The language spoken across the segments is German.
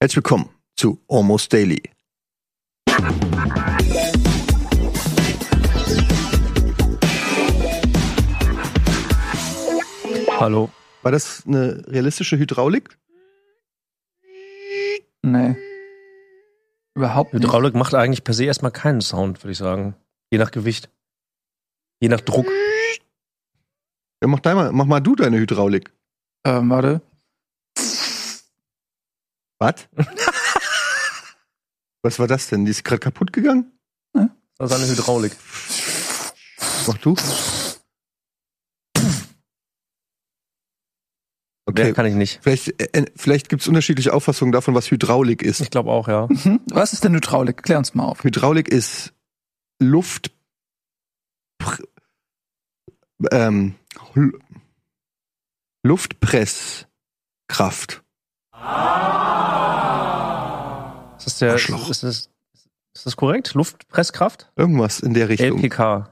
Herzlich willkommen zu Almost Daily. Hallo. War das eine realistische Hydraulik? Nee. Überhaupt nicht. Hydraulik macht eigentlich per se erstmal keinen Sound, würde ich sagen. Je nach Gewicht. Je nach Druck. Ja, mach, dein mal, mach mal du deine Hydraulik. Ähm, warte. Was? Was war das denn? Die ist gerade kaputt gegangen? Das ist eine Hydraulik. Mach du. Okay. Okay, kann ich nicht. vielleicht, äh, vielleicht gibt es unterschiedliche Auffassungen davon, was Hydraulik ist. Ich glaube auch, ja. Mhm. Was ist denn Hydraulik? Klär uns mal auf. Hydraulik ist Luft. Ähm, Luftpresskraft. Ist das, der, Arschloch. ist, das, ist das korrekt? Luftpresskraft? Irgendwas in der Richtung. LPK.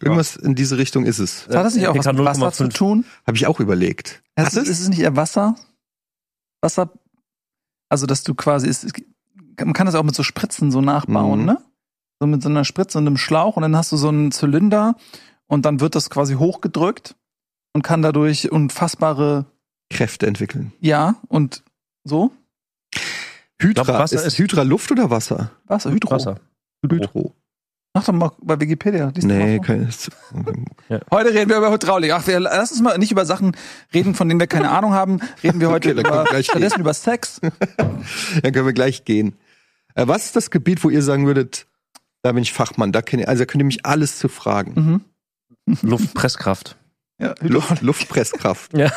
Irgendwas in diese Richtung ist es. Hat das nicht auch was LPK mit Wasser zu 0,5. tun? Habe ich auch überlegt. Hat es? Ist es nicht eher Wasser? Wasser? Also, dass du quasi, es, man kann das auch mit so Spritzen so nachbauen, Mhm. ne? So mit so einer Spritze und einem Schlauch und dann hast du so einen Zylinder und dann wird das quasi hochgedrückt und kann dadurch unfassbare, Kräfte entwickeln. ja, und so? Hydra. glaub, Wasser ist, ist- Hydra Luft oder Wasser? Wasser, Hydro. Wasser. Hydro. Mach doch mal bei Wikipedia. lies Nee, vor. kein, Heute reden wir über Hydraulik. Ach, wir, lass uns mal nicht über Sachen reden, von denen wir keine Ahnung haben. Reden wir heute Okay, dann können über, wir gleich stattdessen über Sex. dann können wir gleich gehen. Äh, was ist das Gebiet, wo ihr sagen würdet, da bin ich Fachmann, da kennt ihr, also da könnt ihr mich alles zu fragen. Mhm. Luftpresskraft. Ja, Luft, Luftpresskraft. Ja.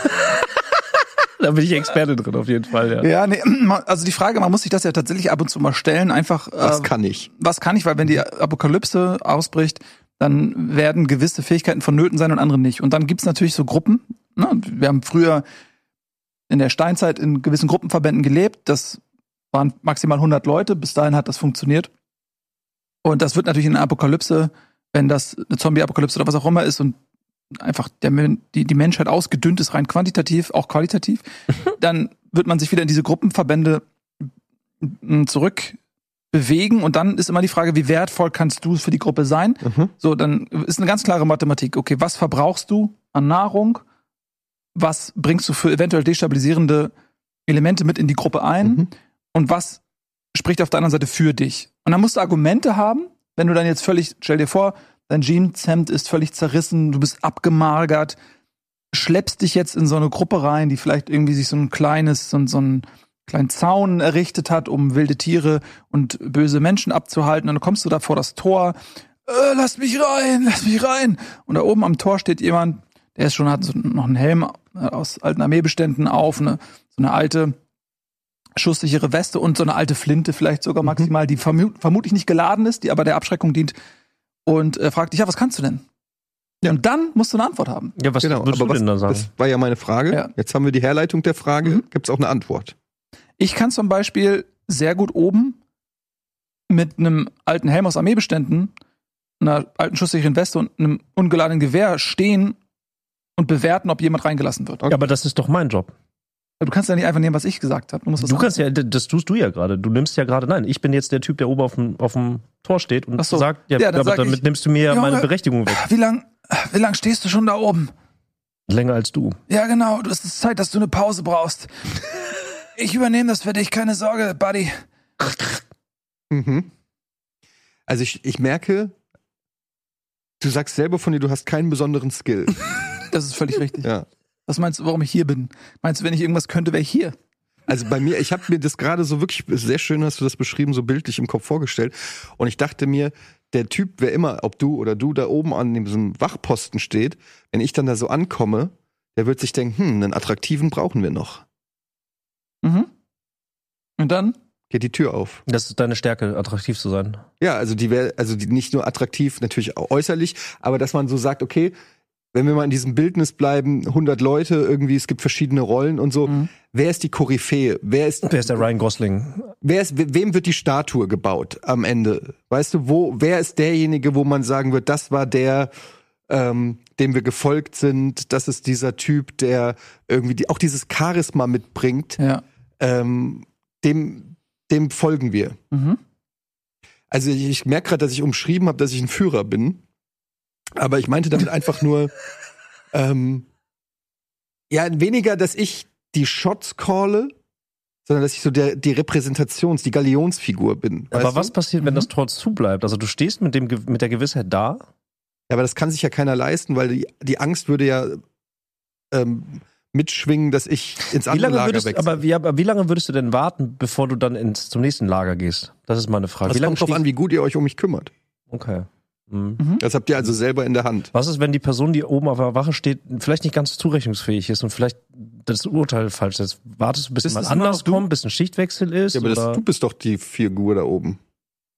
da bin ich Experte drin, auf jeden Fall, ja. Ja, nee, also die Frage, man muss sich das ja tatsächlich ab und zu mal stellen, einfach, Was äh, kann ich? was kann ich, weil wenn die Apokalypse ausbricht, dann werden gewisse Fähigkeiten vonnöten sein und andere nicht. Und dann gibt's natürlich so Gruppen. Ne? Wir haben früher in der Steinzeit in gewissen Gruppenverbänden gelebt. Das waren maximal 100 Leute. Bis dahin hat das funktioniert. Und das wird natürlich in der Apokalypse, wenn das eine Zombie-Apokalypse oder was auch immer ist und einfach der, die, die Menschheit ausgedünnt ist, rein quantitativ, auch qualitativ, dann wird man sich wieder in diese Gruppenverbände m, zurück bewegen und dann ist immer die Frage, wie wertvoll kannst du für die Gruppe sein? Mhm. So, dann ist eine ganz klare Mathematik. Okay, was verbrauchst du an Nahrung? Was bringst du für eventuell destabilisierende Elemente mit in die Gruppe ein? Mhm. Und was spricht auf der anderen Seite für dich? Und dann musst du Argumente haben, wenn du dann jetzt völlig, stell dir vor, dein Jeanshemd ist völlig zerrissen, du bist abgemagert, schleppst dich jetzt in so eine Gruppe rein, die vielleicht irgendwie sich so ein kleines, so, ein- so einen kleinen Zaun errichtet hat, um wilde Tiere und böse Menschen abzuhalten. Und dann kommst du da vor das Tor, äh, lass mich rein, lass mich rein. Und da oben am Tor steht jemand, der ist schon, hat so noch einen Helm aus alten Armeebeständen auf, eine, so eine alte schusssichere Weste und so eine alte Flinte vielleicht sogar maximal, die vermu vermutlich nicht geladen ist, die aber der Abschreckung dient. Und äh, fragt dich, ja, was kannst du denn? Ja. Und dann musst du eine Antwort haben. Ja, was Genau, würdest aber du denn da was, sagen? das war ja meine Frage. Ja. Jetzt haben wir die Herleitung der Frage. Mhm. Gibt es auch eine Antwort? Ich kann zum Beispiel sehr gut oben mit einem alten Helm aus Armeebeständen, einer alten schusssicheren Weste und einem ungeladenen Gewehr stehen und bewerten, ob jemand reingelassen wird. ja, aber das ist doch mein Job. Du kannst ja nicht einfach nehmen, was ich gesagt habe. Du musst was Du kannst ja, das tust du ja gerade. Du nimmst ja gerade, nein, ich bin jetzt der Typ, der oben auf dem, auf dem Tor steht und so. sagt, ja, Ja, dann aber sag damit ich, nimmst du mir ja Junge, meine Berechtigung weg. Wie lang, wie lang stehst du schon da oben? Länger als du. Ja, genau. Du hast es Zeit, dass du eine Pause brauchst. Ich übernehme das für dich, keine Sorge, Buddy. Mhm. Also ich, ich merke, du sagst selber von dir, du hast keinen besonderen Skill. Das ist völlig richtig. ja. Was meinst du, warum ich hier bin? Meinst du, wenn ich irgendwas könnte, wäre ich hier? Also bei mir, ich habe mir das gerade so wirklich sehr schön, hast du das beschrieben, so bildlich im Kopf vorgestellt. Und ich dachte mir, der Typ, wer immer, ob du oder du da oben an diesem Wachposten steht, wenn ich dann da so ankomme, der wird sich denken, hm, einen attraktiven brauchen wir noch. Mhm. Und dann? Geht die Tür auf. Das ist deine Stärke, attraktiv zu sein. Ja, also die wäre, also die nicht nur attraktiv, natürlich auch äußerlich, aber dass man so sagt, okay, wenn wir mal in diesem Bildnis bleiben, 100 Leute irgendwie, es gibt verschiedene Rollen und so. Mhm. Wer ist die Koryphäe? Wer ist, Wer ist der Ryan Gosling? wer ist, we- wem wird die Statue gebaut am Ende? Weißt du, wo, wer ist derjenige, wo man sagen wird, das war der, ähm, dem wir gefolgt sind. Das ist dieser Typ, der irgendwie die, auch dieses Charisma mitbringt. Ja. Ähm, dem, dem folgen wir. Mhm. Also ich, ich merke gerade, dass ich umschrieben habe, dass ich ein Führer bin. Aber ich meinte damit einfach nur, ähm, ja, weniger, dass ich die Shots calle, sondern dass ich so der, die Repräsentations-, die Galionsfigur bin. Aber was du? passiert, wenn Mhm. das Tor zubleibt? Also du stehst mit, dem, mit der Gewissheit da. Ja, aber das kann sich ja keiner leisten, weil die, die Angst würde ja ähm, mitschwingen, dass ich ins andere Lager würdest, wechsle. aber, wie, aber wie lange würdest du denn warten, bevor du dann ins, zum nächsten Lager gehst? Das ist meine Frage. das kommt drauf an, wie gut ihr euch um mich kümmert. Okay. Mhm. Das habt ihr also selber in der Hand. Was ist, wenn die Person, die oben auf der Wache steht, vielleicht nicht ganz zurechnungsfähig ist und vielleicht das Urteil falsch ist? Wartest du, bis immer anders kommt, bis ein Schichtwechsel ist? Ja, aber oder? das, du bist doch die Figur da oben.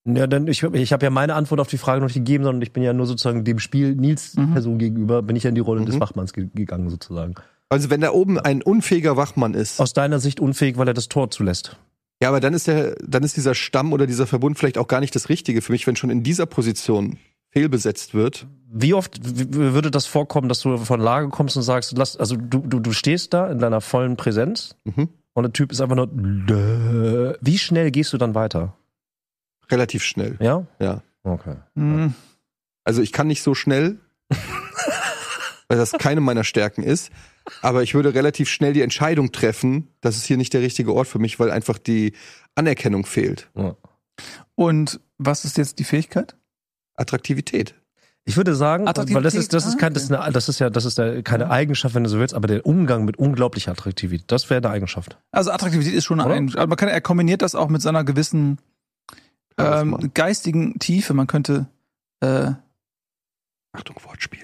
Ja, dann ich, ich habe ja meine Antwort auf die Frage noch nicht gegeben, sondern ich bin ja nur sozusagen dem Spiel Nils Mhm. Person gegenüber, bin ich ja in die Rolle des Mhm. Wachmanns ge gegangen sozusagen. Also wenn da oben ein unfähiger Wachmann ist, Aus deiner Sicht unfähig, weil er das Tor zulässt. ja, aber dann ist der, dann ist dieser Stamm oder dieser Verbund vielleicht auch gar nicht das Richtige für mich, wenn schon in dieser Position fehlbesetzt wird. Wie oft würde das vorkommen, dass du von Lager kommst und sagst, lass, also du, du, du stehst da in deiner vollen Präsenz Mhm. und der Typ ist einfach nur, Dö. wie schnell gehst du dann weiter? Relativ schnell. Ja? Ja. Okay. Mhm. Also ich kann nicht so schnell, weil das keine meiner Stärken ist. Aber ich würde relativ schnell die Entscheidung treffen, das ist hier nicht der richtige Ort für mich, weil einfach die Anerkennung fehlt. Ja. Und was ist jetzt die Fähigkeit? Attraktivität. Ich würde sagen, Attraktivität, weil das ist, das ist ah, kein, das ist, eine, das ist ja, das ist ja keine Eigenschaft, wenn du so willst, aber der Umgang mit unglaublicher Attraktivität, das wäre eine Eigenschaft. Also Attraktivität ist schon Oder? ein, aber man kann, er kombiniert das auch mit seiner gewissen ähm, geistigen Tiefe. Man könnte äh, Achtung, Wortspiel.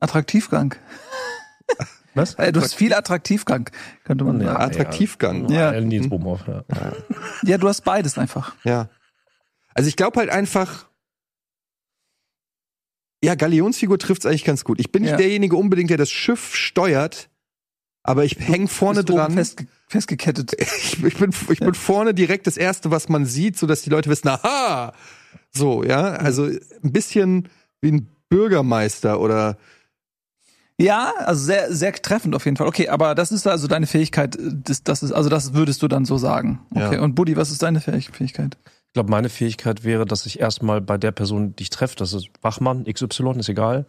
Attraktivgang. Was? Äh, du hast viel Attraktivgang, könnte man Ja. sagen. Attraktivgang. Ja. Ja. Nils Bohmhoff, ja. Ja, du hast beides einfach. Ja. Also ich glaube halt einfach, ja, Galionsfigur trifft's eigentlich ganz gut. Ich bin nicht Ja. derjenige unbedingt, der das Schiff steuert, aber ich häng vorne dran. Festge festgekettet. Ich, ich, bin, ich bin vorne direkt das Erste, was man sieht, so dass die Leute wissen, aha! So, ja, also ein bisschen wie ein Bürgermeister oder Ja, also sehr, sehr treffend auf jeden Fall. Okay, aber das ist also deine Fähigkeit. Das, das ist, also das würdest du dann so sagen. Okay. Ja. Und Buddy, was ist deine Fähig Fähigkeit? Ich glaube, meine Fähigkeit wäre, dass ich erstmal bei der Person, die ich treffe, das ist Wachmann, XY, ist egal,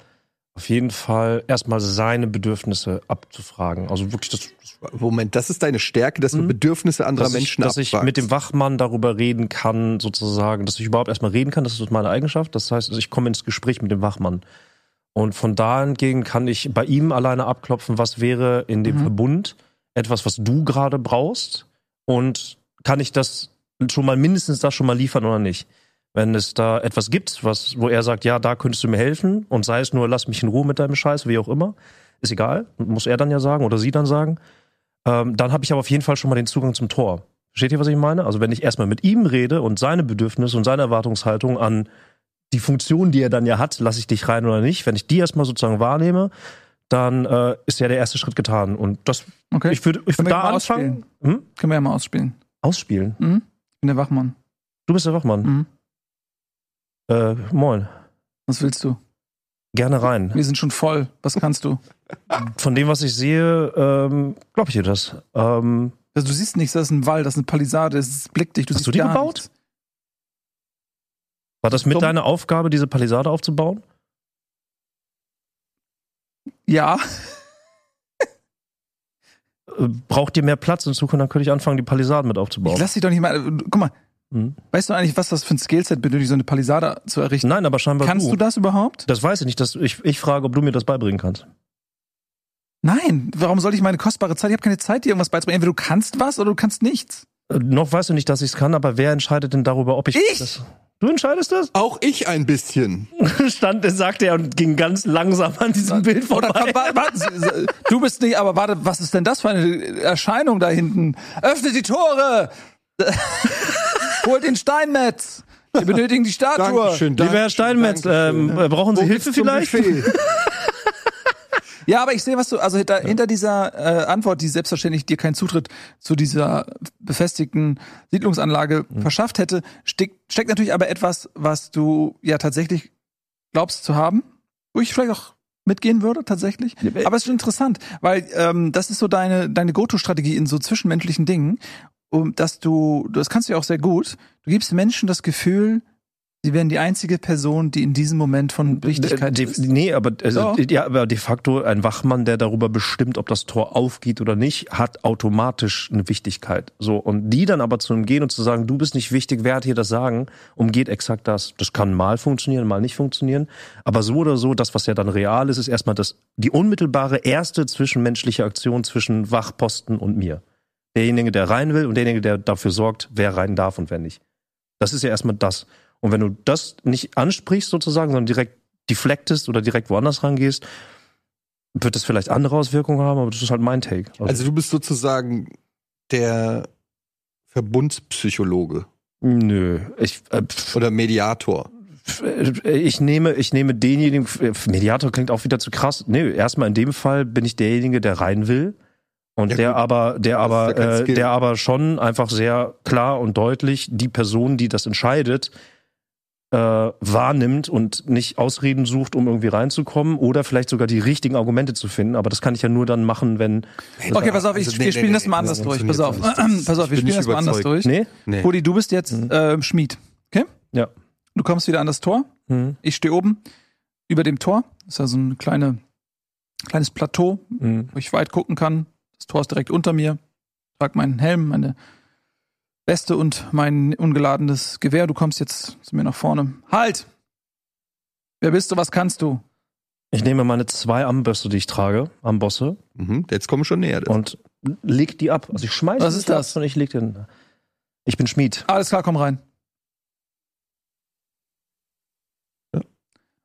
auf jeden Fall erstmal seine Bedürfnisse abzufragen. Also wirklich das, Moment, das ist deine Stärke, dass du Mhm. Bedürfnisse anderer dass, ich, Menschen dass ich abfragst. mit dem Wachmann darüber reden kann, sozusagen, dass ich überhaupt erstmal reden kann, das ist meine Eigenschaft. Das heißt, also ich komme ins Gespräch mit dem Wachmann. Und von da hingegen kann ich bei ihm alleine abklopfen, was wäre in dem Mhm. Verbund etwas, was du gerade brauchst. Und kann ich das schon mal mindestens das schon mal liefern oder nicht? Wenn es da etwas gibt, was, wo er sagt, ja, da könntest du mir helfen, und sei es nur, lass mich in Ruhe mit deinem Scheiß, wie auch immer, ist egal, muss er dann ja sagen oder sie dann sagen. Ähm, dann habe ich aber auf jeden Fall schon mal den Zugang zum Tor. Versteht ihr, was ich meine? Also wenn ich erstmal mit ihm rede und seine Bedürfnisse und seine Erwartungshaltung an die Funktion, die er dann ja hat, lasse ich dich rein oder nicht, wenn ich die erstmal sozusagen wahrnehme, dann äh, ist ja der erste Schritt getan. Und das, Okay. ich würde ich Können würd wir da anfangen. Hm? Können wir ja mal ausspielen. Ausspielen. Mhm. Bin der Wachmann. Du bist der Wachmann. Mhm. Äh, moin. Was willst du? Gerne rein. Wir sind schon voll. Was kannst du? Von dem, was ich sehe, ähm, glaube ich dir das. Ähm, Also du siehst nichts, das ist ein Wall, das ist eine Palisade, das ist blick dich. Du Hast siehst du die gebaut? Nichts. war das mit Dumm. deiner Aufgabe, diese Palisade aufzubauen? Ja, braucht ihr mehr Platz in Zukunft, dann könnte ich anfangen, die Palisaden mit ich aufzubauen. lass dich doch nicht mal. Guck mal, Hm? weißt du eigentlich, was das für ein Skillset benötigt, so eine Palisade zu errichten? Nein, aber scheinbar Kannst du. du das überhaupt? Das weiß ich nicht. Das, ich, ich frage, ob du mir das beibringen kannst. Nein. Warum soll ich meine kostbare Zeit? Ich habe keine Zeit, dir irgendwas beizubringen. Entweder du kannst was oder du kannst nichts. Äh, noch weißt du nicht, dass ich es kann, aber wer entscheidet denn darüber, ob ich. Ich? Das, du entscheidest das? Auch ich ein bisschen. Stand, sagte er und ging ganz langsam an diesem Bild Oder vorbei. wa- warten Sie, du bist nicht, aber warte, was ist denn das für eine Erscheinung da hinten? Öffnet die Tore! Holt den Steinmetz! Wir benötigen die Statue. Dankeschön. Lieber Herr Steinmetz, ähm, äh, brauchen Sie Wo Hilfe vielleicht? Ja, aber ich sehe, was du, also hinter, hinter dieser äh, Antwort, die selbstverständlich dir keinen Zutritt zu dieser befestigten Siedlungsanlage verschafft hätte, steckt, steckt natürlich aber etwas, was du ja tatsächlich glaubst zu haben, wo ich vielleicht auch mitgehen würde, tatsächlich. Aber es ist schon interessant, weil ähm, das ist so deine, deine Go-To-Strategie in so zwischenmenschlichen Dingen, um, dass du, das kannst du ja auch sehr gut, du gibst Menschen das Gefühl, sie wären die einzige Person, die in diesem Moment von Wichtigkeit De, ist. nee, aber, also, ja, aber de facto ein Wachmann, der darüber bestimmt, ob das Tor aufgeht oder nicht, hat automatisch eine Wichtigkeit. So und die dann aber zu umgehen und zu sagen, du bist nicht wichtig, wer hat hier das Sagen, umgeht exakt das. Das kann mal funktionieren, mal nicht funktionieren. Aber so oder so, das was ja dann real ist, ist erstmal das die unmittelbare erste zwischenmenschliche Aktion zwischen Wachposten und mir. Derjenige, der rein will und derjenige, der dafür sorgt, wer rein darf und wer nicht. Das ist ja erstmal das. Und wenn du das nicht ansprichst sozusagen, sondern direkt deflectest oder direkt woanders rangehst, wird das vielleicht andere Auswirkungen haben, aber das ist halt mein Take. Also du bist sozusagen der Verbundspsychologe nö, ich, äh, oder Mediator. äh, ich nehme, ich nehme denjenigen, Mediator klingt auch wieder zu krass. Nö, erstmal in dem Fall bin ich derjenige, der rein will. Und Ja, der gut. aber, der Das aber, äh, der aber schon einfach sehr klar und deutlich die Person, die das entscheidet, äh, wahrnimmt und nicht Ausreden sucht, um irgendwie reinzukommen oder vielleicht sogar die richtigen Argumente zu finden. Aber das kann ich ja nur dann machen, wenn. Okay, pass auf, ich, Also, nee, wir spielen nee, das mal nee, anders durch. Pass auf. Das- pass auf, wir ich spielen das mal anders durch. Nee? Nee. Rudi, du bist jetzt Mhm. äh, Schmied. Okay? Ja. Du kommst wieder an das Tor. Hm, Ich stehe oben über dem Tor. Das ist ja so ein kleine, kleines Plateau, hm. wo ich weit gucken kann. Das Tor ist direkt unter mir. Trag meinen Helm, meine Weste und mein ungeladenes Gewehr. Du kommst jetzt zu mir nach vorne. Halt! Wer bist du? Was kannst du? Ich nehme meine zwei Armbösse, die ich trage, Ambosse, Mhm. Jetzt kommen wir schon näher. und leg die ab. Also ich schmeiße Was ist das? Und ich leg den. Ich bin Schmied. Alles klar, komm rein. Ja.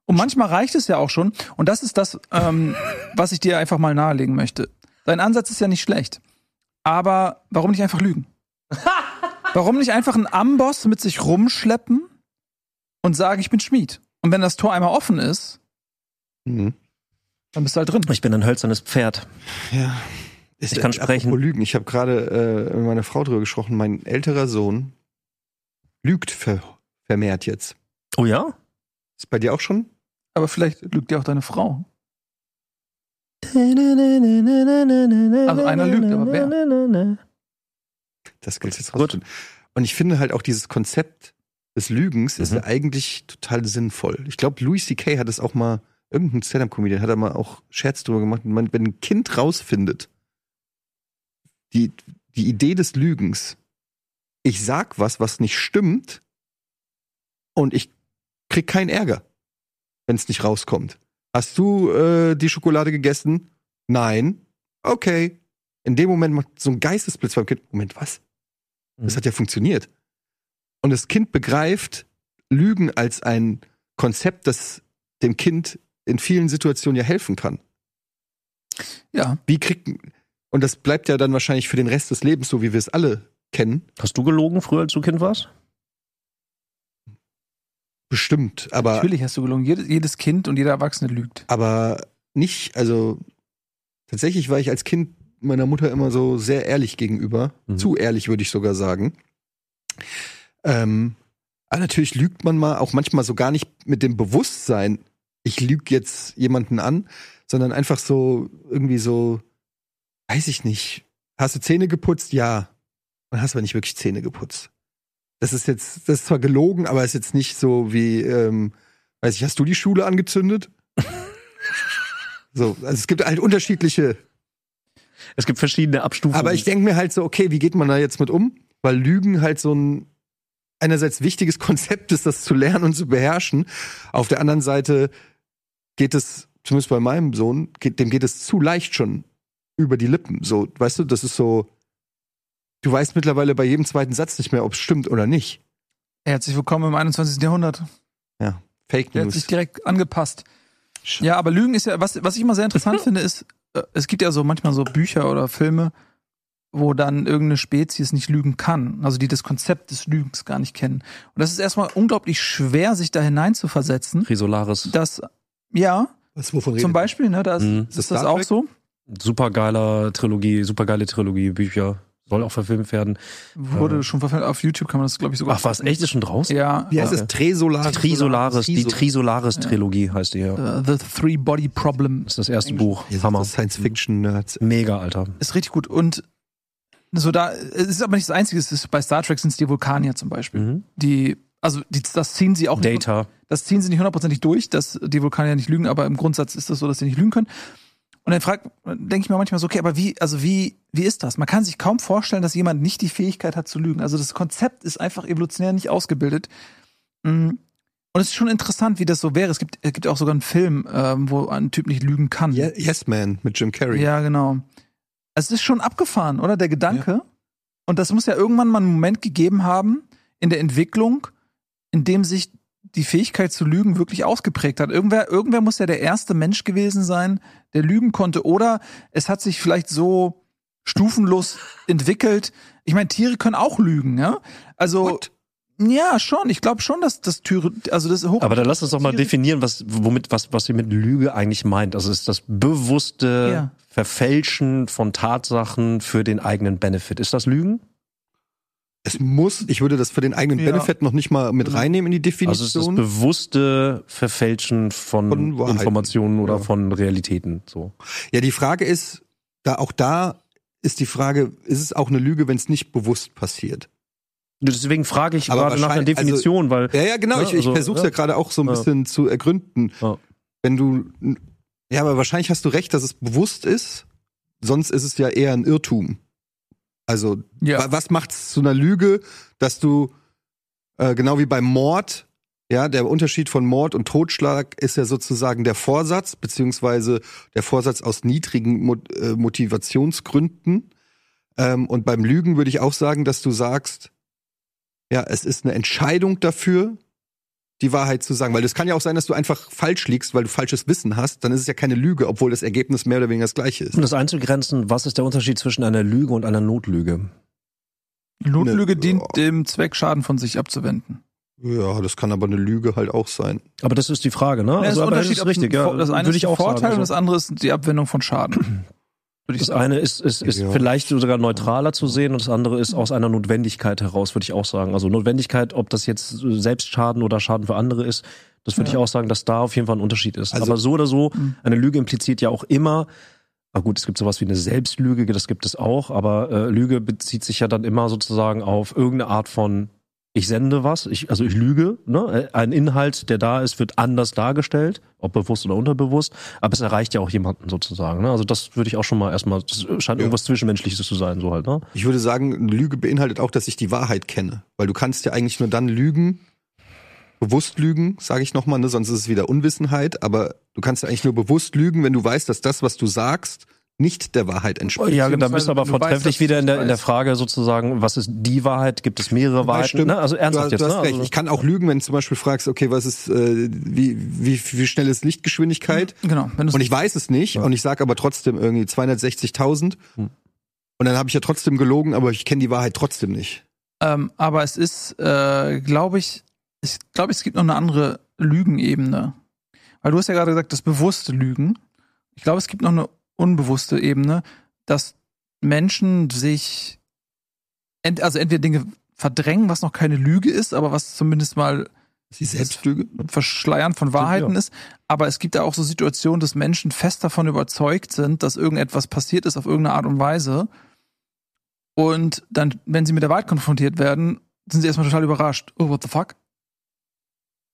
Und manchmal reicht es ja auch schon. Und das ist das, ähm, was ich dir einfach mal nahelegen möchte. Dein Ansatz ist ja nicht schlecht. Aber warum nicht einfach lügen? warum nicht einfach einen Amboss mit sich rumschleppen und sagen, ich bin Schmied? Und wenn das Tor einmal offen ist, Mhm. dann bist du halt drin. Ich bin ein hölzernes Pferd. Ja. Ich kann sprechen. Apropos Lügen. Ich habe gerade äh, mit meiner Frau drüber gesprochen. Mein älterer Sohn lügt ver vermehrt jetzt. Oh ja? Ist bei dir auch schon? Aber vielleicht lügt dir auch deine Frau. Also einer lügt, aber wer? Das gilt jetzt Gut. Und ich finde halt auch dieses Konzept des Lügens ist Mhm. ja eigentlich total sinnvoll. Ich glaube, Louis C.K. hat es auch mal, irgendein Stand-Up-Comedian hat da mal auch Scherz drüber gemacht. Wenn ein Kind rausfindet, die, die Idee des Lügens, ich sag was, was nicht stimmt und ich krieg keinen Ärger, wenn es nicht rauskommt. Hast du äh, die Schokolade gegessen? Nein. Okay. In dem Moment macht so ein Geistesblitz beim Kind. Moment, was? Das hat ja funktioniert. Und das Kind begreift Lügen als ein Konzept, das dem Kind in vielen Situationen ja helfen kann. Ja. Wie kriegt und das bleibt ja dann wahrscheinlich für den Rest des Lebens so, wie wir es alle kennen. Hast du gelogen früher, als du Kind warst? Bestimmt, aber Natürlich hast du gelungen. Jedes, jedes Kind und jeder Erwachsene lügt. aber nicht, also tatsächlich war ich als Kind meiner Mutter immer so sehr ehrlich gegenüber. Mhm. Zu ehrlich, würde ich sogar sagen. Ähm, aber natürlich lügt man mal, auch manchmal so gar nicht mit dem Bewusstsein, ich lüge jetzt jemanden an, sondern einfach so, irgendwie so, weiß ich nicht. Hast du Zähne geputzt? Ja. Und hast aber nicht wirklich Zähne geputzt. Das ist jetzt, das ist zwar gelogen, aber ist jetzt nicht so wie, ähm, weiß ich, hast du die Schule angezündet? so, also es gibt halt unterschiedliche Es gibt verschiedene Abstufungen. aber ich denke mir halt so, okay, wie geht man da jetzt mit um? Weil Lügen halt so ein einerseits wichtiges Konzept ist, das zu lernen und zu beherrschen. Auf der anderen Seite geht es, zumindest bei meinem Sohn, geht, dem geht es zu leicht schon über die Lippen. So, weißt du, das ist so, du weißt mittlerweile bei jedem zweiten Satz nicht mehr, ob es stimmt oder nicht. Herzlich willkommen im 21. Jahrhundert. Fake Der hat sich News. direkt angepasst. Ja, aber Lügen ist ja, was, was ich immer sehr interessant finde, ist, es gibt ja so manchmal so Bücher oder Filme, wo dann irgendeine Spezies nicht lügen kann. Also die das Konzept des Lügens gar nicht kennen. Und das ist erstmal unglaublich schwer, sich da hineinzuversetzen. Chrysolaris. Das, ja, Was, wovon zum Beispiel, ne, da ist, Mhm. ist Das das auch so. Supergeiler Trilogie, supergeile Trilogie, Bücher. Soll auch verfilmt werden. Wurde schon verfilmt. Auf YouTube kann man das, glaube ich, sogar. Ach, was? Echt? Ist schon draußen? Ja. Wie heißt Okay. es? Tresolaris? Die Trisolaris, die Triso- Trisolaris-Trilogie heißt die ja. äh, The Three Body Problem. Das ist das erste Buch. Seid Hammer. Science-Fiction-Nerds. Mega, Alter. Ist richtig gut. Und so da, es ist aber nicht das Einzige, es ist bei Star Trek sind es die Vulkanier zum Beispiel. Mhm. Die, also die, das ziehen sie auch nicht, Data. das ziehen sie nicht hundertprozentig durch, dass die Vulkanier nicht lügen, aber im Grundsatz ist das so, dass sie nicht lügen können. Und dann fragt, denke ich mir manchmal so, okay, aber wie, also wie, wie ist das? Man kann sich kaum vorstellen, dass jemand nicht die Fähigkeit hat zu lügen. Also das Konzept ist einfach evolutionär nicht ausgebildet. Mm. Und es ist schon interessant, wie das so wäre. Es gibt, es gibt auch sogar einen Film, ähm, wo ein Typ nicht lügen kann. Ye- Yes Man mit Jim Carrey. Ja, genau. Es ist schon abgefahren, oder? Der Gedanke. Und das muss ja irgendwann mal einen Moment gegeben haben in der Entwicklung, in dem sich die Fähigkeit zu lügen wirklich ausgeprägt hat. Irgendwer, irgendwer muss ja der erste Mensch gewesen sein, der lügen konnte. Oder es hat sich vielleicht so stufenlos entwickelt. Ich meine, Tiere können auch lügen, ja? Also, What? ja, schon. Ich glaube schon, dass das Türe, also das hoch. Aber dann lass uns doch mal definieren, was, womit, was, was sie mit Lüge eigentlich meint. Also ist das bewusste Ja. Verfälschen von Tatsachen für den eigenen Benefit. Ist das Lügen? Es muss, ich würde das für den eigenen Ja. Benefit noch nicht mal mit reinnehmen in die Also ist das Definition. bewusste Verfälschen von, Von. Informationen oder Ja. von Realitäten. So. ja, die Frage ist, da auch da ist die Frage, ist es auch eine Lüge, wenn es nicht bewusst passiert? Deswegen frage ich Aber gerade nach einer wahrscheinlich- Definition, weil Ja, ja, genau. Ja, ich ich also, versuche es ja. ja, gerade auch so ein Ja. bisschen zu ergründen. Ja. Wenn du, ja, aber wahrscheinlich hast du recht, dass es bewusst ist. Sonst ist es ja eher ein Irrtum. Also, Ja. wa- was macht es zu einer Lüge, dass du, äh, genau wie beim Mord, ja, der Unterschied von Mord und Totschlag ist ja sozusagen der Vorsatz, beziehungsweise der Vorsatz aus niedrigen Mo äh, Motivationsgründen. Ähm, und beim Lügen würde ich auch sagen, dass du sagst, ja, es ist eine Entscheidung dafür, die Wahrheit zu sagen. Weil es kann ja auch sein, dass du einfach falsch liegst, weil du falsches Wissen hast. Dann ist es ja keine Lüge, obwohl das Ergebnis mehr oder weniger das gleiche ist. um das einzugrenzen, was ist der Unterschied zwischen einer Lüge und einer Notlüge? Notlüge Ne, dient ja. dem Zweck, Schaden von sich abzuwenden. Ja, das kann aber eine Lüge halt auch sein. Aber das ist die Frage, ne? Ja, Also, das aber Unterschied, ist richtig, ja. das eine Würde ist auch Vorteil sagen, und das so. andere ist die Abwendung von Schaden. Würde ich Das sagen. eine ist, ist, ist Ja. vielleicht sogar neutraler zu sehen und das andere ist aus einer Notwendigkeit heraus, würde ich auch sagen. Also Notwendigkeit, ob das jetzt Selbstschaden oder Schaden für andere ist, das würde Ja. ich auch sagen, dass da auf jeden Fall ein Unterschied ist. Also- Aber so oder so, Mhm. eine Lüge impliziert ja auch immer, na gut, es gibt sowas wie eine Selbstlüge, das gibt es auch, aber äh, Lüge bezieht sich ja dann immer sozusagen auf irgendeine Art von ich sende was, ich, also ich lüge, ne? Ein Inhalt, der da ist, wird anders dargestellt, ob bewusst oder unterbewusst, aber es erreicht ja auch jemanden sozusagen. Ne? Also das würde ich auch schon mal erstmal, das scheint Ja. irgendwas Zwischenmenschliches zu sein, so halt, ne? Ich würde sagen, eine Lüge beinhaltet auch, dass ich die Wahrheit kenne. Weil du kannst ja eigentlich nur dann lügen, bewusst lügen, sage ich nochmal, ne? sonst ist es wieder Unwissenheit, aber du kannst ja eigentlich nur bewusst lügen, wenn du weißt, dass das, was du sagst, nicht der Wahrheit entspricht. Ja, da Beziehungsweise, bist du aber weißt, vortrefflich wieder in der, in der. Frage sozusagen, was ist die Wahrheit? Gibt es mehrere Ja, Wahrheiten? stimmt. Ne? Also ernsthaft du, jetzt, du hast ne? recht. Also, Ich kann auch lügen, wenn du zum Beispiel fragst, okay, was ist, äh, wie, wie, wie schnell ist Lichtgeschwindigkeit? Genau. Und ich weiß es nicht Ja. und ich sage aber trotzdem irgendwie 260.000 Hm. und dann habe ich ja trotzdem gelogen, aber ich kenne die Wahrheit trotzdem nicht. Ähm, aber es ist, äh, glaube ich, ich glaube, es gibt noch eine andere Lügenebene. Weil du hast ja gerade gesagt, das bewusste Lügen. Ich glaube, es gibt noch eine unbewusste Ebene, dass Menschen sich, ent, also entweder Dinge verdrängen, was noch keine Lüge ist, aber was zumindest mal Ist die Selbstlüge? Verschleiern von Wahrheiten Ja. ist. Aber es gibt da auch so Situationen, dass Menschen fest davon überzeugt sind, dass irgendetwas passiert ist auf irgendeine Art und Weise. Und dann, wenn sie mit der Wahrheit konfrontiert werden, sind sie erstmal total überrascht. Oh, what the fuck?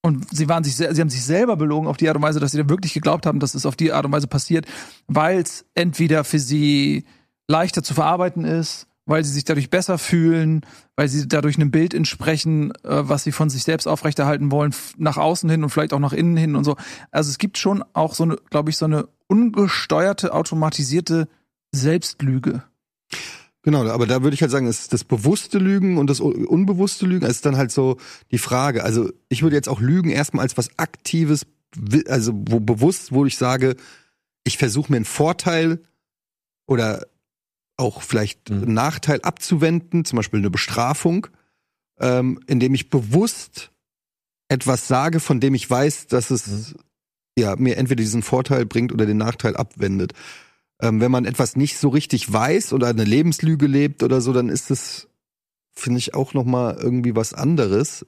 Und sie waren sich, sie haben sich selber belogen auf die Art und Weise, dass sie dann wirklich geglaubt haben, dass es auf die Art und Weise passiert, weil es entweder für sie leichter zu verarbeiten ist, weil sie sich dadurch besser fühlen, weil sie dadurch einem Bild entsprechen, äh, was sie von sich selbst aufrechterhalten wollen, nach außen hin und vielleicht auch nach innen hin und so. Also es gibt schon auch so eine, glaube ich, so eine ungesteuerte, automatisierte Selbstlüge. Genau, aber da würde ich halt sagen, ist das bewusste Lügen und das un- unbewusste Lügen. Ist dann halt so die Frage. Also ich würde jetzt auch Lügen erstmal als was Aktives, also wo bewusst, wo ich sage, ich versuche mir einen Vorteil oder auch vielleicht Mhm. einen Nachteil abzuwenden, zum Beispiel eine Bestrafung, ähm, indem ich bewusst etwas sage, von dem ich weiß, dass es ja mir entweder diesen Vorteil bringt oder den Nachteil abwendet. Ähm, wenn man etwas nicht so richtig weiß oder eine Lebenslüge lebt oder so, dann ist das, finde ich, auch noch mal irgendwie was anderes.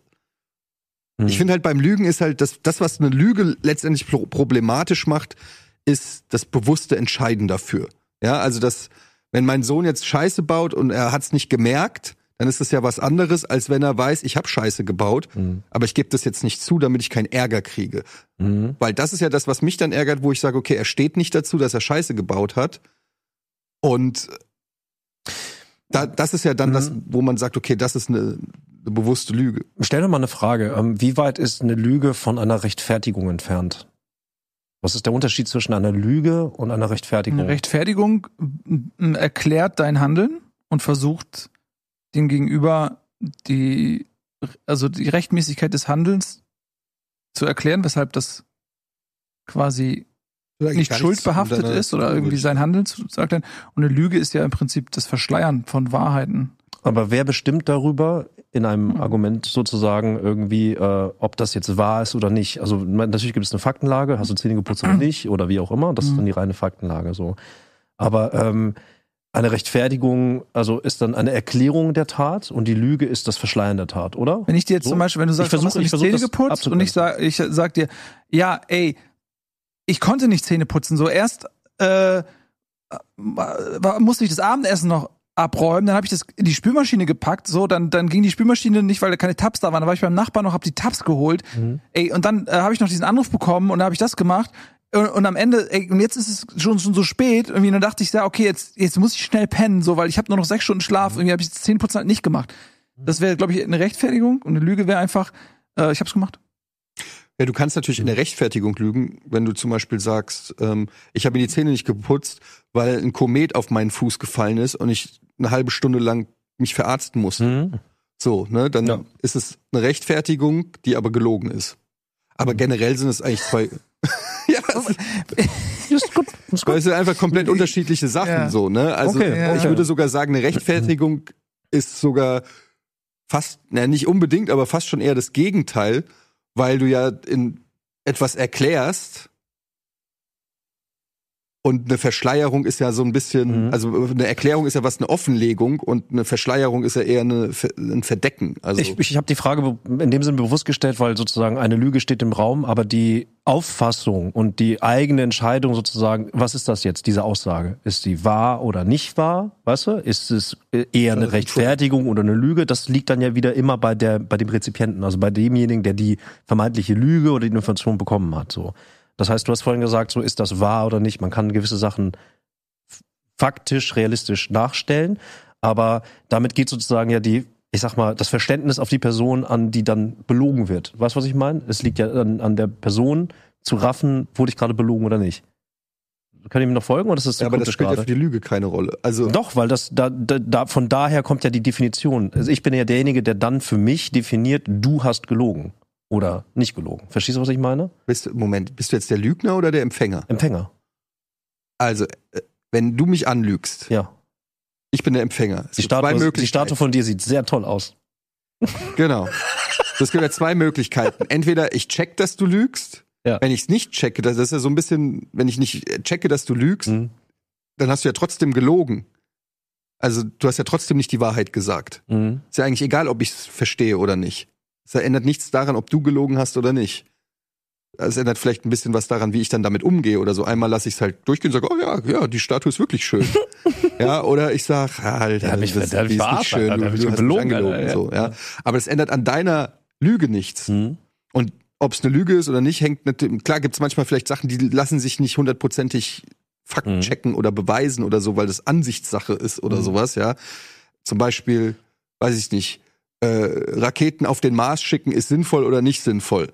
Hm. Ich finde halt beim Lügen ist halt das, das was eine Lüge letztendlich pro problematisch macht, ist das bewusste Entscheiden dafür. Ja, also das, wenn mein Sohn jetzt Scheiße baut und er hat's nicht gemerkt, dann ist das ja was anderes, als wenn er weiß, ich habe Scheiße gebaut, Mhm. aber ich gebe das jetzt nicht zu, damit ich keinen Ärger kriege. Mhm. Weil das ist ja das, was mich dann ärgert, wo ich sage, okay, er steht nicht dazu, dass er Scheiße gebaut hat. Und da, das ist ja dann Mhm. das, wo man sagt, okay, das ist eine, eine bewusste Lüge. Stell dir mal eine Frage. Ähm, Wie weit ist eine Lüge von einer Rechtfertigung entfernt? Was ist der Unterschied zwischen einer Lüge und einer Rechtfertigung? Eine Rechtfertigung erklärt dein Handeln und versucht dem Gegenüber die, also die Rechtmäßigkeit des Handelns zu erklären, weshalb das quasi nicht schuldbehaftet ist oder irgendwie sein Handeln zu sagt. Und eine Lüge ist ja im Prinzip das Verschleiern von Wahrheiten. Aber wer bestimmt darüber in einem Hm. Argument sozusagen irgendwie, äh, ob das jetzt wahr ist oder nicht? Also natürlich gibt es eine Faktenlage, hast du Zähne geputzt oder nicht oder wie auch immer. Das ist dann die reine Faktenlage so. Aber ähm, eine Rechtfertigung, also ist dann eine Erklärung der Tat und die Lüge ist das Verschleiern der Tat, oder? Wenn ich dir jetzt So? zum Beispiel, wenn du sagst, Ich versuch- du hast nicht Zähne geputzt und ich sag, ich sag dir, ja, ey, ich konnte nicht Zähne putzen. So erst äh, war, musste ich das Abendessen noch abräumen, dann habe ich das in die Spülmaschine gepackt, so, dann, dann ging die Spülmaschine nicht, weil da keine Tabs da waren, dann war ich beim Nachbarn noch, hab die Tabs geholt, Mhm. ey, und dann äh, habe ich noch diesen Anruf bekommen und dann habe ich das gemacht und, und am Ende, ey, und jetzt ist es schon, schon so spät, irgendwie, dann dachte ich, ja, okay, jetzt, jetzt muss ich schnell pennen, so, weil ich habe nur noch sechs Stunden Schlaf, irgendwie habe ich das Zähneputzen halt nicht gemacht. Das wäre, glaube ich, eine Rechtfertigung und eine Lüge wäre einfach, äh, ich hab's gemacht. Ja, du kannst natürlich in der Rechtfertigung lügen, wenn du zum Beispiel sagst, ähm, ich habe mir die Zähne nicht geputzt, weil ein Komet auf meinen Fuß gefallen ist und ich eine halbe Stunde lang mich verarzten musste. Mhm. So, ne, dann Ja. ist es eine Rechtfertigung, die aber gelogen ist. Aber generell sind es eigentlich zwei. Ist gut. Ist weil gut. es sind einfach komplett unterschiedliche Sachen Ja. so, ne? Also Okay, ja. ich würde sogar sagen, eine Rechtfertigung ist sogar fast, na nicht unbedingt, aber fast schon eher das Gegenteil, weil du ja in etwas erklärst und eine Verschleierung ist ja so ein bisschen, Mhm. also eine Erklärung ist ja was eine Offenlegung und eine Verschleierung ist ja eher eine, ein Verdecken. Also Ich, ich habe die Frage in dem Sinne bewusst gestellt, weil sozusagen eine Lüge steht im Raum, aber die Auffassung und die eigene Entscheidung sozusagen, was ist das jetzt, diese Aussage? Ist die wahr oder nicht wahr? Weißt du? Ist es eher eine Rechtfertigung oder eine Lüge? Das liegt dann ja wieder immer bei der, bei dem Rezipienten, also bei demjenigen, der die vermeintliche Lüge oder die Information bekommen hat. So. Das heißt, du hast vorhin gesagt, so ist das wahr oder nicht. Man kann gewisse Sachen faktisch, realistisch nachstellen, aber damit geht sozusagen ja die, ich sag mal, das Verständnis auf die Person an, die dann belogen wird. Weißt du, was ich meine? Es liegt ja an, an der Person zu raffen, wurde ich gerade belogen oder nicht. Kann ich mir noch folgen oder ist das zu ja, aber das spielt ja gerade? für die Lüge keine Rolle. Also Doch, weil das da, da, da von daher kommt ja die Definition. Also ich bin ja derjenige, der dann für mich definiert, du hast gelogen oder nicht gelogen. Verstehst du, was ich meine? bist du, Moment, bist du jetzt der Lügner oder der Empfänger? Empfänger. Also, äh, wenn du mich anlügst, Ja. ich bin der Empfänger. Es Die Statue, die. Statue von dir sieht sehr toll aus. Genau. Es gibt ja zwei Möglichkeiten. Entweder ich check, dass du lügst. Ja. Wenn ich es nicht checke, das ist ja so ein bisschen, wenn ich nicht checke, dass du lügst, Mhm. dann hast du ja trotzdem gelogen. Also du hast ja trotzdem nicht die Wahrheit gesagt. Mhm. Ist ja eigentlich egal, ob ich es verstehe oder nicht. Es ändert nichts daran, ob du gelogen hast oder nicht. Es ändert vielleicht ein bisschen was daran, wie ich dann damit umgehe oder so. Einmal lasse ich es halt durchgehen und sage, oh ja, ja, die Statue ist wirklich schön. ja, oder ich sag, ah, Alter, hat mich- das, mich die ist nicht schön, Alter, du, mich du hast mich belogen, angelogen. Alter, ja. so, ja. Aber das ändert an deiner Lüge nichts. Mhm. Und ob es eine Lüge ist oder nicht, hängt natürlich, klar gibt es manchmal vielleicht Sachen, die lassen sich nicht hundertprozentig Fakten Mhm. checken oder beweisen oder so, weil das Ansichtssache ist oder Mhm. sowas, ja. Zum Beispiel, weiß ich nicht, Raketen auf den Mars schicken ist sinnvoll oder nicht sinnvoll.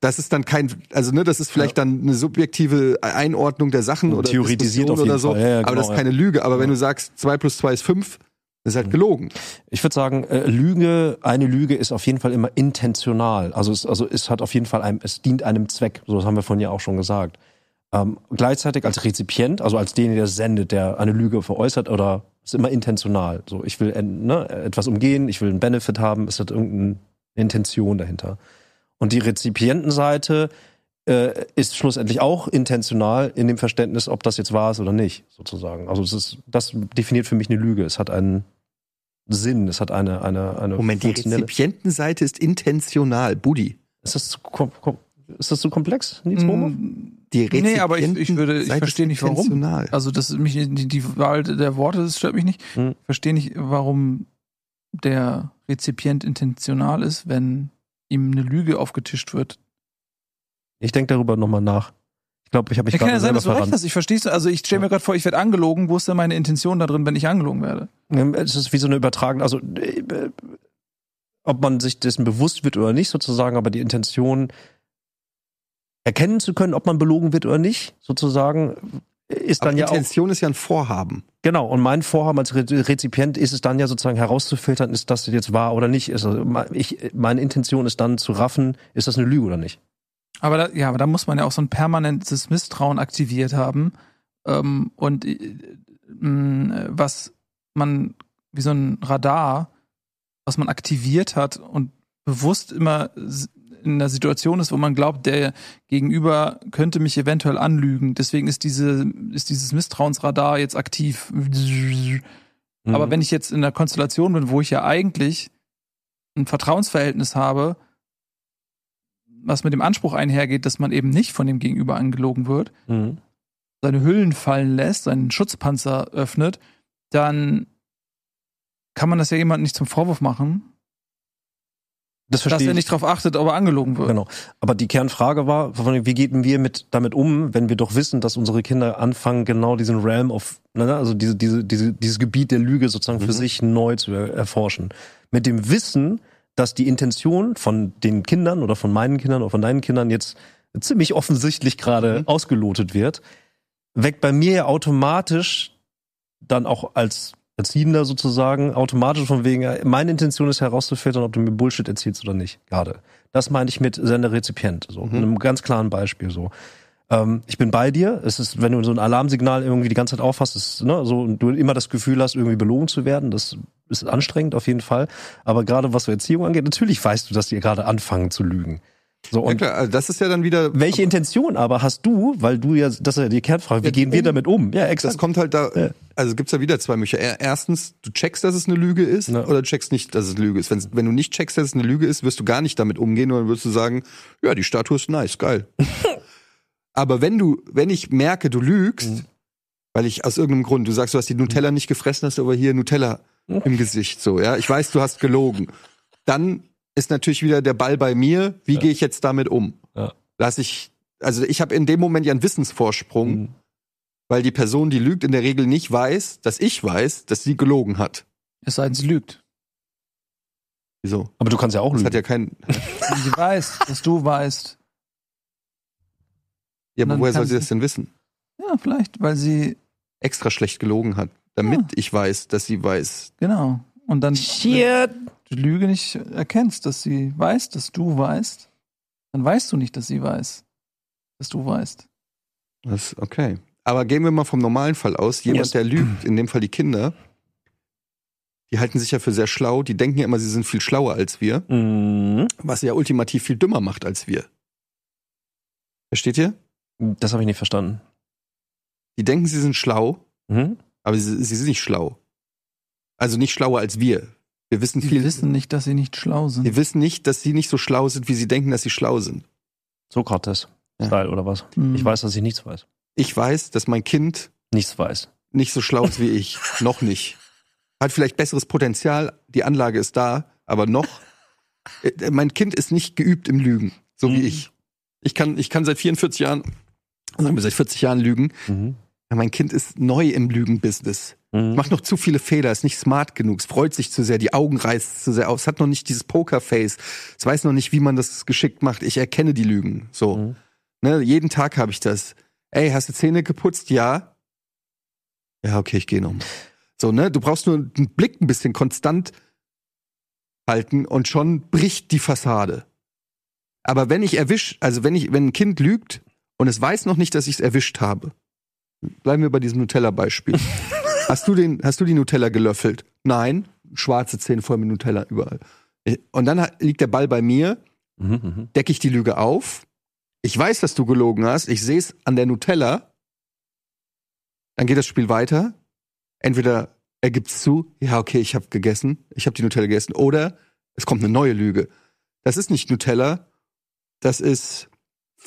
Das ist dann kein, also ne, das ist vielleicht dann eine subjektive Einordnung der Sachen oder Theoretisiert Diskussion auf jeden oder so. Fall. Ja, ja, aber genau, das ist keine Lüge. Aber wenn du sagst, zwei plus zwei ist fünf, ist halt gelogen. Ich würde sagen, äh, Lüge, eine Lüge ist auf jeden Fall immer intentional. Also es, also es hat auf jeden Fall einem, es dient einem Zweck. So das haben wir vorhin ja auch schon gesagt. Ähm, gleichzeitig als Rezipient, also als derjenige, der sendet, der eine Lüge veräußert oder ist immer intentional. So, ich will äh, ne, etwas umgehen, ich will einen Benefit haben, es hat irgendeine Intention dahinter. Und die Rezipientenseite äh, ist schlussendlich auch intentional in dem Verständnis, ob das jetzt wahr ist oder nicht, sozusagen. Also es ist, das definiert für mich eine Lüge. Es hat einen Sinn, es hat eine, eine, eine Moment, die Rezipientenseite ist intentional, Buddy. Ist das zu, kom kom ist das zu komplex, Nils? Mm, Die Nee, aber ich, ich würde, ich verstehe ist nicht warum. intentional. Also das ist mich die, die Wahl der Worte, das stört mich nicht. Hm. Ich verstehe nicht, warum der Rezipient intentional ist, wenn ihm eine Lüge aufgetischt wird. Ich denke darüber nochmal nach. Ich glaube, ich habe mich Ja, kann ja gerade sein, selber dass du recht verrannt. hast. Ich verstehe es. Also ich stelle mir gerade vor, ich werde angelogen. Wo ist denn meine Intention da drin, wenn ich angelogen werde? Es ist wie so eine übertragene, also äh, ob man sich dessen bewusst wird oder nicht, sozusagen, aber die Intention erkennen zu können, ob man belogen wird oder nicht, sozusagen, ist dann aber ja auch Intention ist ja ein Vorhaben. genau. Und mein Vorhaben als Re Rezipient ist es dann ja sozusagen herauszufiltern, ist das jetzt wahr oder nicht. Ist also ich, meine Intention ist dann zu raffen, ist das eine Lüge oder nicht. Aber da, ja, aber da muss man ja auch so ein permanentes Misstrauen aktiviert haben. Ähm, und äh, mh, was man, wie so ein Radar, was man aktiviert hat und bewusst immer in einer Situation ist, wo man glaubt, der Gegenüber könnte mich eventuell anlügen. Deswegen ist diese, ist dieses Misstrauensradar jetzt aktiv. Aber Mhm. wenn ich jetzt in einer Konstellation bin, wo ich ja eigentlich ein Vertrauensverhältnis habe, was mit dem Anspruch einhergeht, dass man eben nicht von dem Gegenüber angelogen wird, Mhm. seine Hüllen fallen lässt, seinen Schutzpanzer öffnet, dann kann man das ja jemandem nicht zum Vorwurf machen, das dass verstehe er ich. nicht darauf achtet, ob er angelogen wird. Genau. Aber die Kernfrage war, wie gehen wir mit, damit um, wenn wir doch wissen, dass unsere Kinder anfangen, genau diesen Realm of, ne, also diese, diese, diese, dieses Gebiet der Lüge sozusagen für Mhm. sich neu zu er, erforschen. Mit dem Wissen, dass die Intention von den Kindern oder von meinen Kindern oder von deinen Kindern jetzt ziemlich offensichtlich gerade Mhm. ausgelotet wird, weckt bei mir ja automatisch dann auch als Erziehender sozusagen automatisch von wegen, ja, meine Intention ist herauszufiltern, ob du mir Bullshit erzählst oder nicht, gerade. Das meine ich mit Sender-Rezipient, so, Mhm. in einem ganz klaren Beispiel, so. Ähm, ich bin bei dir. Es ist, wenn du so ein Alarmsignal irgendwie die ganze Zeit aufhast, ist, ne, so, und du immer das Gefühl hast, irgendwie belogen zu werden, das ist anstrengend auf jeden Fall. Aber gerade was so Erziehung angeht, natürlich weißt du, dass die gerade anfangen zu lügen. So, Ja und klar, also das ist ja dann wieder. welche Intention aber hast du, weil du ja, das ist ja die Kernfrage, wie Ja, gehen wir um- damit um? Ja, Das exakt. kommt halt da, Ja. also gibt's ja wieder zwei Möglichkeiten. Er- Erstens, du checkst, dass es eine Lüge ist, Ja. oder du checkst nicht, dass es eine Lüge ist. Wenn, wenn du nicht checkst, dass es eine Lüge ist, wirst du gar nicht damit umgehen, oder wirst du sagen, ja, die Statue ist nice, geil. Aber wenn du, wenn ich merke, du lügst, Mhm. weil ich aus irgendeinem Grund, du sagst, du hast die Nutella nicht gefressen, hast aber hier Nutella Mhm. im Gesicht, so, ja, ich weiß, du hast gelogen. Dann ist natürlich wieder der Ball bei mir, wie Ja. gehe ich jetzt damit um? Ja. Lass ich, also ich habe in dem Moment ja einen Wissensvorsprung, Mhm. weil die Person, die lügt, in der Regel nicht weiß, dass ich weiß, dass sie gelogen hat. Es sei denn, sie lügt. Wieso? Aber du kannst ja auch Das lügen. hat ja kein. Wenn sie weiß, dass du weißt. Ja, aber woher soll sie- das denn wissen? Ja, vielleicht, weil sie, Extra schlecht gelogen hat, damit Ja. ich weiß, dass sie weiß. genau. Und dann Shit. die Lüge nicht erkennst, dass sie weiß, dass du weißt, dann weißt du nicht, dass sie weiß, dass du weißt. Das okay. Aber gehen wir mal vom normalen Fall aus. Jemand, Yes. der lügt, in dem Fall die Kinder, die halten sich ja für sehr schlau. Die denken ja immer, sie sind viel schlauer als wir, Mhm. was sie ja ultimativ viel dümmer macht als wir. Versteht ihr? Das habe ich nicht verstanden. Die denken, sie sind schlau, Mhm. aber sie, sie sind nicht schlau. Also nicht schlauer als wir. Wir wissen Sie viel. wissen nicht, dass sie nicht schlau sind. Wir wissen nicht, dass sie nicht so schlau sind, wie sie denken, dass sie schlau sind. Sokrates. Ja. Style oder was? Hm. Ich weiß, dass ich nichts weiß. Ich weiß, dass mein Kind Nichts weiß. nicht so schlau ist wie ich. noch nicht. Hat vielleicht besseres Potenzial, die Anlage ist da, aber noch. Äh, Mein Kind ist nicht geübt im Lügen, so wie Mhm. ich. Ich kann, ich kann seit 44 Jahren, sagen wir seit 40 Jahren lügen. Mhm. Ja, mein Kind ist neu im Lügenbusiness. Mhm. Macht noch zu viele Fehler, ist nicht smart genug, es freut sich zu sehr, die Augen reißt zu sehr aus, hat noch nicht dieses Pokerface, es weiß noch nicht, wie man das geschickt macht. Ich erkenne die Lügen. So. Mhm. Ne, jeden Tag habe ich das. Ey, hast du Zähne geputzt? Ja. Ja, okay, ich gehe noch. mal. So, ne? Du brauchst nur den Blick ein bisschen konstant halten und schon bricht die Fassade. Aber wenn ich erwisch, also wenn ich, wenn ein Kind lügt und es weiß noch nicht, dass ich es erwischt habe, bleiben wir bei diesem Nutella-Beispiel. hast du den, hast du die Nutella gelöffelt? Nein. Schwarze Zähne voll mit Nutella überall. Und dann liegt der Ball bei mir, Mhm. Mhm. decke ich die Lüge auf ich weiß, dass du gelogen hast, ich sehe es an der Nutella, dann geht das Spiel weiter. Entweder er gibt's zu, ja, okay, ich habe gegessen, ich habe die Nutella gegessen, oder es kommt eine neue Lüge. Das ist nicht Nutella, das ist,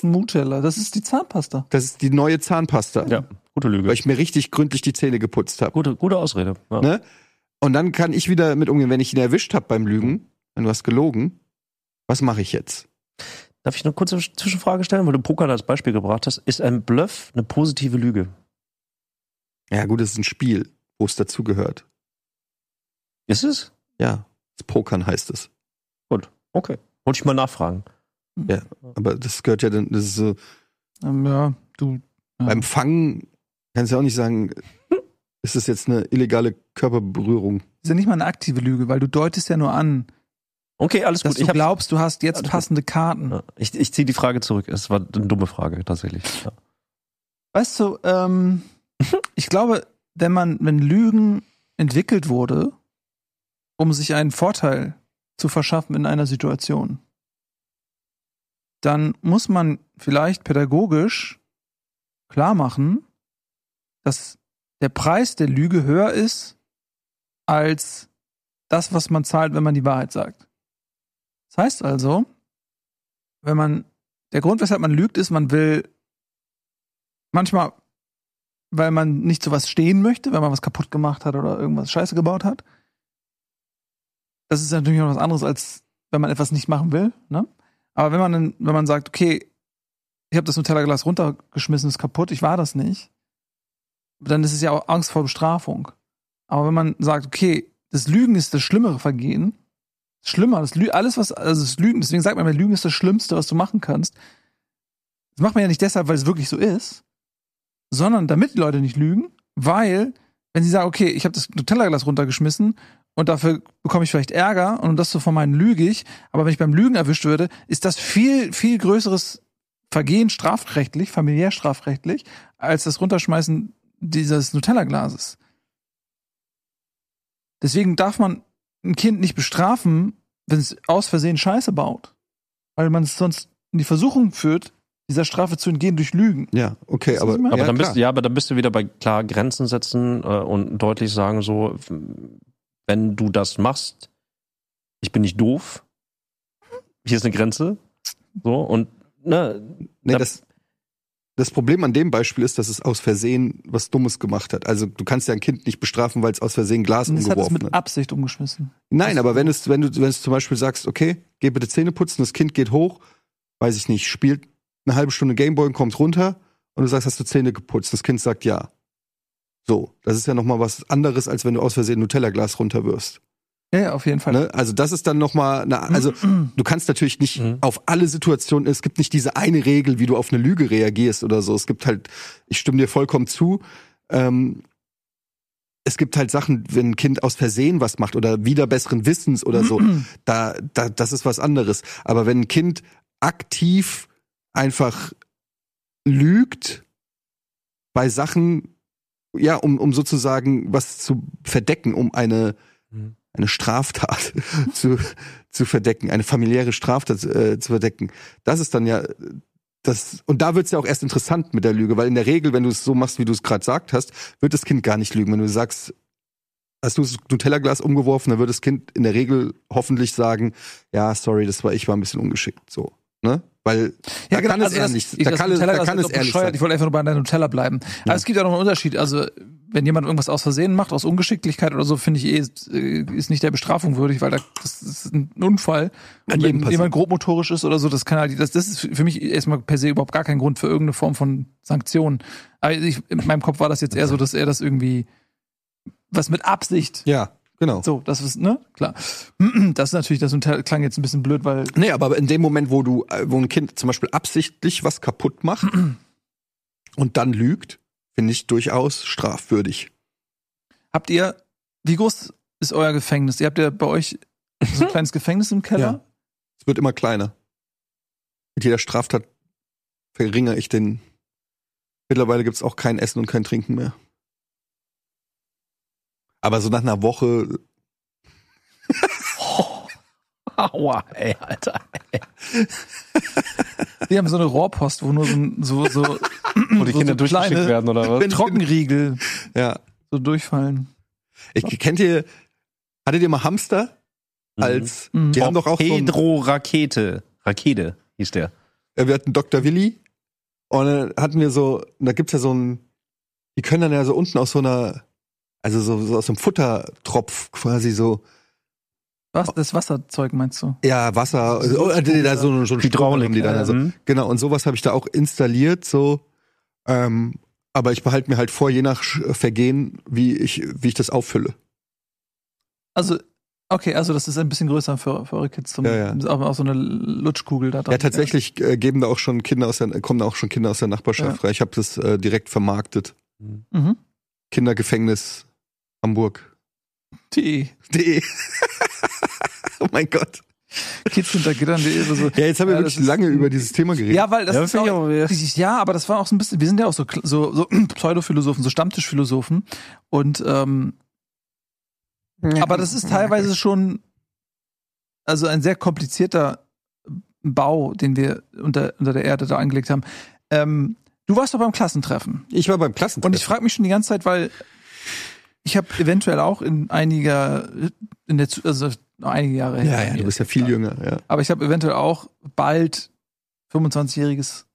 Nutella, das ist die Zahnpasta. das ist die neue Zahnpasta. Ja, gute Lüge. Weil ich mir richtig gründlich die Zähne geputzt habe. Gute, gute Ausrede. Ja. Ne? Und dann kann ich wieder mit umgehen, wenn ich ihn erwischt habe beim Lügen, wenn du hast gelogen, was mache ich jetzt? Darf ich eine kurze Zwischenfrage stellen, weil du Poker als Beispiel gebracht hast? Ist ein Bluff eine positive Lüge? Ja, gut, es ist ein Spiel, wo es dazugehört. Ist es? Ja, das Pokern heißt es. Gut, okay. Wollte ich mal nachfragen. Ja, aber das gehört ja dann, das ist so, Ähm, ja, du. Ja. beim Fangen kannst du ja auch nicht sagen, ist das jetzt eine illegale Körperberührung? ist ja nicht mal eine aktive Lüge, weil du deutest ja nur an, Okay, alles dass gut. du Ich, glaubst, du hast jetzt Alles gut. passende Karten. Ja, ich, ich ziehe die Frage zurück. Es war eine dumme Frage, tatsächlich. Ja. Weißt du, ähm, ich glaube, wenn man, wenn Lügen entwickelt wurde, um sich einen Vorteil zu verschaffen in einer Situation, dann muss man vielleicht pädagogisch klar machen, dass der Preis der Lüge höher ist als das, was man zahlt, wenn man die Wahrheit sagt. Das heißt also, wenn man, der Grund, weshalb man lügt, ist, man will manchmal, weil man nicht zu was stehen möchte, weil man was kaputt gemacht hat oder irgendwas Scheiße gebaut hat. Das ist natürlich noch was anderes, als wenn man etwas nicht machen will. Ne? Aber wenn man, wenn man sagt, okay, ich habe das Nutella-Glas runtergeschmissen, ist kaputt, ich war das nicht, dann ist es ja auch Angst vor Bestrafung. Aber wenn man sagt, okay, das Lügen ist das schlimmere Vergehen, schlimmer, das Lü alles was, also das Lügen, deswegen sagt man, Lügen ist das Schlimmste, was du machen kannst. Das macht man ja nicht deshalb, weil es wirklich so ist, sondern damit die Leute nicht lügen, weil, wenn sie sagen, okay, ich habe das Nutella-Glas runtergeschmissen und dafür bekomme ich vielleicht Ärger und um das zu vermeiden, lüge ich, aber wenn ich beim Lügen erwischt würde, ist das viel, viel größeres Vergehen strafrechtlich, familiär strafrechtlich, als das Runterschmeißen dieses Nutella-Glases. Deswegen darf man ein Kind nicht bestrafen, wenn es aus Versehen Scheiße baut. Weil man es sonst in die Versuchung führt, dieser Strafe zu entgehen durch Lügen. Ja, okay, aber, Aber ja, dann bist, ja, aber dann bist du wieder bei klar Grenzen setzen äh, und deutlich sagen so, wenn du das machst, ich bin nicht doof, hier ist eine Grenze, so und ne, Nee, Da- das, das Problem an dem Beispiel ist, dass es aus Versehen was Dummes gemacht hat. Also du kannst ja ein Kind nicht bestrafen, weil es aus Versehen Glas Und es hat es umgeworfen mit hat. Absicht umgeschmissen. Nein, aber wenn es, wenn du, wenn du zum Beispiel sagst, okay, geh bitte Zähne putzen, das Kind geht hoch, weiß ich nicht, spielt eine halbe Stunde Gameboy und kommt runter und du sagst, hast du Zähne geputzt? Das Kind sagt ja. So, das ist ja noch mal was anderes, als wenn du aus Versehen Nutella-Glas runterwirfst. Ja, auf jeden Fall. Ne? Also das ist dann noch mal, eine, also du kannst natürlich nicht Mhm. auf alle Situationen, es gibt nicht diese eine Regel, wie du auf eine Lüge reagierst oder so. Es gibt halt, ich stimme dir vollkommen zu, ähm, es gibt halt Sachen, wenn ein Kind aus Versehen was macht oder wieder besseren Wissens oder so, da, da, das ist was anderes. Aber wenn ein Kind aktiv einfach lügt bei Sachen, ja, um, um sozusagen was zu verdecken, um eine, Mhm. Eine Straftat zu, zu verdecken, eine familiäre Straftat äh, zu verdecken. Das ist dann ja das, und da wird's ja auch erst interessant mit der Lüge, weil in der Regel, wenn du es so machst, wie du es gerade gesagt hast, wird das Kind gar nicht lügen. Wenn du sagst, hast du das Nutella-Glas umgeworfen, dann wird das Kind in der Regel hoffentlich sagen, ja, sorry, das war ich, war ein bisschen ungeschickt. So, ne? Weil da kann es also das- ehrlich, ich- da das kann es, Nutella, da das kann es ehrlich bescheuert. sein. Ich wollte einfach nur bei der Nutella bleiben. Aber es gibt ja noch einen Unterschied. Also, wenn jemand irgendwas aus Versehen macht, aus Ungeschicklichkeit oder so, finde ich eh, ist, äh, ist nicht der Bestrafung würdig, weil da, das ist ein Unfall. Kann Wenn jedem jemand, jemand grobmotorisch ist oder so, das kann halt, das, das ist für mich erstmal per se überhaupt gar kein Grund für irgendeine Form von Sanktion. Aber ich, in meinem Kopf war das jetzt eher so, dass er das irgendwie was mit Absicht. Ja, genau. So, das ist, ne? Klar. Das ist natürlich, das klang jetzt ein bisschen blöd, weil Nee, aber in dem Moment, wo du, äh, wo ein Kind zum Beispiel absichtlich was kaputt macht und dann lügt, finde ich durchaus strafwürdig. Habt ihr, wie groß ist euer Gefängnis? Ihr habt ja bei euch so ein kleines Gefängnis im Keller? Ja. Es wird immer kleiner. Mit jeder Straftat verringere ich den. Mittlerweile gibt's auch kein Essen und kein Trinken mehr. Aber so nach einer Woche, Aua, ey, Alter. Wir haben so eine Rohrpost, wo nur so, ein- so, so, Wo die so, Kinder so durchgeschickt werden oder was? Trockenriegel Ja. so durchfallen. Ich, kennt ihr, hattet ihr mal Hamster? Mhm. Als, Mhm. wir haben doch auch so Pedro Rakete. Rakete hieß der. äh, wir hatten Dr. Willi und dann hatten wir so, da gibt's ja so ein, die können dann ja so unten aus so einer, also so, so aus einem Futtertropf quasi so, Was? Das Wasserzeug meinst du? ja, Wasser, oh, äh, da so, so ein Hydraulik, die dann ja. also, Mhm. Genau, und sowas habe ich da auch installiert, so, ähm, aber ich behalte mir halt vor, je nach Vergehen, wie ich, wie ich das auffülle. Also, okay, also das ist ein bisschen größer für, für eure Kids. Zum, Ja, ja. Auch, auch so eine Lutschkugel da dran. Ja, tatsächlich äh, geben da auch schon Kinder aus der, kommen da auch schon Kinder aus der Nachbarschaft Ja. rein. Ich habe das äh, direkt vermarktet. Mhm. Kindergefängnis Hamburg. Die De. oh mein Gott. Kids hinter Gittern.de so. Ja, jetzt haben wir Ja, wirklich lange über dieses Thema geredet. Ja, weil das Ja, ist ich auch, auch, ja. richtig- ja, aber das war auch so ein bisschen, wir sind ja auch so, so, so Pseudophilosophen, so Stammtischphilosophen. Und ähm, aber das ist teilweise schon also ein sehr komplizierter Bau, den wir unter, unter der Erde da angelegt haben. Ähm, du warst doch beim Klassentreffen. Ich war beim Klassentreffen. Und ich frage mich schon die ganze Zeit, weil ich habe eventuell auch in einiger, in der, also noch einige Jahre ja, her. ja, du bist ja viel jünger, ja. Aber ich habe eventuell auch bald 25-jähriges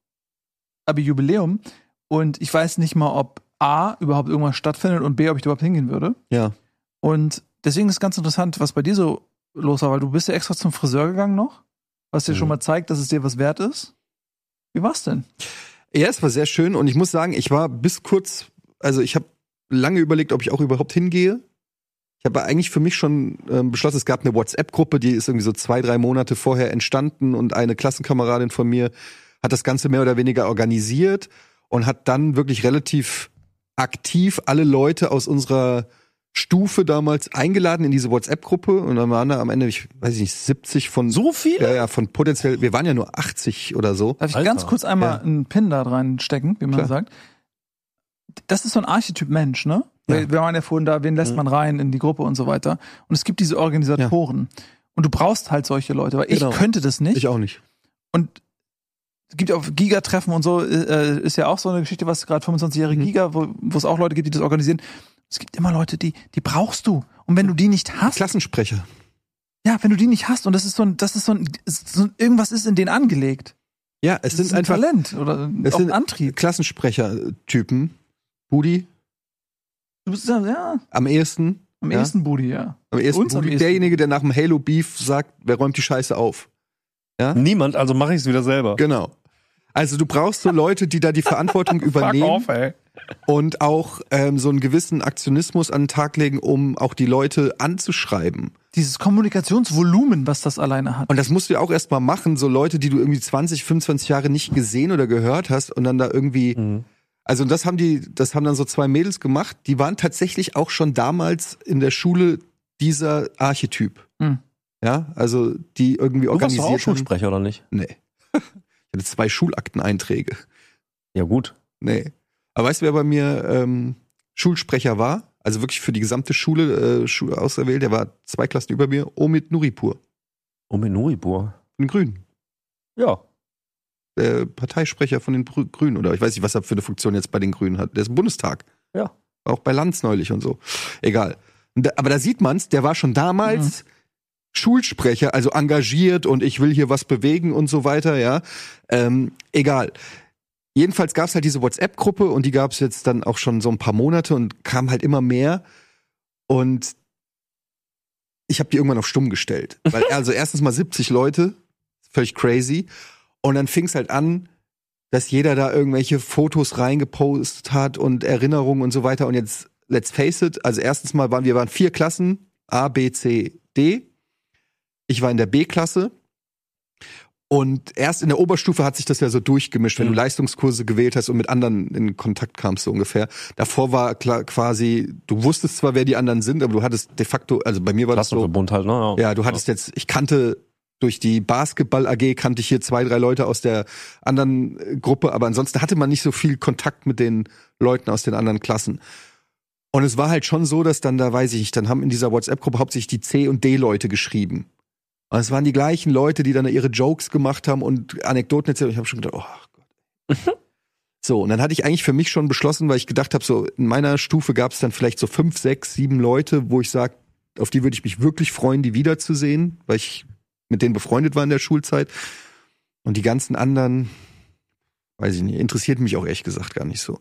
Abi-Jubiläum und ich weiß nicht mal, ob A, überhaupt irgendwas stattfindet und B, ob ich überhaupt hingehen würde. Ja. Und deswegen ist ganz interessant, was bei dir so los war, weil du bist ja extra zum Friseur gegangen noch, was dir Mhm. schon mal zeigt, dass es dir was wert ist. Wie war's denn? Ja, es war sehr schön und ich muss sagen, ich war bis kurz, also ich habe lange überlegt, ob ich auch überhaupt hingehe. Ich habe eigentlich für mich schon ähm, beschlossen, es gab eine WhatsApp-Gruppe, die ist irgendwie so zwei, drei Monate vorher entstanden und eine Klassenkameradin von mir hat das Ganze mehr oder weniger organisiert und hat dann wirklich relativ aktiv alle Leute aus unserer Stufe damals eingeladen in diese WhatsApp-Gruppe und dann waren da am Ende, ich weiß nicht, 70 von So viel? ja, ja, von potenziell, wir waren ja nur 80 oder so. Darf ich Alter. ganz kurz einmal Ja. einen Pin da reinstecken, wie man Klar. sagt? Das ist so ein Archetyp Mensch, ne? Ja. Wir, waren ja vorhin da, wen lässt Mhm. man rein in die Gruppe und so weiter. Und es gibt diese Organisatoren. Und du brauchst halt solche Leute, weil ich Genau. könnte das nicht. Ich auch nicht. Und es gibt ja auch Giga-Treffen und so, äh, ist ja auch so eine Geschichte, was gerade 25-jährige Mhm. Giga, wo es auch Leute gibt, die das organisieren. Es gibt immer Leute, die, die brauchst du. Und wenn du die nicht hast, Klassensprecher. ja, wenn du die nicht hast, und das ist so ein, das ist so ein, so ein irgendwas ist in denen angelegt. Ja, es Das sind ist ein einfach Talent oder Es sind- ein Antrieb. Klassensprecher-Typen. Budi Du bist ja, ja am ehesten. am Ja. ehesten Budi, ja. Am ehesten Uns Budi. Derjenige, der nach dem Halo Beef sagt, wer räumt die Scheiße auf. Niemand, also mache ich es wieder selber. Genau. Also du brauchst so Leute, die da die Verantwortung Fuck übernehmen off, ey. und auch ähm, so einen gewissen Aktionismus an den Tag legen, um auch die Leute anzuschreiben. Dieses Kommunikationsvolumen, was das alleine hat. Und das musst du ja auch erstmal machen, so Leute, die du irgendwie 20, 25 Jahre nicht gesehen oder gehört hast und dann da irgendwie Mhm. Also das haben die, das haben dann so zwei Mädels gemacht, die waren tatsächlich auch schon damals in der Schule dieser Archetyp. Hm. Ja, also die irgendwie Du warst organisiert auch. Schulsprecher, oder nicht? Nee. Ich hatte zwei Schulakteneinträge. Ja, gut. Nee. Aber weißt du, wer bei mir ähm, Schulsprecher war? Also wirklich für die gesamte Schule, äh, Schule auserwählt. Der war zwei Klassen über mir. Omid Nuripur. Omid Nuripur. Von den Grünen. Ja. Der Parteisprecher von den Grünen. Oder ich weiß nicht, was er für eine Funktion jetzt bei den Grünen hat. Der ist im Bundestag. Ja. Auch bei Lanz neulich und so. Egal. Da, aber da sieht man's, der war schon damals Schulsprecher, also engagiert und ich will hier was bewegen und so weiter, ja. Ähm, egal. Jedenfalls gab's halt diese WhatsApp-Gruppe und die gab's jetzt dann auch schon so ein paar Monate und kam halt immer mehr. Und ich habe die irgendwann auf stumm gestellt. Weil also erstens mal 70 Leute, völlig crazy. Und dann fing's halt an, dass jeder da irgendwelche Fotos reingepostet hat und Erinnerungen und so weiter. Und jetzt, let's face it, also erstens mal waren wir waren vier Klassen, A, B, C, D. Ich war in der B-Klasse. Und erst in der Oberstufe hat sich das ja so durchgemischt, wenn Mhm. du Leistungskurse gewählt hast und mit anderen in Kontakt kamst, so ungefähr. Davor war klar, quasi, du wusstest zwar, wer die anderen sind, aber du hattest de facto, also bei mir war das so, Klassenverbund halt, ne? ja, du hattest jetzt, ich kannte durch die Basketball AG kannte ich hier zwei, drei Leute aus der anderen äh, Gruppe, aber ansonsten hatte man nicht so viel Kontakt mit den Leuten aus den anderen Klassen. Und es war halt schon so, dass dann da weiß ich nicht, dann haben in dieser WhatsApp-Gruppe hauptsächlich die C und D-Leute geschrieben. Und es waren die gleichen Leute, die dann ihre Jokes gemacht haben und Anekdoten erzählt. Und ich habe schon gedacht, oh Gott. so, und dann hatte ich eigentlich für mich schon beschlossen, weil ich gedacht habe, so in meiner Stufe gab es dann vielleicht so fünf, sechs, sieben Leute, wo ich sage, auf die würde ich mich wirklich freuen, die wiederzusehen, weil ich mit denen befreundet war in der Schulzeit. Und die ganzen anderen, weiß ich nicht, interessiert mich auch ehrlich gesagt gar nicht so.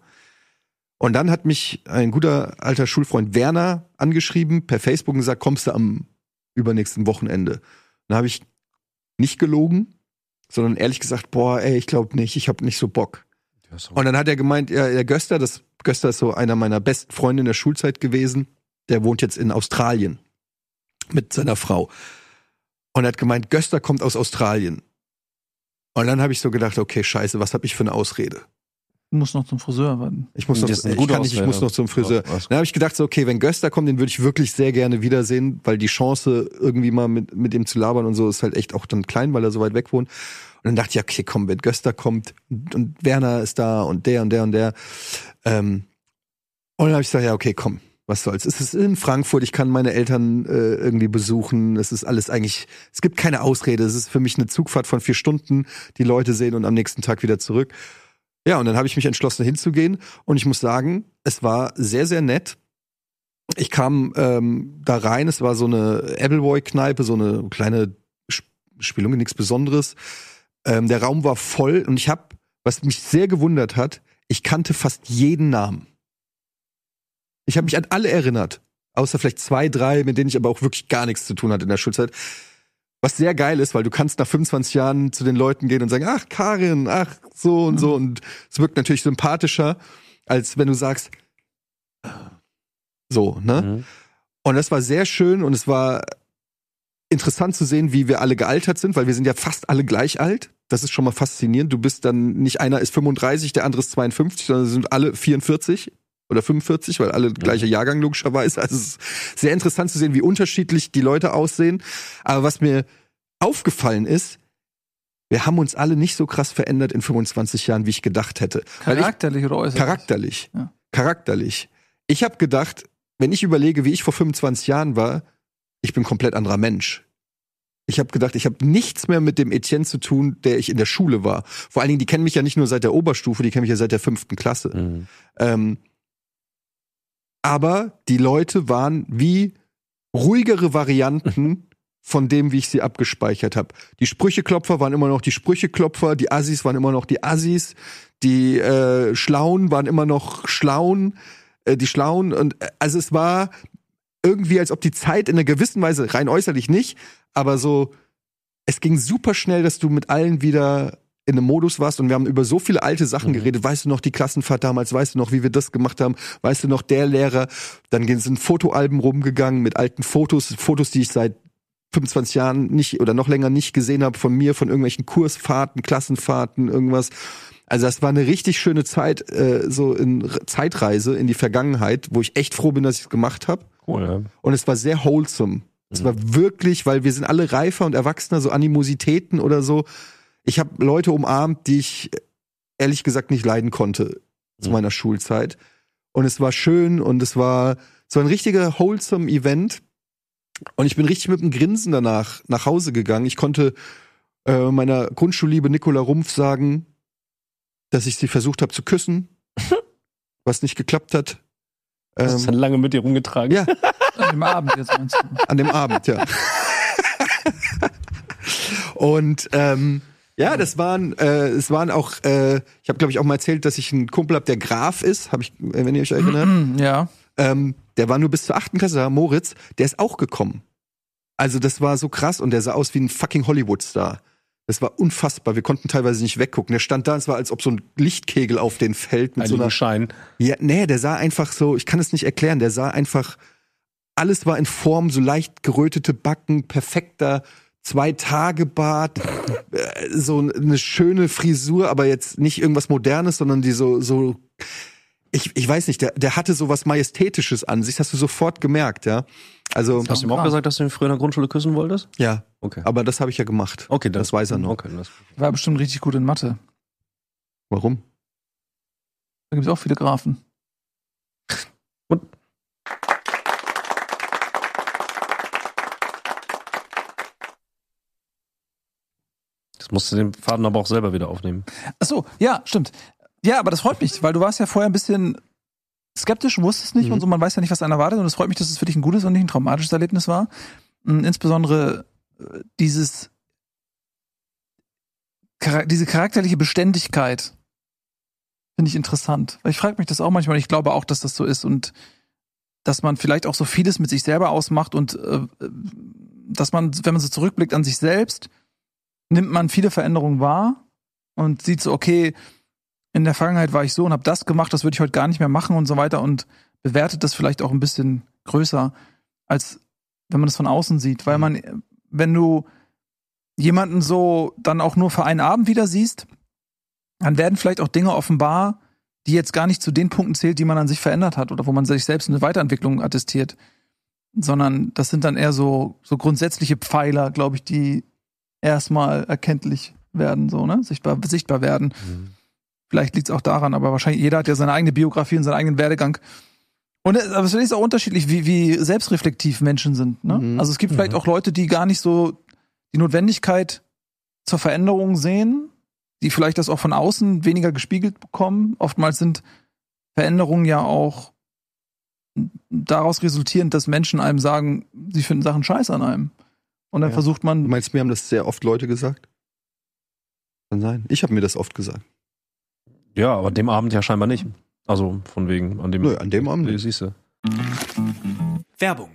Und dann hat mich ein guter alter Schulfreund Werner angeschrieben per Facebook und gesagt, kommst du am übernächsten Wochenende? Dann habe ich nicht gelogen, sondern ehrlich gesagt, boah, ey, ich glaube nicht, ich habe nicht so Bock. Und dann hat er gemeint, ja, der Göster, das Göster ist so einer meiner besten Freunde in der Schulzeit gewesen, der wohnt jetzt in Australien mit seiner Frau. Und er hat gemeint, Göster kommt aus Australien. Und dann habe ich so gedacht, okay, scheiße, was habe ich für eine Ausrede? Du musst noch zum Friseur warten. Ich muss noch, ich kann nicht, ich muss noch zum Friseur. Dann habe ich gedacht, so, okay, wenn Göster kommt, den würde ich wirklich sehr gerne wiedersehen, weil die Chance, irgendwie mal mit, mit ihm zu labern und so, ist halt echt auch dann klein, weil er so weit weg wohnt. Und dann dachte ich, okay, komm, wenn Göster kommt und, und Werner ist da und der und der und der. Ähm, und dann habe ich gesagt, ja, okay, komm, was soll's. Es ist in Frankfurt, ich kann meine Eltern äh, irgendwie besuchen. Es ist alles eigentlich, es gibt keine Ausrede. Es ist für mich eine Zugfahrt von vier Stunden, die Leute sehen und am nächsten Tag wieder zurück. Ja, und dann habe ich mich entschlossen hinzugehen und ich muss sagen, es war sehr, sehr nett. Ich kam ähm, da rein, es war so eine Appleboy-Kneipe, so eine kleine Sp- Spielung, nichts Besonderes. Ähm, der Raum war voll und ich habe, was mich sehr gewundert hat, ich kannte fast jeden Namen. Ich habe mich an alle erinnert, außer vielleicht zwei, drei, mit denen ich aber auch wirklich gar nichts zu tun hatte in der Schulzeit. Was sehr geil ist, weil du kannst nach 25 Jahren zu den Leuten gehen und sagen, ach Karin, ach so und so und es wirkt natürlich sympathischer, als wenn du sagst so, ne? Mhm. Und das war sehr schön und es war interessant zu sehen, wie wir alle gealtert sind, weil wir sind ja fast alle gleich alt. Das ist schon mal faszinierend. Du bist dann nicht einer ist 35, der andere ist 52, sondern sind alle 44 oder 45, weil alle gleicher Jahrgang logischerweise. Also es ist sehr interessant zu sehen, wie unterschiedlich die Leute aussehen. Aber was mir aufgefallen ist, wir haben uns alle nicht so krass verändert in 25 Jahren, wie ich gedacht hätte. Weil ich, Charakterlich oder äußerlich? Charakterlich. Ja. Charakterlich. Ich habe gedacht, wenn ich überlege, wie ich vor 25 Jahren war, ich bin komplett anderer Mensch. Ich habe gedacht, ich habe nichts mehr mit dem Etienne zu tun, der ich in der Schule war. Vor allen Dingen, die kennen mich ja nicht nur seit der Oberstufe, die kennen mich ja seit der fünften Klasse. Mhm. Ähm, aber die Leute waren wie ruhigere Varianten von dem, wie ich sie abgespeichert habe. Die Sprücheklopfer waren immer noch die Sprücheklopfer, die Assis waren immer noch die Assis, die äh, Schlauen waren immer noch Schlauen, äh, die Schlauen und äh, also es war irgendwie, als ob die Zeit in einer gewissen Weise, rein äußerlich nicht, aber so, es ging super schnell, dass du mit allen wieder in einem Modus warst und wir haben über so viele alte Sachen Mhm. geredet. Weißt du noch die Klassenfahrt damals? Weißt du noch, wie wir das gemacht haben? Weißt du noch der Lehrer? Dann sind Fotoalben rumgegangen mit alten Fotos, Fotos, die ich seit 25 Jahren nicht oder noch länger nicht gesehen habe von mir, von irgendwelchen Kursfahrten, Klassenfahrten, irgendwas. Also das war eine richtig schöne Zeit, äh, so in Zeitreise in die Vergangenheit, wo ich echt froh bin, dass ich es gemacht habe. Cool, ja. Und es war sehr wholesome. Es war wirklich, weil wir sind alle reifer und erwachsener, so Animositäten oder so. Ich habe Leute umarmt, die ich ehrlich gesagt nicht leiden konnte zu Mhm. meiner Schulzeit. Und es war schön und es war so ein richtiger wholesome Event. Und ich bin richtig mit einem Grinsen danach nach Hause gegangen. Ich konnte äh, meiner Grundschulliebe Nicola Rumpf sagen, dass ich sie versucht habe zu küssen, was nicht geklappt hat. Das ist Ähm, dann lange mit dir rumgetragen. ja, An dem Abend jetzt meinst du? an dem Abend, ja. Und ähm, ja, das waren, äh, es waren auch, äh, ich habe glaube ich auch mal erzählt, dass ich einen Kumpel habe, der Graf ist, habe ich, äh, wenn ihr euch erinnert. Ja. Ähm, der war nur bis zur achten Klasse da, Moritz, der ist auch gekommen. Also das war so krass und der sah aus wie ein fucking Hollywood-Star. Das war unfassbar. Wir konnten teilweise nicht weggucken. Der stand da, es war, als ob so ein Lichtkegel auf den fällt mit so einer Schein. ja, nee, der sah einfach so, ich kann es nicht erklären, der sah einfach, alles war in Form, so leicht gerötete Backen, perfekter Zwei-Tage-Bart, äh, so eine schöne Frisur, aber jetzt nicht irgendwas Modernes, sondern die so, so, ich, ich weiß nicht, der, der hatte so was Majestätisches an sich, das hast du sofort gemerkt, ja. Also, Hast du ihm auch gesagt, dass du ihn früher in der Grundschule küssen wolltest? ja, Okay. aber das habe ich ja gemacht. Okay, das weiß er noch. Okay, das, War bestimmt richtig gut in Mathe. Warum? Da gibt es auch viele Grafen. Jetzt musst du den Faden aber auch selber wieder aufnehmen. Ach so, ja, stimmt. Ja, aber das freut mich, weil du warst ja vorher ein bisschen skeptisch, wusstest nicht Mhm. und so, man weiß ja nicht, was einen erwartet und es freut mich, dass es für dich ein gutes und nicht ein traumatisches Erlebnis war. Und insbesondere äh, dieses diese charakterliche Beständigkeit finde ich interessant. Ich frage mich das auch manchmal, ich glaube auch, dass das so ist und dass man vielleicht auch so vieles mit sich selber ausmacht und äh, äh, dass man, wenn man so zurückblickt an sich selbst, nimmt man viele Veränderungen wahr und sieht so, okay, in der Vergangenheit war ich so und habe das gemacht, das würde ich heute gar nicht mehr machen und so weiter und bewertet das vielleicht auch ein bisschen größer, als wenn man das von außen sieht. Weil man, äh, wenn du jemanden so dann auch nur für einen Abend wieder siehst, dann werden vielleicht auch Dinge offenbar, die jetzt gar nicht zu den Punkten zählt, die man an sich verändert hat oder wo man sich selbst eine Weiterentwicklung attestiert, sondern das sind dann eher so, so grundsätzliche Pfeiler, glaube ich, die erstmal erkenntlich werden, so, ne, sichtbar, sichtbar werden. Vielleicht liegt es auch daran, aber wahrscheinlich jeder hat ja seine eigene Biografie und seinen eigenen Werdegang. Und es aber es ist auch unterschiedlich, wie, wie selbstreflektiv Menschen sind. Ne? Mhm. Also es gibt vielleicht auch Leute, die gar nicht so die Notwendigkeit zur Veränderung sehen, die vielleicht das auch von außen weniger gespiegelt bekommen. Oftmals sind Veränderungen ja auch daraus resultierend, dass Menschen einem sagen, sie finden Sachen scheiße an einem. Und dann Ja. versucht Du man, meinst, mir haben das sehr oft Leute gesagt? Kann sein. Ich habe mir das oft gesagt. Ja, aber an dem Abend ja scheinbar nicht. Also von wegen, an dem. Nö, an dem Abend siehst du. Werbung.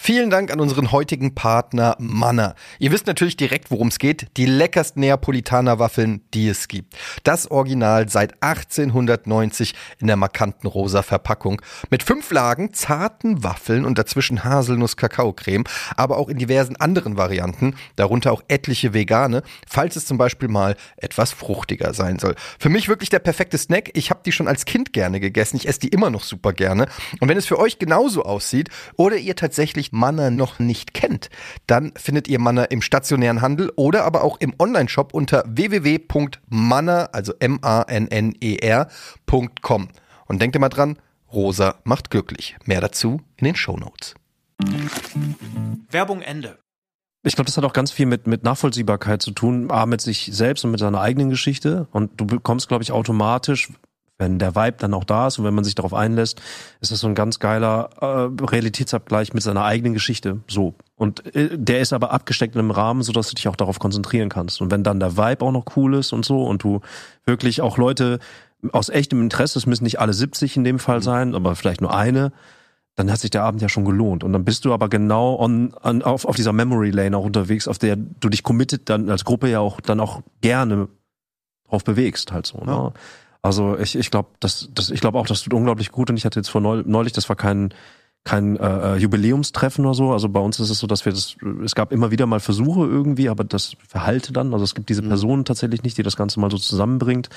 Vielen Dank an unseren heutigen Partner Manna. Ihr wisst natürlich direkt, worum es geht. Die leckersten Neapolitaner-Waffeln, die es gibt. Das Original seit 1890 in der markanten rosa Verpackung. Mit fünf Lagen zarten Waffeln und dazwischen Haselnuss-Kakaocreme, aber auch in diversen anderen Varianten, darunter auch etliche vegane, falls es zum Beispiel mal etwas fruchtiger sein soll. Für mich wirklich der perfekte Snack. Ich habe die schon als Kind gerne gegessen. Ich esse die immer noch super gerne. Und wenn es für euch genauso aussieht oder ihr tatsächlich Manna noch nicht kennt, dann findet ihr Manna im stationären Handel oder aber auch im Onlineshop unter www.manner, also M-A-N-N-E-R.com. Und denkt immer dran, rosa macht glücklich. Mehr dazu in den Shownotes. Werbung Ende. Ich glaube, das hat auch ganz viel mit, mit Nachvollziehbarkeit zu tun, A, mit sich selbst und mit seiner eigenen Geschichte. Und du bekommst, glaube ich, automatisch, wenn der Vibe dann auch da ist und wenn man sich darauf einlässt, ist das so ein ganz geiler äh, Realitätsabgleich mit seiner eigenen Geschichte. So. Und äh, der ist aber abgesteckt in einem Rahmen, sodass du dich auch darauf konzentrieren kannst. Und wenn dann der Vibe auch noch cool ist und so und du wirklich auch Leute aus echtem Interesse, es müssen nicht alle 70 in dem Fall sein, aber vielleicht nur eine, dann hat sich der Abend ja schon gelohnt. Und dann bist du aber genau on, on, auf, auf dieser Memory Lane auch unterwegs, auf der du dich committed dann als Gruppe ja auch dann auch gerne drauf bewegst, halt so. Ne? Also ich, ich glaube, das, das, ich glaube auch, das tut unglaublich gut. Und ich hatte jetzt vor neu- neulich, das war kein kein äh, Jubiläumstreffen oder so. Also bei uns ist es so, dass wir das, es gab immer wieder mal Versuche irgendwie, aber das verhalte dann. Also es gibt diese Person tatsächlich nicht, die das Ganze mal so zusammenbringt.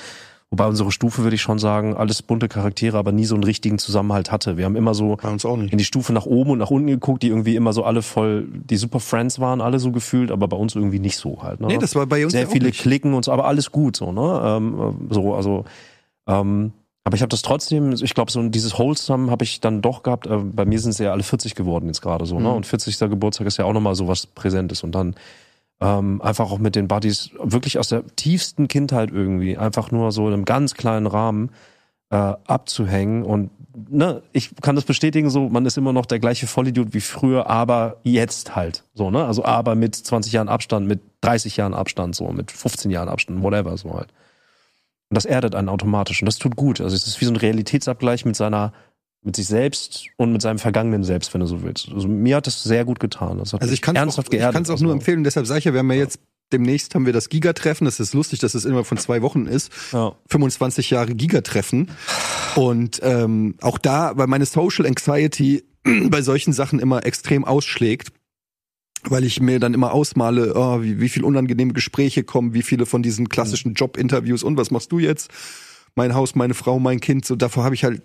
Wobei unsere Stufe, würde ich schon sagen, alles bunte Charaktere, aber nie so einen richtigen Zusammenhalt hatte. Wir haben immer so uns auch nicht. in die Stufe nach oben und nach unten geguckt, die irgendwie immer so alle voll, die Super Friends waren, alle so gefühlt, aber bei uns irgendwie nicht so halt. Ne? Nee, das war bei uns sehr ja viele. Klicken und so, aber alles gut so, ne? Ähm, äh, so, also ähm, aber ich habe das trotzdem, ich glaube, so dieses Wholesome habe ich dann doch gehabt. Äh, bei mir sind es ja alle 40 geworden jetzt gerade so, ne? Mhm. Und 40. Geburtstag ist ja auch nochmal so was Präsentes. Und dann ähm, einfach auch mit den Buddies, wirklich aus der tiefsten Kindheit irgendwie, einfach nur so in einem ganz kleinen Rahmen äh, abzuhängen. Und ne, ich kann das bestätigen, so, man ist immer noch der gleiche Vollidiot wie früher, aber jetzt halt. So, ne? Also aber mit 20 Jahren Abstand, mit 30 Jahren Abstand, so, mit 15 Jahren Abstand, whatever, so halt. Und das erdet einen automatisch und das tut gut. Also es ist wie so ein Realitätsabgleich mit seiner, mit sich selbst und mit seinem vergangenen Selbst, wenn du so willst. Also mir hat das sehr gut getan. Also ich kann es auch, auch Also, nur empfehlen. Deshalb sage ich ja, wir haben ja jetzt demnächst haben wir das Giga-Treffen. Das ist lustig, dass es immer von zwei Wochen ist. Ja. 25 Jahre Giga-Treffen. Und ähm, auch da, weil meine Social Anxiety bei solchen Sachen immer extrem ausschlägt, weil ich mir dann immer ausmale, oh, wie, wie viel unangenehme Gespräche kommen, wie viele von diesen klassischen Jobinterviews und was machst du jetzt? Mein Haus, meine Frau, mein Kind. So davor habe ich halt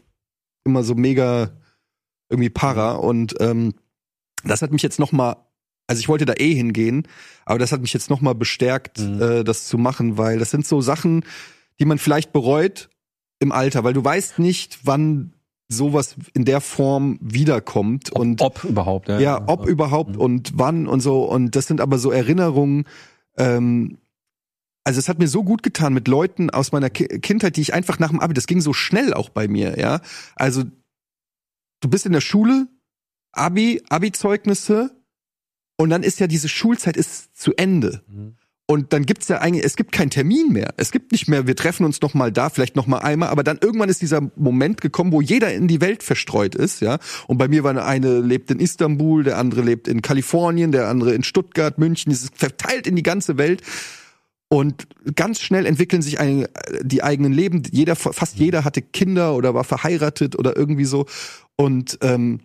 immer so mega irgendwie Para und ähm, das hat mich jetzt noch mal also ich wollte da eh hingehen, aber das hat mich jetzt noch mal bestärkt, Mhm. äh, das zu machen, weil das sind so Sachen, die man vielleicht bereut im Alter, weil du weißt nicht, wann sowas in der Form wiederkommt und ob überhaupt, ja. ja, ob überhaupt Mhm. und wann und so und das sind aber so Erinnerungen, ähm, also es hat mir so gut getan mit Leuten aus meiner Ki Kindheit, die ich einfach nach dem Abi, das ging so schnell auch bei mir, ja. Also du bist in der Schule, Abi, Abi-Zeugnisse und dann ist ja diese Schulzeit ist zu Ende. Mhm. Und dann gibt's ja eigentlich, es gibt keinen Termin mehr. Es gibt nicht mehr, wir treffen uns noch mal da, vielleicht noch mal einmal, aber dann irgendwann ist dieser Moment gekommen, wo jeder in die Welt verstreut ist, ja. Und bei mir war eine lebt in Istanbul, der andere lebt in Kalifornien, der andere in Stuttgart, München, es ist verteilt in die ganze Welt. Und ganz schnell entwickeln sich ein, die eigenen Leben. Jeder, fast jeder hatte Kinder oder war verheiratet oder irgendwie so. Und ähm,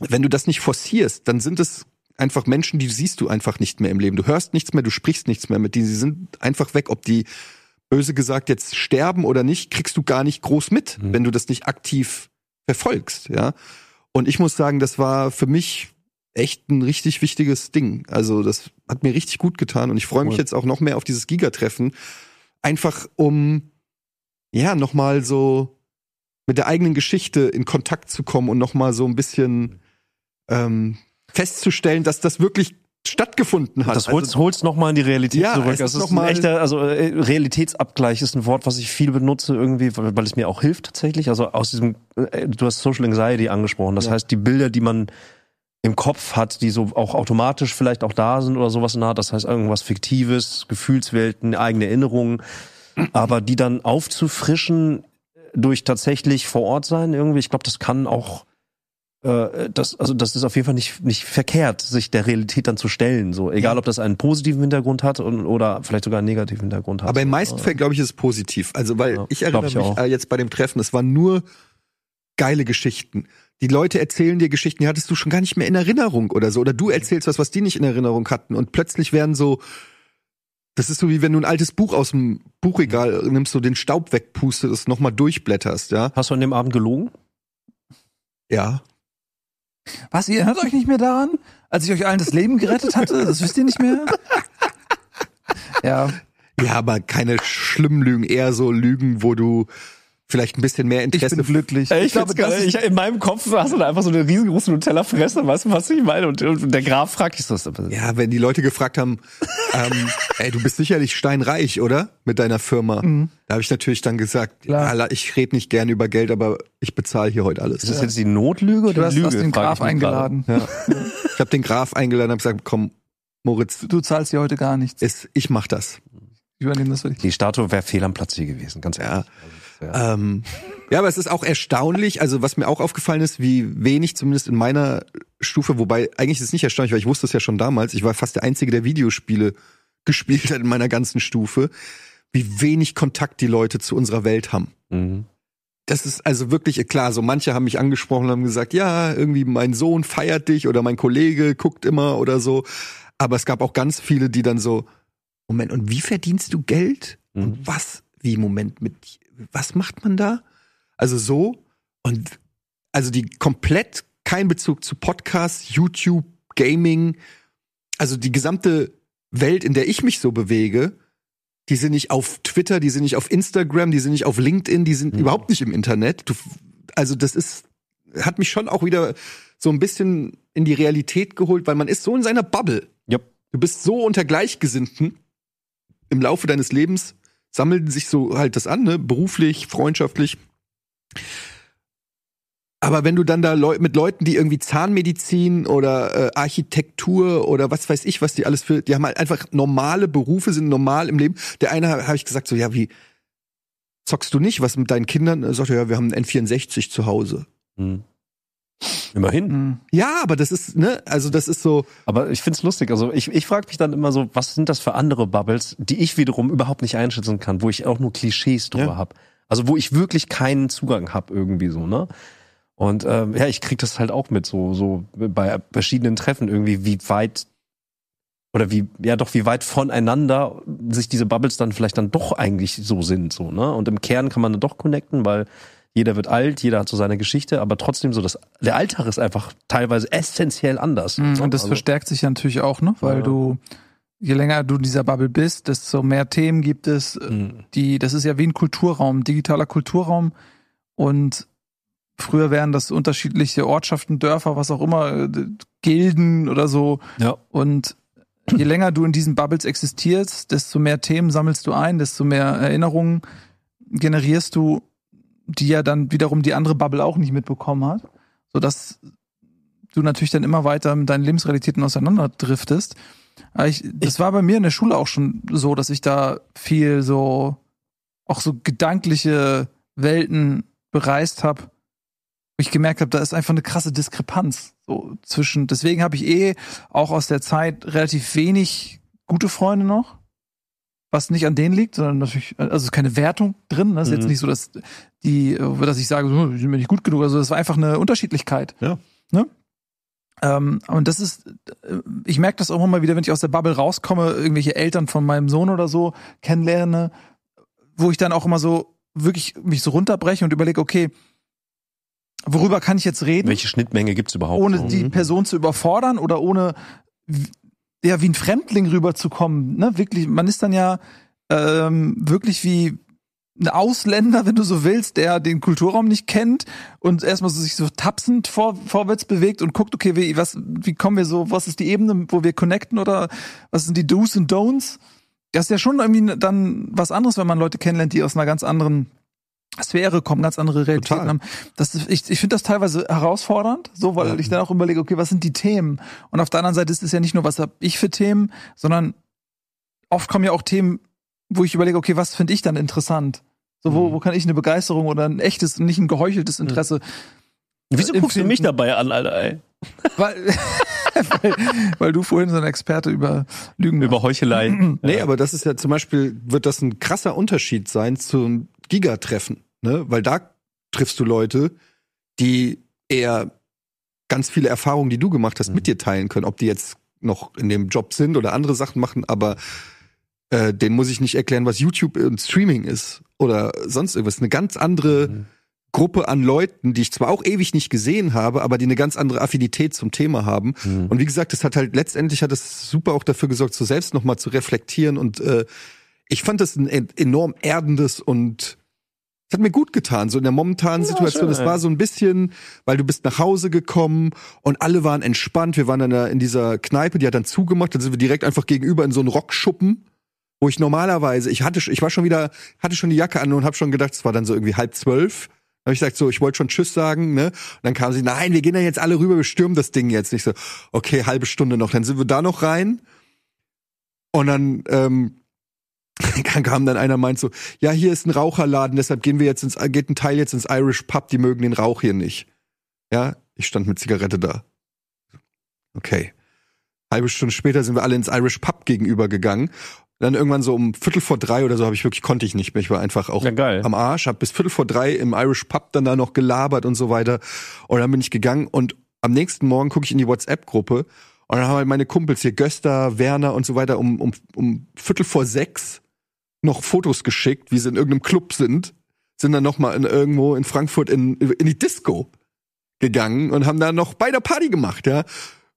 wenn du das nicht forcierst, dann sind es einfach Menschen, die siehst du einfach nicht mehr im Leben. Du hörst nichts mehr, du sprichst nichts mehr mit denen. Sie sind einfach weg. Ob die böse gesagt jetzt sterben oder nicht, kriegst du gar nicht groß mit, Mhm. wenn du das nicht aktiv verfolgst, ja. Und ich muss sagen, das war für mich echt ein richtig wichtiges Ding. Also das hat mir richtig gut getan und ich freue mich Cool. jetzt auch noch mehr auf dieses Giga-Treffen. Einfach um, ja, nochmal so mit der eigenen Geschichte in Kontakt zu kommen und nochmal so ein bisschen ähm, festzustellen, dass das wirklich stattgefunden hat. Das holst, Also, holst noch mal in die Realität Ja, zurück. es Das ist noch ein mal- echter, also äh, Realitätsabgleich ist ein Wort, was ich viel benutze irgendwie, weil, weil es mir auch hilft tatsächlich. Also aus diesem, äh, du hast Social Anxiety angesprochen. Das Ja. heißt, die Bilder, die man im Kopf hat, die so auch automatisch vielleicht auch da sind oder sowas in der Art. Das heißt, irgendwas Fiktives, Gefühlswelten, eigene Erinnerungen. Aber die dann aufzufrischen durch tatsächlich vor Ort sein irgendwie, ich glaube, das kann auch äh, das, also das ist auf jeden Fall nicht, nicht verkehrt, sich der Realität dann zu stellen. So, egal ob das einen positiven Hintergrund hat und, oder vielleicht sogar einen negativen Hintergrund hat. aber So, meisten äh, Fällen, glaube ich, ist es positiv. Also, weil Ja, ich erinnere ich mich auch. äh, jetzt bei dem Treffen, es waren nur geile Geschichten. Die Leute erzählen dir Geschichten, die hattest du schon gar nicht mehr in Erinnerung oder so. Oder du erzählst was, was die nicht in Erinnerung hatten. Und plötzlich werden so, das ist so wie wenn du ein altes Buch aus dem Buchregal nimmst, so den Staub wegpustest, das nochmal durchblätterst, ja. Hast du an dem Abend gelogen? Ja. Was, ihr erinnert euch nicht mehr daran? Als ich euch allen das Leben gerettet hatte? Das wisst ihr nicht mehr? Ja. Ja, aber keine schlimmen Lügen, eher so Lügen, wo du vielleicht ein bisschen mehr Ich Interesse bin glücklich. Ich, glaube, das ist, ich, in meinem Kopf hast du da einfach so eine riesengroße Nutella-Fresse, weißt du, was ich meine? Und, und der Graf fragt dich so. Ja, wenn die Leute gefragt haben, ähm, ey, du bist sicherlich steinreich, oder? Mit deiner Firma. Da habe ich natürlich dann gesagt, Klar. ja, ich rede nicht gern über Geld, aber ich bezahle hier heute alles. Ist das jetzt die Notlüge oder du hast, hast den Graf ich eingeladen. Ja. Ich habe den Graf eingeladen und gesagt, komm, Moritz, Du zahlst dir heute gar nichts. ist, ich mach das. Ich übernehme das für dich. Die Statue wäre fehl am Platz hier gewesen, ganz ehrlich. Ja. Ähm, ja, aber es ist auch erstaunlich, also was mir auch aufgefallen ist, wie wenig zumindest in meiner Stufe, wobei eigentlich ist es nicht erstaunlich, weil ich wusste es ja schon damals, ich war fast der Einzige, der Videospiele gespielt hat in meiner ganzen Stufe, wie wenig Kontakt die Leute zu unserer Welt haben. Mhm. Das ist also wirklich klar, so manche haben mich angesprochen und haben gesagt, ja, irgendwie mein Sohn feiert dich oder mein Kollege guckt immer oder so. Aber es gab auch ganz viele, die dann so, Moment, und wie verdienst du Geld? Mhm. Und was, wie, Moment, mit, was macht man da? Also so, und also die komplett kein Bezug zu Podcasts, YouTube, Gaming, also die gesamte Welt, in der ich mich so bewege, die sind nicht auf Twitter, die sind nicht auf Instagram, die sind nicht auf LinkedIn, die sind Mhm. überhaupt nicht im Internet. Du, also das ist, hat mich schon auch wieder so ein bisschen in die Realität geholt, weil man ist so in seiner Bubble. Yep. Du bist so unter Gleichgesinnten. Im Laufe deines Lebens sammeln sich so halt das an, ne? beruflich, freundschaftlich. Aber wenn du dann da Leu mit Leuten, die irgendwie Zahnmedizin oder äh, Architektur oder was weiß ich, was die alles für, die haben halt einfach normale Berufe, sind normal im Leben. Der eine habe ich gesagt so, ja, wie zockst du nicht? Was mit deinen Kindern? Er sagte, ja, wir haben einen N64 zu Hause. Mhm. Immerhin. Hm. Ja, aber das ist, ne, also das ist so, Aber ich find's lustig. Also ich, ich frage mich dann immer so, was sind das für andere Bubbles, die ich wiederum überhaupt nicht einschätzen kann, wo ich auch nur Klischees drüber Ja. hab. Also wo ich wirklich keinen Zugang hab irgendwie so, ne? Und ähm, ja, ich krieg das halt auch mit, so, so bei verschiedenen Treffen irgendwie, wie weit oder wie, ja doch, wie weit voneinander sich diese Bubbles dann vielleicht dann doch eigentlich so sind, so, ne? Und im Kern kann man dann doch connecten, weil jeder wird alt, jeder hat so seine Geschichte, aber trotzdem so, das, der Alltag ist einfach teilweise essentiell anders. Mhm, Und das Also- verstärkt sich ja natürlich auch, ne? Weil Ja. du, je länger du in dieser Bubble bist, desto mehr Themen gibt es, äh, Mhm. die, das ist ja wie ein Kulturraum, digitaler Kulturraum. Und früher wären das unterschiedliche Ortschaften, Dörfer, was auch immer, äh, Gilden oder so. Ja. Und je länger du in diesen Bubbles existierst, desto mehr Themen sammelst du ein, desto mehr Erinnerungen generierst du, die ja dann wiederum die andere Bubble auch nicht mitbekommen hat, sodass du natürlich dann immer weiter mit deinen Lebensrealitäten auseinanderdriftest. Aber ich, das war bei mir in der Schule auch schon so, dass ich da viel so auch so gedankliche Welten bereist habe, wo ich gemerkt habe, da ist einfach eine krasse Diskrepanz so zwischen. Deswegen habe ich eh auch aus der Zeit relativ wenig gute Freunde noch, was nicht an denen liegt, sondern natürlich, also es ist keine Wertung drin. Das ist Mhm. jetzt nicht so, dass die, dass ich sage, so, die sind mir nicht gut genug. Also es war einfach eine Unterschiedlichkeit. Ja. Ne? Ähm, und das ist, äh, ich merke das auch immer mal wieder, wenn ich aus der Bubble rauskomme, irgendwelche Eltern von meinem Sohn oder so kennenlerne, wo ich dann auch immer so wirklich mich so runterbreche und überlege, okay, worüber kann ich jetzt reden? Welche Schnittmenge gibt's überhaupt? ohne die Person zu überfordern oder ohne ja wie ein Fremdling rüberzukommen. Ne? Wirklich, man ist dann ja ähm, wirklich wie ein Ausländer, wenn du so willst, der den Kulturraum nicht kennt und erstmal so sich so tapsend vor, vorwärts bewegt und guckt, okay, wie, was, wie kommen wir so, was ist die Ebene, wo wir connecten oder was sind die Do's und Don'ts? Das ist ja schon irgendwie dann was anderes, wenn man Leute kennenlernt, die aus einer ganz anderen Sphäre kommen, ganz andere Realitäten Total. haben. Das, ist- ich ich finde das teilweise herausfordernd, so, weil Ja. ich dann auch überlege, okay, was sind die Themen? Und auf der anderen Seite ist es ja nicht nur, was habe ich für Themen, sondern oft kommen ja auch Themen, wo ich überlege, okay, was finde ich dann interessant? So, wo, Mhm. wo kann ich eine Begeisterung oder ein echtes, nicht ein geheucheltes Interesse, Wieso guckst du mich dabei an, Alter, ey? weil, weil, weil du vorhin so ein Experte über Lügen Über Heuchelei. Nee, aber das ist ja zum Beispiel, wird das ein krasser Unterschied sein zum Giga-Treffen, ne? Weil da triffst du Leute, die eher ganz viele Erfahrungen, die du gemacht hast, Mhm. mit dir teilen können. Ob die jetzt noch in dem Job sind oder andere Sachen machen, aber äh, denen muss ich nicht erklären, was YouTube und Streaming ist oder sonst irgendwas. Eine ganz andere Mhm. Gruppe an Leuten, die ich zwar auch ewig nicht gesehen habe, aber die eine ganz andere Affinität zum Thema haben. Mhm. Und wie gesagt, das hat halt letztendlich hat es super auch dafür gesorgt, so selbst nochmal zu reflektieren. Und äh, ich fand das ein en- enorm erdendes und es hat mir gut getan, so in der momentanen Ja, Situation. schön, Es war so ein bisschen, weil du bist nach Hause gekommen und alle waren entspannt. Wir waren dann da in dieser Kneipe, die hat dann zugemacht. Dann sind wir direkt einfach gegenüber in so einen Rockschuppen, wo ich normalerweise, ich hatte, ich war schon wieder, hatte schon die Jacke an und habe schon gedacht, es war dann so irgendwie halb zwölf. Da habe ich gesagt, so, ich wollte schon Tschüss sagen, ne? Und dann kam sie, nein, wir gehen da jetzt alle rüber, wir stürmen das Ding jetzt. Nicht so, okay, halbe Stunde noch. Dann sind wir da noch rein. Und dann ähm, dann kam dann einer meint so, ja, hier ist ein Raucherladen, deshalb gehen wir jetzt ins, geht ein Teil jetzt ins Irish Pub, die mögen den Rauch hier nicht. Ja, ich stand mit Zigarette da. Okay. Halbe Stunde später sind wir alle ins Irish Pub gegenüber gegangen. Dann irgendwann so um Viertel vor drei oder so habe ich wirklich, konnte ich nicht mehr. Ich war einfach auch Ja, am Arsch, hab bis Viertel vor drei im Irish Pub dann da noch gelabert und so weiter. Und dann bin ich gegangen und am nächsten Morgen gucke ich in die WhatsApp-Gruppe und dann haben halt meine Kumpels hier, Gösta, Werner und so weiter, um, um, um Viertel vor sechs noch Fotos geschickt, wie sie in irgendeinem Club sind, sind dann noch mal in irgendwo in Frankfurt in, in die Disco gegangen und haben da noch bei der Party gemacht, ja.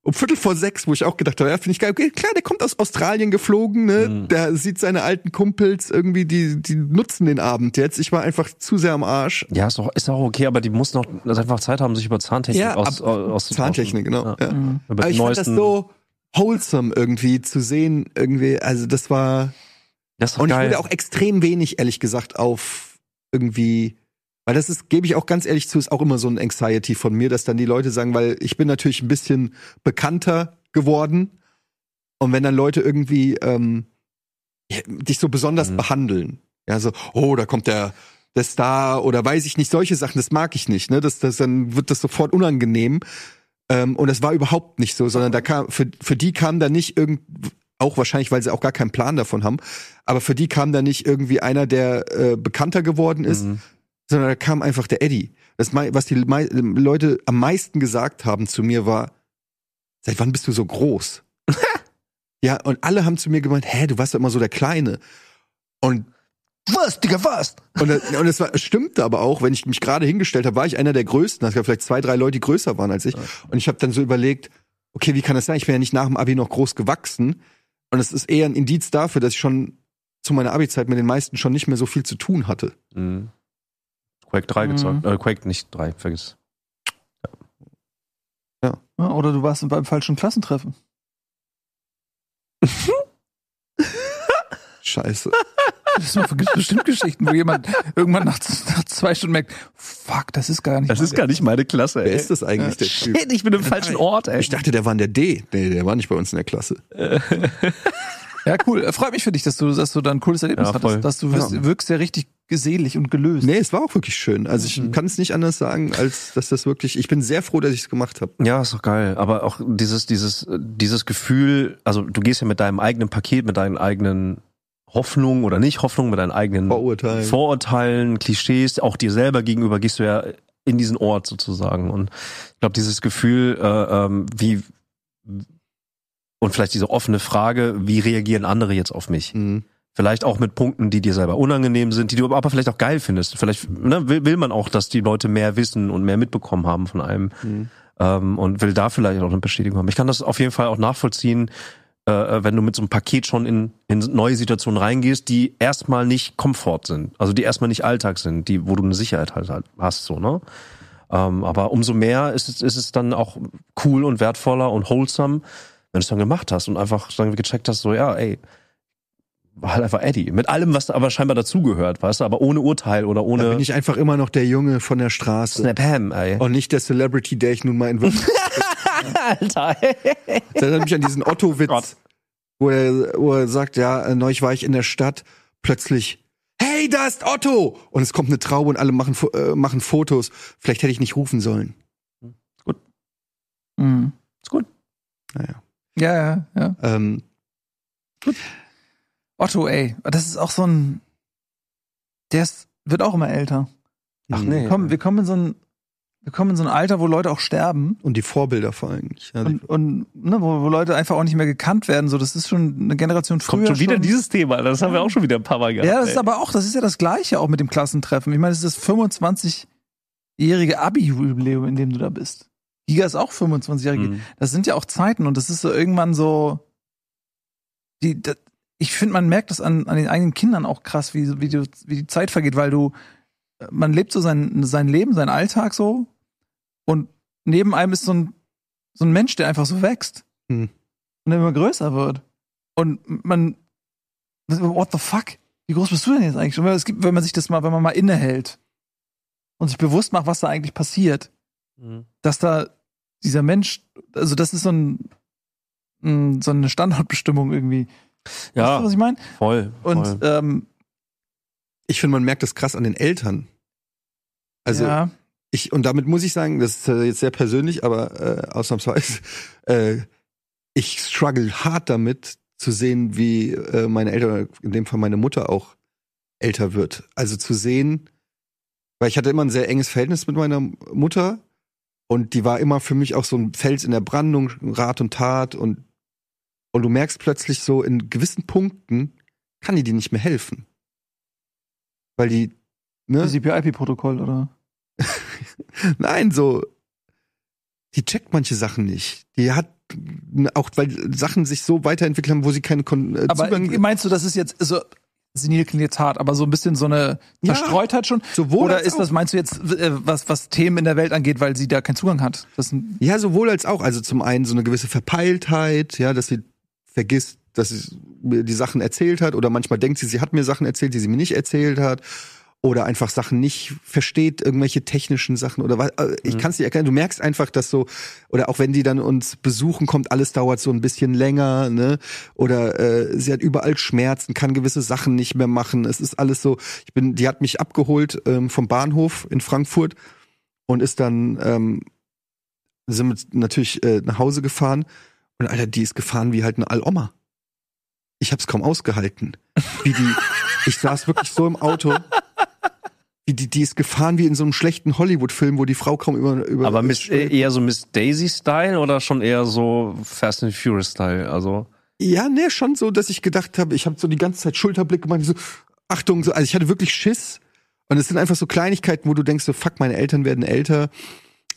Um Viertel vor sechs, wo ich auch gedacht habe, ja, finde ich geil. Okay, klar, der kommt aus Australien geflogen, ne? Mhm. Der sieht seine alten Kumpels irgendwie, die, die nutzen den Abend jetzt. Ich war einfach zu sehr am Arsch. Ja, ist doch, ist auch okay, aber die muss noch einfach Zeit haben, sich über Zahntechnik Ja, aus, ab- aus, Zahntechnik, genau. Ja. Mhm. Über Aber ich fand das so wholesome irgendwie zu sehen, irgendwie, also das war, Das ist und ich geil. wurde auch extrem wenig, ehrlich gesagt, auf irgendwie, weil das ist, gebe ich auch ganz ehrlich zu, ist auch immer so ein Anxiety von mir, dass dann die Leute sagen, weil ich bin natürlich ein bisschen bekannter geworden und wenn dann Leute irgendwie ähm, dich so besonders Mhm. behandeln, ja, so, oh, da kommt der, der Star oder weiß ich nicht, solche Sachen, das mag ich nicht, ne, das, das, dann wird das sofort unangenehm ähm, und das war überhaupt nicht so, sondern da kam, für, für die kam da nicht irgend, auch wahrscheinlich, weil sie auch gar keinen Plan davon haben, aber für die kam da nicht irgendwie einer, der äh, bekannter geworden ist, Mhm. sondern da kam einfach der Eddie. Das, was die mei Leute am meisten gesagt haben zu mir war, seit wann bist du so groß? ja, und alle haben zu mir gemeint, hä, du warst doch immer so der Kleine. Und was, Digga, was? Und, das- und es war, es stimmte aber auch, wenn ich mich gerade hingestellt habe, war ich einer der Größten. Es gab vielleicht zwei, drei Leute, die größer waren als ich. Und ich habe dann so überlegt, okay, wie kann das sein? Ich bin ja nicht nach dem Abi noch groß gewachsen. Und es ist eher ein Indiz dafür, dass ich schon zu meiner Abi-Zeit mit den meisten schon nicht mehr so viel zu tun hatte. Mhm. Quake 3 Mhm. gezockt. Äh, Quake nicht 3, vergiss. Ja, oder du warst beim falschen Klassentreffen. Scheiße. Das gibt bestimmt Geschichten, wo jemand irgendwann nach, nach zwei Stunden merkt, fuck, das ist gar nicht Das ist gar nicht meine Klasse, Wer ey. ist das eigentlich, der Typ? Shit, ich bin im falschen Ort, ey. Ich dachte, der war in der D. Nee, der war nicht bei uns in der Klasse. Ja, cool. Äh, Freut mich für dich, dass du, dass du da ein cooles Erlebnis Ja, hattest. Dass du wirst, Ja. wirkst ja richtig geselig und gelöst. Nee, es war auch wirklich schön. Also ich kann es nicht anders sagen, als dass das wirklich. Ich bin sehr froh, dass ich es gemacht habe. Ja, ist doch geil. Aber auch dieses, dieses, dieses Gefühl, also du gehst ja mit deinem eigenen Paket, mit deinen eigenen Hoffnungen oder nicht Hoffnungen, mit deinen eigenen Vorurteilen. Vorurteilen, Klischees, auch dir selber gegenüber gehst du ja in diesen Ort sozusagen. Und ich glaube, dieses Gefühl, äh, ähm, wie und vielleicht diese offene Frage, wie reagieren andere jetzt auf mich? Mhm. Vielleicht auch mit Punkten, die dir selber unangenehm sind, die du aber vielleicht auch geil findest. Vielleicht ne, will, will man auch, dass die Leute mehr wissen und mehr mitbekommen haben von einem Mhm. ähm, und will da vielleicht auch eine Bestätigung haben. Ich kann das auf jeden Fall auch nachvollziehen, äh, wenn du mit so einem Paket schon in, in neue Situationen reingehst, die erstmal nicht Komfort sind, also die erstmal nicht Alltag sind, die, wo du eine Sicherheit halt halt hast, so, ne? Ähm, aber umso mehr ist es, ist es dann auch cool und wertvoller und wholesome, wenn du es dann gemacht hast und einfach dann gecheckt hast, so, ja, ey, war halt einfach Eddie. Mit allem, was da aber scheinbar dazugehört, weißt du, aber ohne Urteil oder Da ohne bin ich einfach immer noch der Junge von der Straße. Snap Ham, ey. Und nicht der Celebrity, der ich nun mal in Wirklichkeit. Alter. Das erinnert mich an diesen. Otto-Witz, wo er, wo er sagt, ja, äh, neulich war ich in der Stadt, plötzlich, hey, da ist Otto! Und es kommt eine Traube und alle machen, äh, machen Fotos. Vielleicht hätte ich nicht rufen sollen. Mhm. Ist gut. Naja. Ja, ja, ja. Ähm, Otto, ey, das ist auch so ein, der ist, wird auch immer älter. Ach nee. Wir kommen, wir kommen in so ein, wir kommen in so ein Alter, wo Leute auch sterben und die Vorbilder vor allem. Ja, die, und, und ne, wo, wo Leute einfach auch nicht mehr gekannt werden. So, das ist schon eine Generation früher. Kommt schon wieder schon. dieses Thema. Das haben wir auch schon wieder ein paar Mal gehabt. Ja, das ey. ist aber auch, das ist ja das Gleiche auch mit dem Klassentreffen. Ich meine, es ist das 25-jährige Abi-Jubiläum, in dem du da bist. Giga ist auch 25-jährige. Mhm. Das sind ja auch Zeiten und das ist so irgendwann so, die, das, ich finde, man merkt das an, an den eigenen Kindern auch krass, wie, wie, du, wie die Zeit vergeht, weil du, man lebt so sein, sein Leben, seinen Alltag so und neben einem ist so ein, so ein Mensch, der einfach so wächst Hm. und der immer größer wird. Und man, what the fuck? Wie groß bist du denn jetzt eigentlich Es gibt, wenn man sich das mal, wenn man mal innehält und sich bewusst macht, was da eigentlich passiert, Mhm. dass da dieser Mensch, also das ist so ein, so eine Standardbestimmung irgendwie. Weißt du, Ja, was ich meine? voll. Und voll. ähm, ich finde, man merkt das krass an den Eltern. Also ja, ich, und damit muss ich sagen, das ist äh, jetzt sehr persönlich, aber äh, ausnahmsweise, äh, ich struggle hart damit zu sehen, wie äh, meine Eltern, in dem Fall meine Mutter auch älter wird. Also zu sehen, weil ich hatte immer ein sehr enges Verhältnis mit meiner Mutter und die war immer für mich auch so ein Fels in der Brandung, Rat und Tat und und du merkst plötzlich so in gewissen Punkten kann die dir nicht mehr helfen, weil die ne? das CPIP-Protokoll oder? Nein, so, die checkt manche Sachen nicht. Die hat auch, weil Sachen sich so weiterentwickelt haben, wo sie keinen Kon äh, Aber Zugang meinst du, das ist jetzt so, senil klingt jetzt hart, aber so ein bisschen so eine Ja. Verstreutheit schon? sowohl Oder ist das, meinst du jetzt, äh, was, was Themen in der Welt angeht, weil sie da keinen Zugang hat? Ja, sowohl als auch. Also zum einen so eine gewisse Verpeiltheit, ja, dass sie vergisst, dass sie mir die Sachen erzählt hat oder manchmal denkt sie, sie hat mir Sachen erzählt, die sie mir nicht erzählt hat oder einfach Sachen nicht versteht, irgendwelche technischen Sachen oder was. äh, Ich Mhm. kann es nicht erklären. Du merkst einfach, dass so oder auch wenn die dann uns besuchen kommt, alles dauert so ein bisschen länger, ne? Oder äh, sie hat überall Schmerzen, kann gewisse Sachen nicht mehr machen. Es ist alles so. Ich bin, die hat mich abgeholt ähm, vom Bahnhof in Frankfurt und ist dann ähm, sind wir natürlich äh, nach Hause gefahren und Alter, die ist gefahren wie halt eine Alloma. Ich hab's kaum ausgehalten. Wie die, ich saß wirklich so im Auto. Wie die, die ist gefahren wie in so einem schlechten Hollywood-Film, wo die Frau kaum über, über Aber Miss, eher so Miss Daisy-Style oder schon eher so Fast and Furious-Style? Also, Ja, nee, schon so, dass ich gedacht habe, ich habe so die ganze Zeit Schulterblick gemacht, so, Achtung, so, also ich hatte wirklich Schiss. Und es sind einfach so Kleinigkeiten, wo du denkst, so, fuck, meine Eltern werden älter.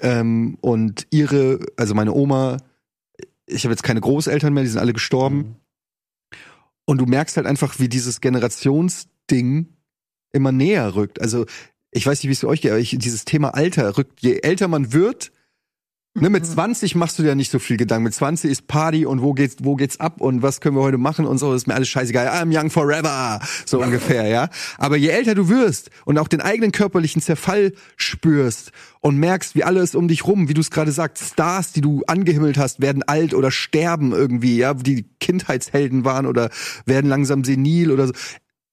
Ähm, und ihre, also meine Oma, ich habe jetzt keine Großeltern mehr, die sind alle gestorben. Und du merkst halt einfach, wie dieses Generationsding immer näher rückt. Also, ich weiß nicht, wie es für euch geht, aber ich, dieses Thema Alter rückt, je älter man wird, Ne, mit 20 machst du dir nicht so viel Gedanken. Mit 20 ist Party und wo geht's, wo geht's ab und was können wir heute machen und so, ist mir alles scheißegal. I'm young forever. So ungefähr, ja. Aber je älter du wirst und auch den eigenen körperlichen Zerfall spürst und merkst, wie alles um dich rum, wie du es gerade sagst, Stars, die du angehimmelt hast, werden alt oder sterben irgendwie, ja, die Kindheitshelden waren oder werden langsam senil oder so.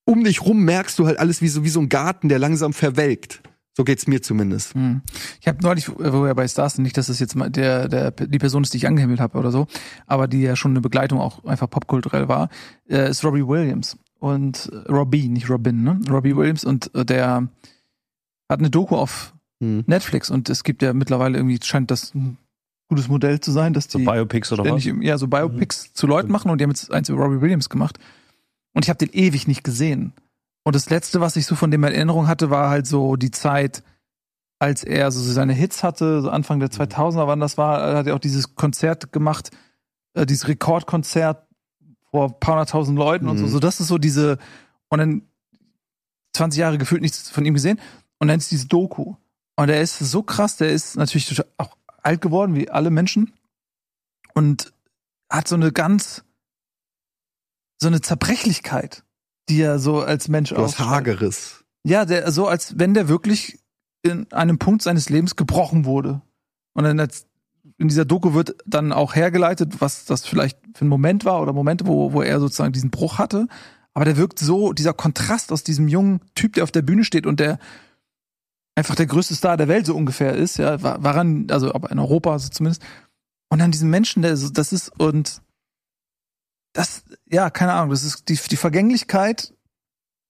Um dich rum merkst du halt alles wie so, wie so ein Garten, der langsam verwelkt. So geht's mir zumindest. Hm. Ich habe neulich, wo wir bei Stars sind, nicht, dass das jetzt mal der, der die Person ist, die ich angehimmelt habe oder so, aber die ja schon eine Begleitung auch einfach popkulturell war, äh, ist Robbie Williams und äh, Robbie, nicht Robin, ne? Robbie Williams und äh, der hat eine Doku auf Hm. Netflix und es gibt ja mittlerweile irgendwie scheint das ein gutes Modell zu sein, dass So die Biopics oder was? ja so Biopics zu Leuten machen und die haben jetzt eins über Robbie Williams gemacht und ich habe den ewig nicht gesehen und das letzte, was ich so von dem in Erinnerung hatte, war halt so die Zeit, als er so seine Hits hatte, so Anfang der 2000er, wann das war, hat er auch dieses Konzert gemacht, äh, dieses Rekordkonzert vor ein paar hunderttausend Leuten und so. Mhm. So, das ist so diese, und dann 20 Jahre gefühlt nichts von ihm gesehen und dann ist diese Doku. Und er ist so krass, der ist natürlich auch alt geworden, wie alle Menschen und hat so eine ganz, so eine Zerbrechlichkeit, die er so als Mensch Du hast ausstrahlt. Hageres. Ja, der, so als wenn der wirklich in einem Punkt seines Lebens gebrochen wurde. Und dann als, in dieser Doku wird dann auch hergeleitet, was das vielleicht für ein Moment war oder Momente, wo, wo er sozusagen diesen Bruch hatte. Aber der wirkt so, dieser Kontrast aus diesem jungen Typ, der auf der Bühne steht und der einfach der größte Star der Welt so ungefähr ist, ja, war, war an, also aber in Europa so zumindest. Und dann diesen Menschen, der so, das ist, und das, ja, keine Ahnung, das ist die, die Vergänglichkeit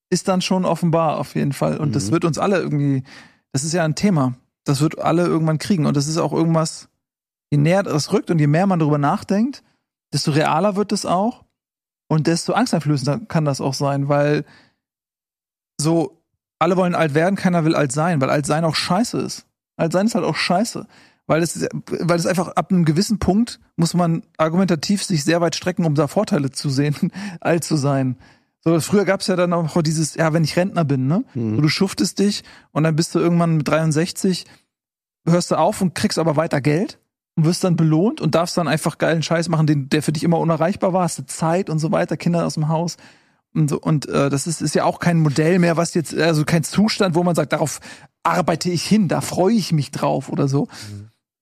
ist dann schon offenbar auf jeden Fall. Und das Mhm. wird uns alle irgendwie, das ist ja ein Thema. Das wird alle irgendwann kriegen. Und das ist auch irgendwas, je näher das rückt und je mehr man darüber nachdenkt, desto realer wird es auch. Und desto angsteinflößender kann das auch sein, weil so, alle wollen alt werden, keiner will alt sein, weil alt sein auch scheiße ist. Alt sein ist halt auch scheiße. Weil es, weil es einfach ab einem gewissen Punkt muss man argumentativ sich sehr weit strecken, um da Vorteile zu sehen, alt zu sein. So, früher gab es ja dann auch dieses, ja, wenn ich Rentner bin, ne? Mhm. So, du schuftest dich und dann bist du irgendwann mit 63, hörst du auf und kriegst aber weiter Geld und wirst dann belohnt und darfst dann einfach geilen Scheiß machen, den, der für dich immer unerreichbar war, hast du Zeit und so weiter, Kinder aus dem Haus. Und, so, und äh, das ist, ist ja auch kein Modell mehr, was jetzt, also kein Zustand, wo man sagt, darauf arbeite ich hin, da freue ich mich drauf oder so.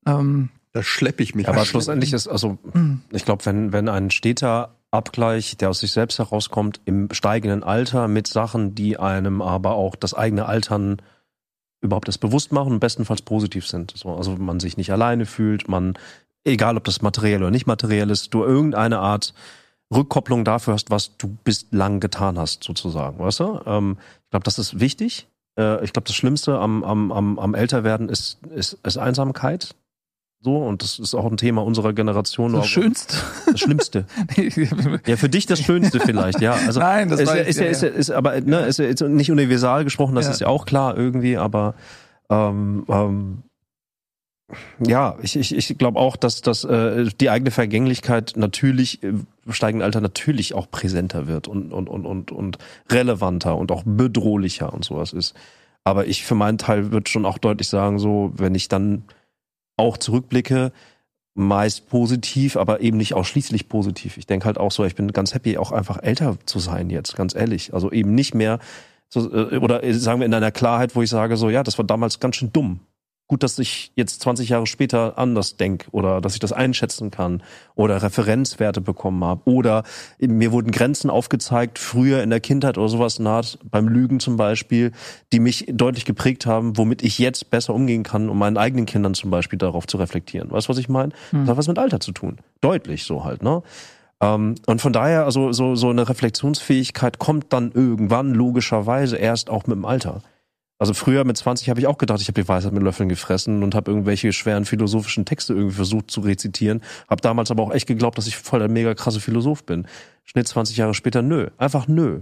Ähm, Da schleppe ich mich. Aber an. schlussendlich ist, also, mh. ich glaube, wenn, wenn ein steter Abgleich, der aus sich selbst herauskommt, im steigenden Alter mit Sachen, die einem aber auch das eigene Altern überhaupt das bewusst machen und bestenfalls positiv sind. So, also man sich nicht alleine fühlt, man, egal ob das materiell oder nicht materiell ist, du irgendeine Art Rückkopplung dafür hast, was du bislang getan hast, sozusagen. Weißt du? Ähm, ich glaube, das ist wichtig. Äh, ich glaube, das Schlimmste am, am, am, am Älterwerden ist, ist, ist Einsamkeit. So, und das ist auch ein Thema unserer Generation. das Schönste. Das Schlimmste. Ja, für dich das Schönste vielleicht, ja. Also, Nein, das ist, war ist, ja, ist, ja, ist aber ne, ist ja jetzt nicht universal gesprochen, das Ja. ist ja auch klar irgendwie, aber ähm, ähm, ja, ich, ich, ich glaube auch, dass, dass äh, die eigene Vergänglichkeit natürlich im steigenden Alter natürlich auch präsenter wird und, und, und, und, und relevanter und auch bedrohlicher und sowas ist. Aber ich für meinen Teil würde schon auch deutlich sagen, so, wenn ich dann auch zurückblicke, meist positiv, aber eben nicht ausschließlich positiv. Ich denke halt auch so, ich bin ganz happy, auch einfach älter zu sein jetzt, ganz ehrlich. Also eben nicht mehr, so, äh, oder sagen wir in einer Klarheit, wo ich sage, so, ja, das war damals ganz schön dumm. Gut, dass ich jetzt 20 Jahre später anders denk oder dass ich das einschätzen kann oder Referenzwerte bekommen habe oder mir wurden Grenzen aufgezeigt, früher in der Kindheit oder sowas naht, beim Lügen zum Beispiel, die mich deutlich geprägt haben, womit ich jetzt besser umgehen kann, um meinen eigenen Kindern zum Beispiel darauf zu reflektieren. Weißt du, was ich meine? Das hat was mit Alter zu tun. Deutlich so halt, ne? Ähm, und von daher, also so, so eine Reflexionsfähigkeit kommt dann irgendwann logischerweise erst auch mit dem Alter. Also früher mit 20 habe ich auch gedacht, ich habe die Weisheit mit Löffeln gefressen und habe irgendwelche schweren philosophischen Texte irgendwie versucht zu rezitieren. Habe damals aber auch echt geglaubt, dass ich voll der mega krasse Philosoph bin. Schnitt 20 Jahre später, nö. Einfach nö.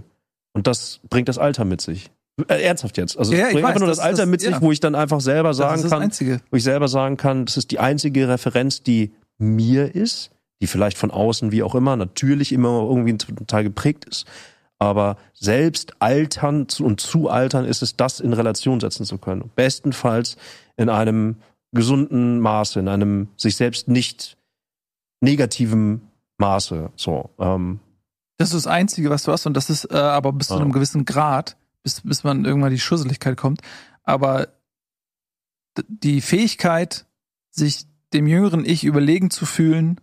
Und das bringt das Alter mit sich. Äh, ernsthaft jetzt. Also Ja, es bringt weiß, einfach nur das, das- Alter das- mit sich, ja. wo ich dann einfach selber Das sagen ist das kann, Einzige. wo ich selber sagen kann, das ist die einzige Referenz, die mir ist, die vielleicht von außen, wie auch immer, natürlich immer irgendwie zum Teil geprägt ist. Aber selbst altern und zu altern ist es, das in Relation setzen zu können. Bestenfalls in einem gesunden Maße, in einem sich selbst nicht negativen Maße. So, ähm, Das ist das Einzige, was du hast, und das ist äh, aber bis zu einem gewissen Grad, bis, bis man irgendwann die Schusseligkeit kommt. Aber die Fähigkeit, sich dem jüngeren Ich überlegen zu fühlen,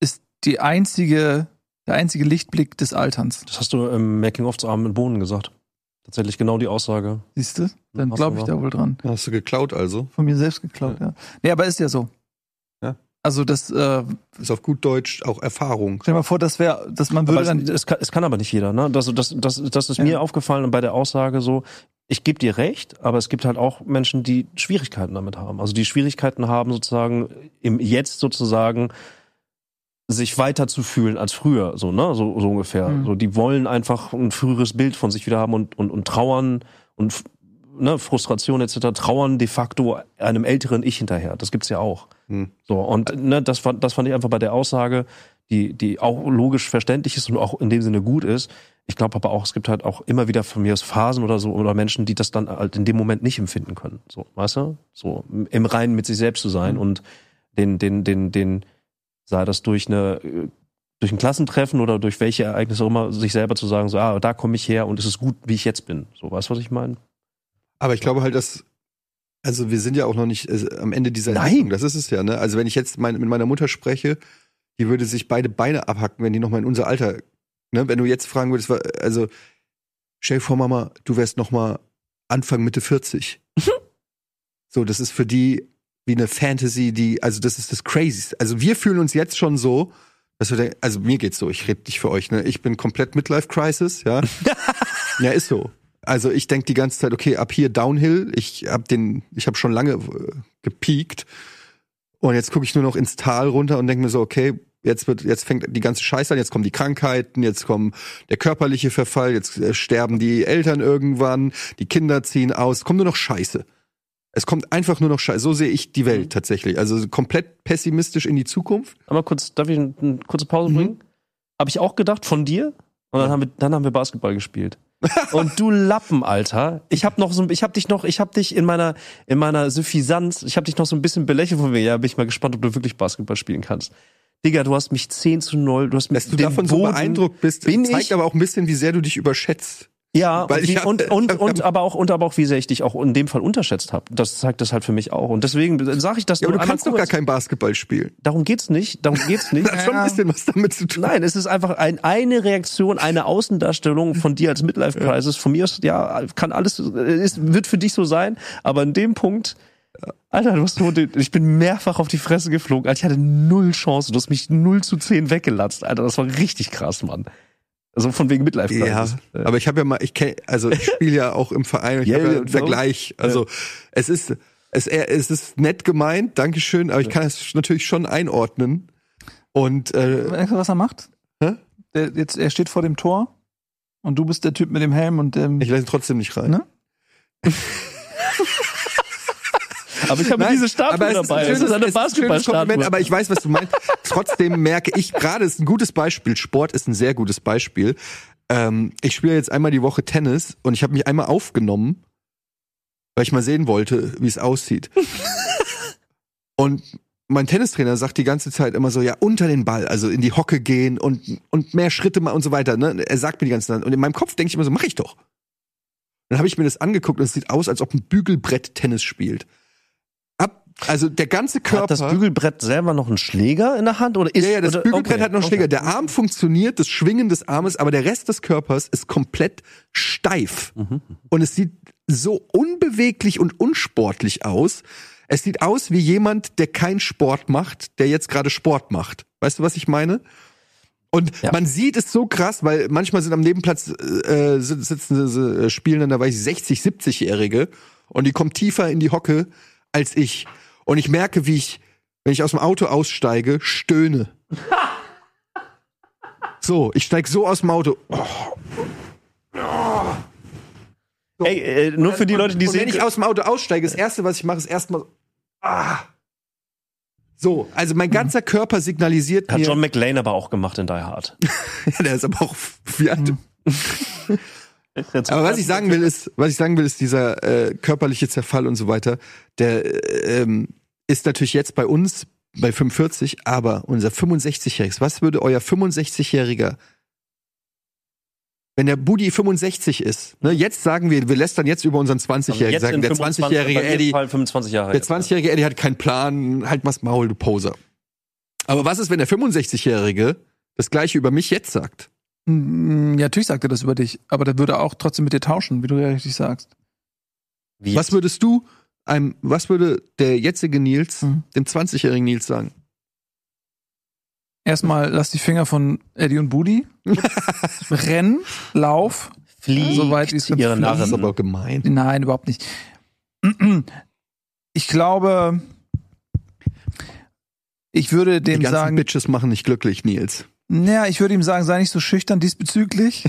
ist die einzige, der einzige Lichtblick des Alterns. das hast du im Making-of zu Armen und Bohnen gesagt. Tatsächlich genau die Aussage. Siehst du? Dann Hast glaube ich da wohl dran. Hast du geklaut also? Von mir selbst geklaut, ja. Nee, aber ist ja so. Ja. Also das, äh, Ist auf gut Deutsch auch Erfahrung. stell dir mal vor, das wäre, dass man würde Aber dann. es, es, kann, es kann aber nicht jeder, ne? Das, das, das, das ist Ja. mir aufgefallen bei der Aussage so, ich gebe dir recht, aber es gibt halt auch Menschen, die Schwierigkeiten damit haben. Also die Schwierigkeiten haben, sozusagen im Jetzt sozusagen sich weiter zu fühlen als früher, so, ne? So, so ungefähr. Mhm. So, die wollen einfach ein früheres Bild von sich wieder haben und, und, und trauern und ne, Frustration etc. trauern de facto einem älteren Ich hinterher. Das gibt's ja auch. Hm. So, und ne, das, fand, das fand ich einfach bei der Aussage, die, die auch logisch verständlich ist und auch in dem Sinne gut ist. Ich glaube aber auch, es gibt halt auch immer wieder von mir aus Phasen oder so oder Menschen, die das dann halt in dem Moment nicht empfinden können. So, weißt du? So im Reinen mit sich selbst zu sein und den, den, den, den, sei das durch eine äh, durch ein Klassentreffen oder durch welche Ereignisse auch immer, sich selber zu sagen, so, ah, da komme ich her und es ist gut, wie ich jetzt bin. So, weißt du, was ich meine? Aber ich glaube halt, dass, also wir sind ja auch noch nicht äh, am Ende dieser Nein. Das ist es ja, ne? Also wenn ich jetzt mein, mit meiner Mutter spreche, die würde sich beide Beine abhacken, wenn die noch mal in unser Alter, ne? Wenn du jetzt fragen würdest, also stell dir vor, Mama, du wärst noch mal Anfang Mitte 40. so, das ist für die wie eine Fantasy, die, also das ist das Crazyste. Also wir fühlen uns jetzt schon so, dass wir denken, also mir geht's so, ich rede nicht für euch, ne? Ich bin komplett Midlife Crisis, ja. ja, ist so. Also ich denke die ganze Zeit, okay, ab hier Downhill. Ich habe den, ich habe schon lange äh, gepiekt und jetzt gucke ich nur noch ins Tal runter und denke mir so, okay, jetzt wird, jetzt fängt die ganze Scheiße an, jetzt kommen die Krankheiten, jetzt kommt der körperliche Verfall, jetzt äh, sterben die Eltern irgendwann, die Kinder ziehen aus, kommt nur noch Scheiße. Es kommt einfach nur noch Scheiße. So sehe ich die Welt tatsächlich. Also komplett pessimistisch in die Zukunft. Aber kurz, darf ich eine, kurze Pause Mhm. bringen? Habe ich auch gedacht, von dir? Und dann haben wir, dann haben wir Basketball gespielt. Und du Lappen, Alter. Ich hab noch so, ich hab dich noch, ich hab dich in meiner, in meiner Suffisanz, ich hab dich noch so ein bisschen belächelt von mir. Ja, bin ich mal gespannt, ob du wirklich Basketball spielen kannst. Digga, du hast mich 10 zu 0, du hast mich Dass du davon so beeindruckt bist, bin zeigt ich- aber auch ein bisschen, wie sehr du dich überschätzt. Ja, Weil und, wie, hab- und, und, und aber auch und aber auch wie sehr ich dich auch in dem Fall unterschätzt habe. Das zeigt das halt für mich auch. Und deswegen sage ich das Ja, aber nur du einmal kannst doch gar kein Basketball spielen. Darum geht's nicht. Darum geht's nicht. Das hat schon ein bisschen was damit zu tun. Nein, es ist einfach ein, eine Reaktion, eine Außendarstellung von dir als Midlife Crisis. Von mir aus, ja, kann alles, es wird für dich so sein, aber in dem Punkt, Alter, du hast so, den- ich bin mehrfach auf die Fresse geflogen, Alter, ich hatte null Chance, du hast mich 0 zu 10 weggelatzt, Alter, das war richtig krass, Mann. Also von wegen Midlife Ja, Crisis. Äh, aber ich habe ja mal, ich kenn, also ich spiele ja auch im Verein und ich Ja, habe ja ja, einen Vergleich. Also es ist, es, es ist nett gemeint, Dankeschön, aber ich kann es natürlich schon einordnen. Und äh, Weißt du, was er macht? Hä? Der, jetzt, er steht vor dem Tor und du bist der Typ mit dem Helm und dem. ich lasse ihn trotzdem nicht rein. Ne? aber ich habe Nein, diese Statue dabei. schönes, ist eine es ist ein schönes Kompliment, Basketballstatue. aber ich weiß, was du meinst. Trotzdem merke ich, gerade ist ein gutes Beispiel, Sport ist ein sehr gutes Beispiel. Ähm, ich spiele jetzt einmal die Woche Tennis und ich habe mich einmal aufgenommen, weil ich mal sehen wollte, wie es aussieht. und mein Tennistrainer sagt die ganze Zeit immer so, ja, unter den Ball, also in die Hocke gehen und, und mehr Schritte mal und so weiter. Ne? Er sagt mir die ganze Zeit. Und in meinem Kopf denke ich immer so, mach ich doch. Dann habe ich mir das angeguckt und es sieht aus, als ob ein Bügelbrett Tennis spielt. Also der ganze Körper. Hat das Bügelbrett selber noch einen Schläger in der Hand oder ist ja, ja, das oder, Bügelbrett okay, hat noch einen okay. Schläger. Der Arm funktioniert, das Schwingen des Armes, aber der Rest des Körpers ist komplett steif. Mhm. Und es sieht so unbeweglich und unsportlich aus. Es sieht aus wie jemand, der keinen Sport macht, der jetzt gerade Sport macht. Weißt du, was ich meine? Und Ja. man sieht es so krass, weil manchmal sind am Nebenplatz äh, sit- sitzen äh, spielen dann dabei 60, 70-Jährige und die kommen tiefer in die Hocke als ich. Und ich merke, wie ich, wenn ich aus dem Auto aussteige, stöhne. So, ich steig so aus dem Auto. Ey, äh, nur für die Leute, die und wenn sehen. ich aus dem Auto aussteige, das erste, was ich mache, ist erstmal so, ah. So, also mein ganzer Körper signalisiert Hat mir, John McLean aber auch gemacht in Die Hard. ja, der ist aber auch, wie alt? Aber was ich sagen will, ist, was ich sagen will, ist dieser äh, körperliche Zerfall und so weiter, der äh, ähm, ist natürlich jetzt bei uns bei 45, aber unser 65-Jähriges, was würde euer 65-Jähriger, wenn der Budi 65 ist, ne, jetzt sagen wir, wir lästern jetzt über unseren 20-Jährigen Jetzt sagen, der 25, 20-jährige bei mir Eddie, Fall 25 Jahre. der jetzt, ja. 20-jährige Eddie hat keinen Plan, halt mal's Maul, du Poser. Aber was ist, wenn der 65-jährige das gleiche über mich jetzt sagt? Mm, Ja, natürlich sagt er das über dich, aber der würde auch trotzdem mit dir tauschen, wie du ja richtig sagst. Wie Was würdest du einem, was würde der jetzige Nils Mhm. dem 20-jährigen Nils sagen? Erstmal lass die Finger von Eddie und Budi. Renn, lauf. fliegt Soweit wie es ihre fliegen. Das ist Narren. aber gemein. Nein, überhaupt nicht. Ich glaube, ich würde Die dem ganzen sagen, Bitches machen nicht glücklich, Nils. Naja, ich würde ihm sagen, sei nicht so schüchtern diesbezüglich.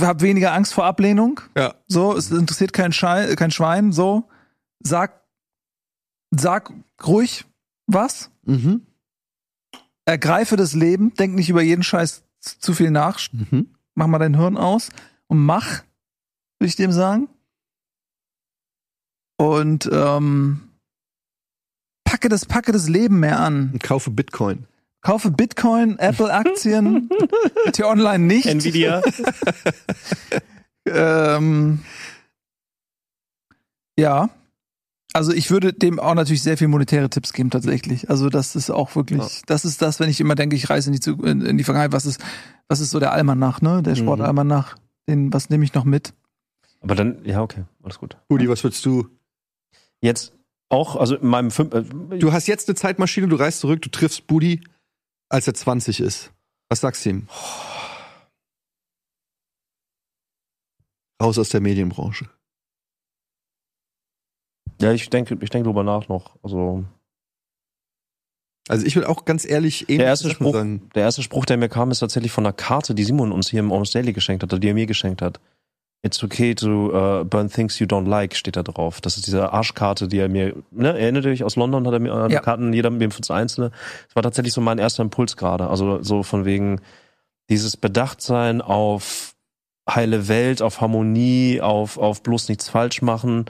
Hab weniger Angst vor Ablehnung. Ja. So, es interessiert kein, Schei kein Schwein. So, sag, sag ruhig was. Mhm. Ergreife das Leben. Denk nicht über jeden Scheiß zu viel nach. Mhm. Mach mal dein Hirn aus und mach, würde ich dem sagen. Und ähm, packe das, packe das Leben mehr an. Und kaufe Bitcoin. Kaufe Bitcoin, Apple-Aktien, T-Online nicht. Nvidia. Ähm, ja. Also ich würde dem auch natürlich sehr viel monetäre Tipps geben tatsächlich. Also das ist auch wirklich, Ja. das ist das, wenn ich immer denke, ich reise in die, Zu- in, in die Vergangenheit, was ist, was ist so der Almanach, ne? Der Mhm. Sportalmanach, den, was nehme ich noch mit? Aber dann, ja, okay, alles gut. Budi, was würdest du? Jetzt auch, also in meinem fünf, äh, Du hast jetzt eine Zeitmaschine, du reist zurück, du triffst Budi, als er 20 ist. Was sagst du ihm? Raus aus der Medienbranche. ja, ich denke, ich denke drüber nach noch. Also Also ich will auch ganz ehrlich der erste Spruch, sagen. der erste Spruch, der mir kam, ist tatsächlich von einer Karte, die Simon uns hier im Almost Daily geschenkt hat, oder die er mir geschenkt hat. It's okay to uh, burn things you don't like, steht da drauf. Das ist diese Arschkarte, die er mir, ne, erinnert euch, aus London hat er mir äh, Ja. Karten, jeder mit dem für das Einzelne. Das war tatsächlich so mein erster Impuls gerade. Also so von wegen dieses Bedachtsein auf heile Welt, auf Harmonie, auf, auf bloß nichts falsch machen.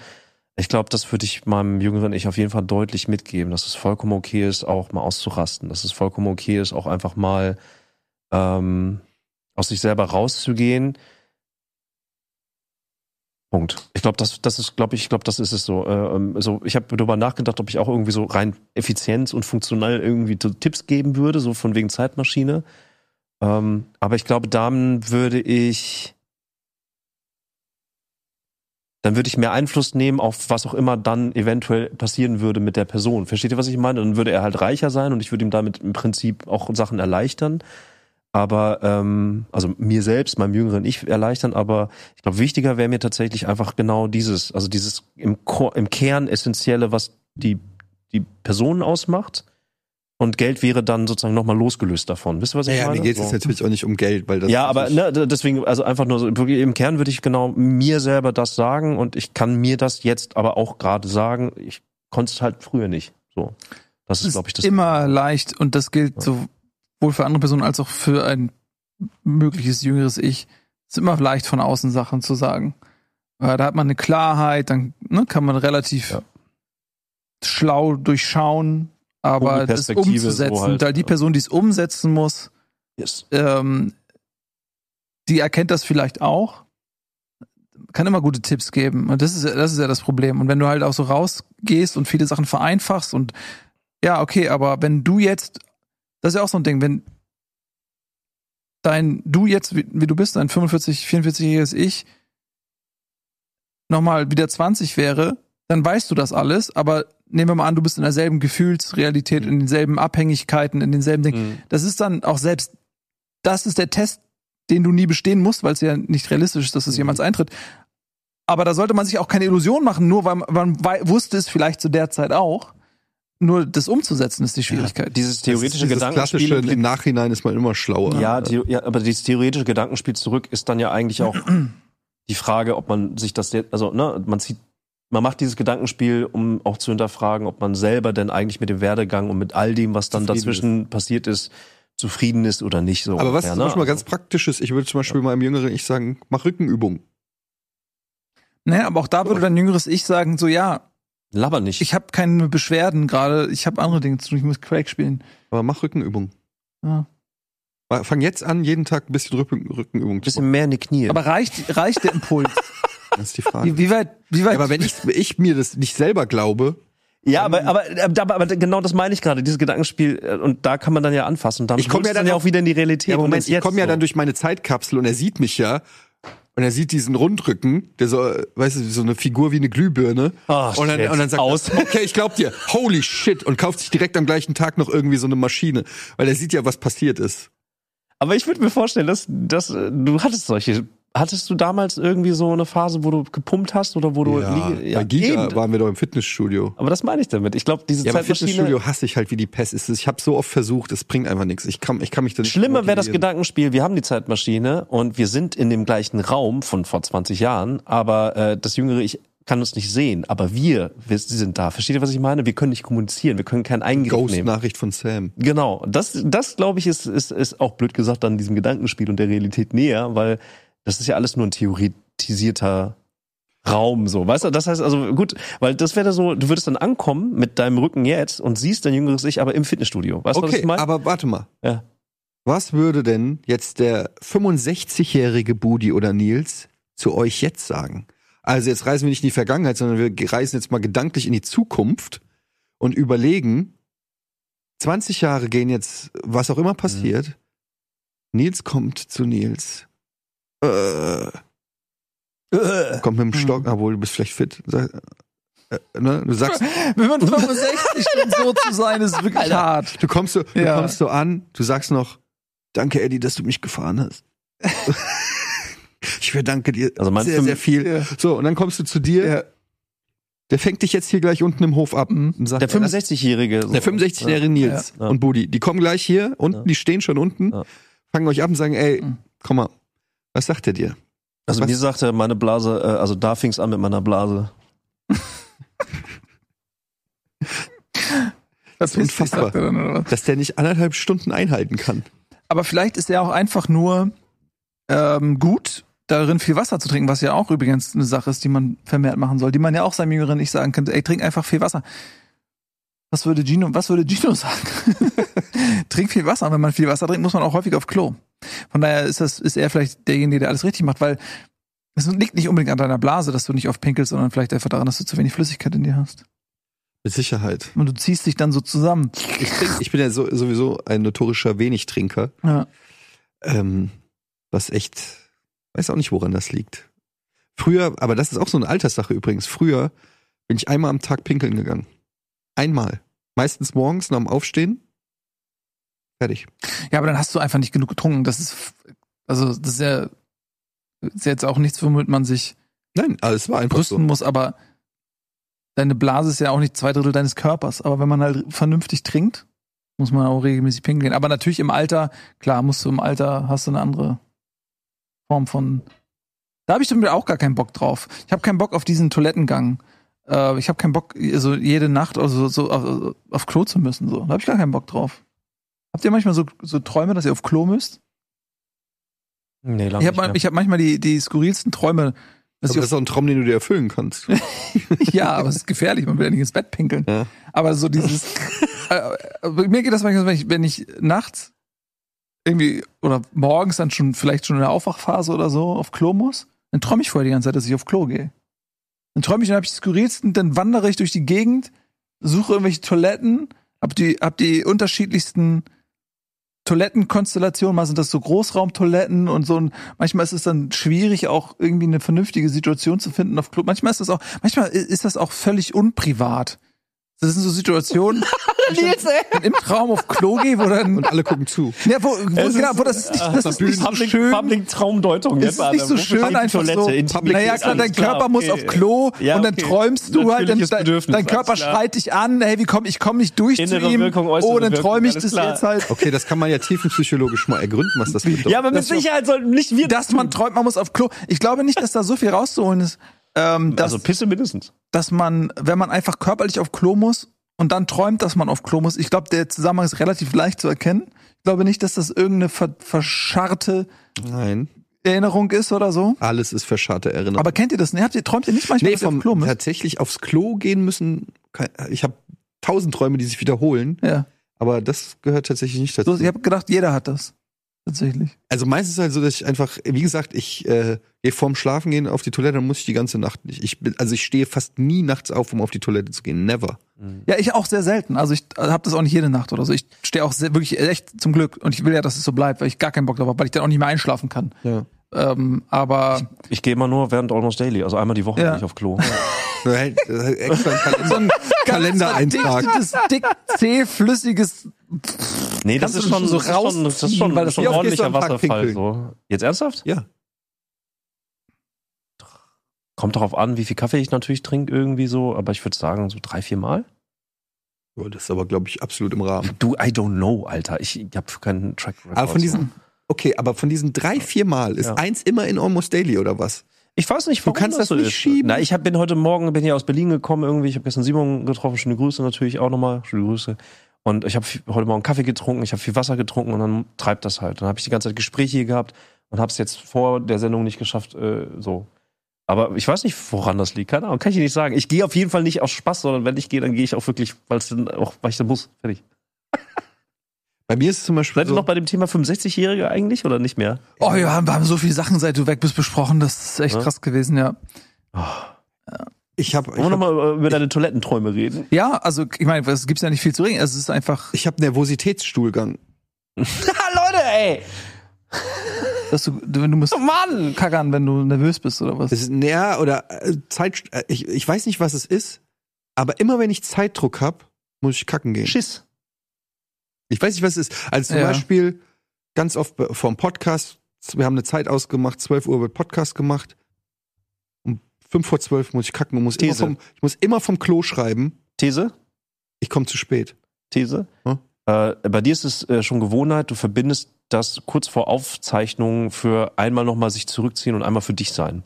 Ich glaube, das würde ich meinem jüngeren Ich auf jeden Fall deutlich mitgeben, dass es vollkommen okay ist, auch mal auszurasten, dass es vollkommen okay ist, auch einfach mal ähm, aus sich selber rauszugehen. Punkt. Ich glaube, das, das ist, glaube ich, glaube, das ist es so. Äh, ähm, so ich habe darüber nachgedacht, ob ich auch irgendwie so rein Effizienz und funktional irgendwie Tipps geben würde, so von wegen Zeitmaschine. Ähm, aber ich glaube, dann würde ich dann würde ich mehr Einfluss nehmen auf was auch immer dann eventuell passieren würde mit der Person. Versteht ihr, was ich meine? Dann würde er halt reicher sein und ich würde ihm damit im Prinzip auch Sachen erleichtern. Aber, ähm, also mir selbst, meinem jüngeren Ich erleichtern, aber ich glaube, wichtiger wäre mir tatsächlich einfach genau dieses, also dieses im, im Kern Essentielle, was die, die Person ausmacht. Und Geld wäre dann sozusagen nochmal losgelöst davon. Wisst ihr, was ich Ja, meine? mir geht es So. jetzt natürlich auch nicht um Geld, weil das Ja, aber ne, deswegen, also einfach nur so, wirklich im Kern würde ich genau mir selber das sagen und ich kann mir das jetzt aber auch gerade sagen. Ich konnte es halt früher nicht. So. Das Es ist, glaube ich, das. immer leicht und das gilt sowohl für andere Personen als auch für ein mögliches jüngeres Ich. Es ist immer leicht von außen Sachen zu sagen. Äh, Da hat man eine Klarheit, dann ne, kann man relativ Ja. schlau durchschauen, aber das Vogelperspektive, so umzusetzen, halt, da die. Person, die es umsetzen muss, Yes. ähm, die erkennt das vielleicht auch, kann immer gute Tipps geben. Und das ist, das ist ja das Problem. Und wenn du halt auch so rausgehst und viele Sachen vereinfachst und ja, okay, aber wenn du jetzt, das ist ja auch so ein Ding, wenn dein, du jetzt, wie, wie du bist, dein 45, 44-jähriges Ich, nochmal wieder 20 wäre, dann weißt du das alles, aber nehmen wir mal an, du bist in derselben Gefühlsrealität, in denselben Abhängigkeiten, in denselben Dingen. Mhm. Das ist dann auch selbst, das ist der Test, den du nie bestehen musst, weil es ja nicht realistisch ist, dass es jemals eintritt. Aber da sollte man sich auch keine Illusion machen, nur weil man, wusste es vielleicht zu der Zeit auch. Nur das umzusetzen ist die Schwierigkeit. Dieses theoretische dieses Gedankenspiel. klassische, im Nachhinein ist man immer schlauer. ja, die, ja, aber dieses theoretische Gedankenspiel zurück ist dann ja eigentlich auch die Frage, ob man sich das jetzt, also ne, man zieht, man macht dieses Gedankenspiel, um auch zu hinterfragen, ob man selber denn eigentlich mit dem Werdegang und mit all dem, was dann Zufrieden dazwischen passiert ist, zufrieden ist oder nicht. So Aber was ungefähr, zum Beispiel mal ne? ganz praktisch ist, ich würde zum Beispiel meinem jüngeren Ich sagen, mach Rückenübung. Naja, aber auch da würde dein jüngeres Ich sagen, so ja, Laber nicht. ich habe keine Beschwerden gerade, ich habe andere Dinge zu tun, ich muss Quake spielen. Aber mach Rückenübung. Ja. Fang jetzt an, jeden Tag ein bisschen Rücken, Rückenübung ein zu bisschen machen. mehr in die Knie. Aber reicht, reicht der Impuls? Das ist die Frage. wie, wie weit, wie weit? Ja, aber wenn ich, ich mir das nicht selber glaube, ja, aber, aber, aber, aber genau das meine ich gerade, dieses Gedankenspiel. äh, Und da kann man dann ja anfassen. Und damit Ich komm holst ja du dann ja auch- wieder in die Realität. ja, Moment, ich komme ja so. dann durch meine Zeitkapsel und er sieht mich ja. Und er sieht diesen Rundrücken, der so, weißt du, so eine Figur wie eine Glühbirne. Ah, und, dann, shit. und dann sagt Aus. er, okay, ich glaub dir, holy shit, und kauft sich direkt am gleichen Tag noch irgendwie so eine Maschine. Weil er sieht ja, was passiert ist. Aber ich würde mir vorstellen, dass, dass äh, du hattest solche. Hattest du damals irgendwie so eine Phase, wo du gepumpt hast oder wo du Liege- bei Giga eben. waren wir doch im Fitnessstudio. Aber das meine ich damit. Ich glaube, diese Ja, Zeitmaschine. Fitnessstudio hasse ich halt wie die Pest. Ich habe so oft versucht, es bringt einfach nichts. Ich kann, ich kann mich da nicht Schlimmer wäre das. Gedankenspiel, wir haben die Zeitmaschine und wir sind in dem gleichen Raum von vor 20 Jahren, aber äh, das jüngere Ich kann uns nicht sehen, aber wir, wir sind da. Versteht ihr, was ich meine? Wir können nicht kommunizieren, wir können keinen Eingriff nehmen. Ghost-Nachricht von Sam. Genau, das, das glaube ich, ist, ist, ist auch blöd gesagt an diesem Gedankenspiel und der Realität näher, weil das ist ja alles nur ein theoretisierter Raum, so, weißt du? Das heißt also, gut, weil das wäre so, du würdest dann ankommen mit deinem Rücken jetzt und siehst dein jüngeres Ich aber im Fitnessstudio. Weißt du, was Okay, ich meine? aber warte mal. Ja. Was würde denn jetzt der 65-jährige Budi oder Nils zu euch jetzt sagen? Also jetzt reisen wir nicht in die Vergangenheit, sondern wir reisen jetzt mal gedanklich in die Zukunft und überlegen, 20 Jahre gehen jetzt, was auch immer passiert. Nils kommt zu Nils. Äh, kommt mit dem Stock, obwohl du bist vielleicht fit. Sag, äh, ne? Du sagst, Wenn man 65 schon so zu sein, ist wirklich hart. du kommst so, du Ja. kommst so an, du sagst noch, danke Eddie, dass du mich gefahren hast. ich verdanke dir Also sehr, sehr viel. Ja. So, und dann kommst du zu dir, Ja. der fängt dich jetzt hier gleich unten im Hof ab. Mhm. Und sagt, Der 65-Jährige. so. der 65-jährige Nils Ja. und Budi, die kommen gleich hier, unten, Ja. die stehen schon unten, Ja. fangen euch ab und sagen, ey, Mhm. komm mal, was sagt er dir? Also Was- mir sagte meine Blase, äh, also da fing's an mit meiner Blase. Das ist unfassbar. sagt er dann? Dass der nicht anderthalb Stunden einhalten kann. Aber vielleicht ist er auch einfach nur ähm, gut, darin viel Wasser zu trinken, was ja auch übrigens eine Sache ist, die man vermehrt machen soll, die man ja auch seinem Jüngeren nicht sagen könnte, ey, trink einfach viel Wasser. Was würde Gino, was würde Gino sagen? trink viel Wasser. Und wenn man viel Wasser trinkt, muss man auch häufig auf Klo. Von daher ist das, ist er vielleicht derjenige, der alles richtig macht, weil es liegt nicht unbedingt an deiner Blase, dass du nicht oft pinkelst, sondern vielleicht einfach daran, dass du zu wenig Flüssigkeit in dir hast. Mit Sicherheit. Und du ziehst dich dann so zusammen. Ich, trink, ich bin ja so, sowieso ein notorischer Wenigtrinker. Ja. Ähm, was echt, weiß auch nicht, woran das liegt. Früher, aber das ist auch so eine Alterssache übrigens. Früher bin ich einmal am Tag pinkeln gegangen. Einmal. Meistens morgens nach dem Aufstehen. Fertig. Ja, aber dann hast du einfach nicht genug getrunken. Das ist, also, das ist ja, ist jetzt auch nichts, womit man sich Nein, also es war einfach brüsten so. muss, aber deine Blase ist ja auch nicht zwei Drittel deines Körpers. Aber wenn man halt vernünftig trinkt, muss man auch regelmäßig pinkeln gehen. Aber natürlich im Alter, klar, musst du im Alter, hast du eine andere Form von. Da habe ich zum Beispiel auch gar keinen Bock drauf. Ich habe keinen Bock auf diesen Toilettengang. Äh, ich habe keinen Bock, so jede Nacht also so auf, auf Klo zu müssen. So. Da habe ich gar keinen Bock drauf. Habt ihr manchmal so, so Träume, dass ihr auf Klo müsst? Nee, lange Ich habe ich hab manchmal die, die sskurrilsten Träume. Dass Aber das ist auch ein Traum, den du dir erfüllen kannst. ja, aber es ist gefährlich, man will ja nicht ins Bett pinkeln. Ja. Aber so dieses. äh, äh, mir geht das manchmal, so, wenn ich, wenn ich nachts irgendwie oder morgens dann schon vielleicht schon in der Aufwachphase oder so auf Klo muss, dann träume ich vorher die ganze Zeit, dass ich auf Klo gehe. Dann träume ich, dann habe ich die skurrilsten, dann wandere ich durch die Gegend, suche irgendwelche Toiletten, hab die, hab die unterschiedlichsten Toilettenkonstellationen, mal sind das so Großraumtoiletten und so und manchmal ist es dann schwierig auch irgendwie eine vernünftige Situation zu finden auf Klo. Manchmal ist das auch, manchmal ist das auch völlig unprivat. Das sind so Situationen, wo ich dann im Traum auf Klo gehe, wo dann Und alle gucken zu. ja, wo, wo, genau, wo das ist nicht, das ist nicht so Public, schön. Public Traumdeutung. Es ist nicht so schön einfach so. naja, klar, dein Körper muss auf Klo Ja, und dann okay. träumst du halt, dann, dein, Körper klar. schreit dich an, hey, wie komm, ich komme nicht durch Innere zu ihm. Wirkung, oh, dann träume ich das klar. jetzt halt. Okay, das kann man ja tiefenpsychologisch mal ergründen, was das bedeutet. Ja, aber mit Das- Sicherheit sollten nicht wir Dass man träumt, man muss auf Klo. Ich glaube nicht, dass da so viel rauszuholen ist. Ähm, dass, Also Pisse mindestens. dass man, wenn man einfach körperlich auf Klo muss und dann träumt, dass man auf Klo muss. Ich glaube, der Zusammenhang ist relativ leicht zu erkennen. Ich glaube nicht, dass das irgendeine ver verscharrte Nein, Erinnerung ist oder so. alles ist verscharrte Erinnerung. Aber kennt ihr das? Ne? Habt ihr, träumt ihr nicht manchmal, nee, vom auf Klo müsst? tatsächlich aufs Klo gehen müssen. Ich habe tausend Träume, die sich wiederholen, Ja. aber das gehört tatsächlich nicht dazu. So, ich habe gedacht, jeder hat das. Tatsächlich. Also meistens ist halt so, dass ich einfach, wie gesagt, ich äh, gehe vorm Schlafen gehen auf die Toilette, dann muss ich die ganze Nacht nicht. Ich bin, also ich stehe fast nie nachts auf, um auf die Toilette zu gehen. Never. Ja, ich auch sehr selten. Also ich habe das auch nicht jede Nacht oder so. Ich stehe auch sehr, wirklich echt zum Glück und ich will ja, dass es so bleibt, weil ich gar keinen Bock drauf habe, weil ich dann auch nicht mehr einschlafen kann. Ja. Ähm, aber Ich gehe immer nur während Almost Daily, also einmal die Woche Ja. gehe ich auf Klo. Halt, äh, extra einen Kalender, Kalendereintrag. verdichtetes, dick, zähflüssiges. Nee, das ist schon, so das ist schon, das ist schon, das du ordentlicher Wasserfall. So. Jetzt ernsthaft? Ja. Kommt darauf an, wie viel Kaffee ich natürlich trinke irgendwie so, aber ich würde sagen so drei, vier Mal. Das ist aber, glaube ich, absolut im Rahmen. Du, I don't know, Alter. Ich, ich habe keinen Track Record. Aber von so. Okay, aber von diesen drei, vier Mal ist Ja. eins immer in Almost Daily oder was? Ich weiß nicht, Du warum kannst das so nicht ist. schieben. Na, ich hab, bin heute Morgen bin hier aus Berlin gekommen irgendwie. Ich habe gestern Simon getroffen. Schöne Grüße natürlich auch nochmal. Schöne Grüße. Und ich habe heute Morgen Kaffee getrunken. Ich habe viel Wasser getrunken und dann treibt das halt. Dann habe ich die ganze Zeit Gespräche hier gehabt und habe es jetzt vor der Sendung nicht geschafft. Äh, so. Aber ich weiß nicht, woran das liegt. Keine Ahnung, kann ich dir nicht sagen. Ich gehe auf jeden Fall nicht aus Spaß, sondern wenn ich gehe, dann gehe ich auch wirklich, weil es dann auch, weil ich dann muss. Fertig. Bei mir ist es zum Beispiel Seid ihr so, noch bei dem Thema 65-Jährige eigentlich oder nicht mehr? Oh ja, wir haben so viele Sachen, seit du weg bist, besprochen. Das ist echt Ja. krass gewesen, ja. ich habe Wollen wir nochmal über deine Toilettenträume reden? Ja, also ich meine, es gibt ja nicht viel zu reden. Es ist einfach, ich hab Nervositätsstuhlgang. Ha, Leute, ey! dass du, du du musst Mann! kackern, wenn du nervös bist oder was. Das ist, naja, oder äh, Zeit, äh, ich, ich weiß nicht, was es ist, aber immer wenn ich Zeitdruck hab, muss ich kacken gehen. Schiss. Ich weiß nicht, was es ist. Also zum Ja. Beispiel ganz oft vom Podcast, wir haben eine Zeit ausgemacht, 12 Uhr wird Podcast gemacht. Um 5 vor 12 muss ich kacken und muss immer These. vom, ich muss immer vom Klo schreiben, These? ich komme zu spät. These. Hm? Äh, bei dir ist es äh, schon Gewohnheit, du verbindest das kurz vor Aufzeichnung für einmal nochmal sich zurückziehen und einmal für dich sein.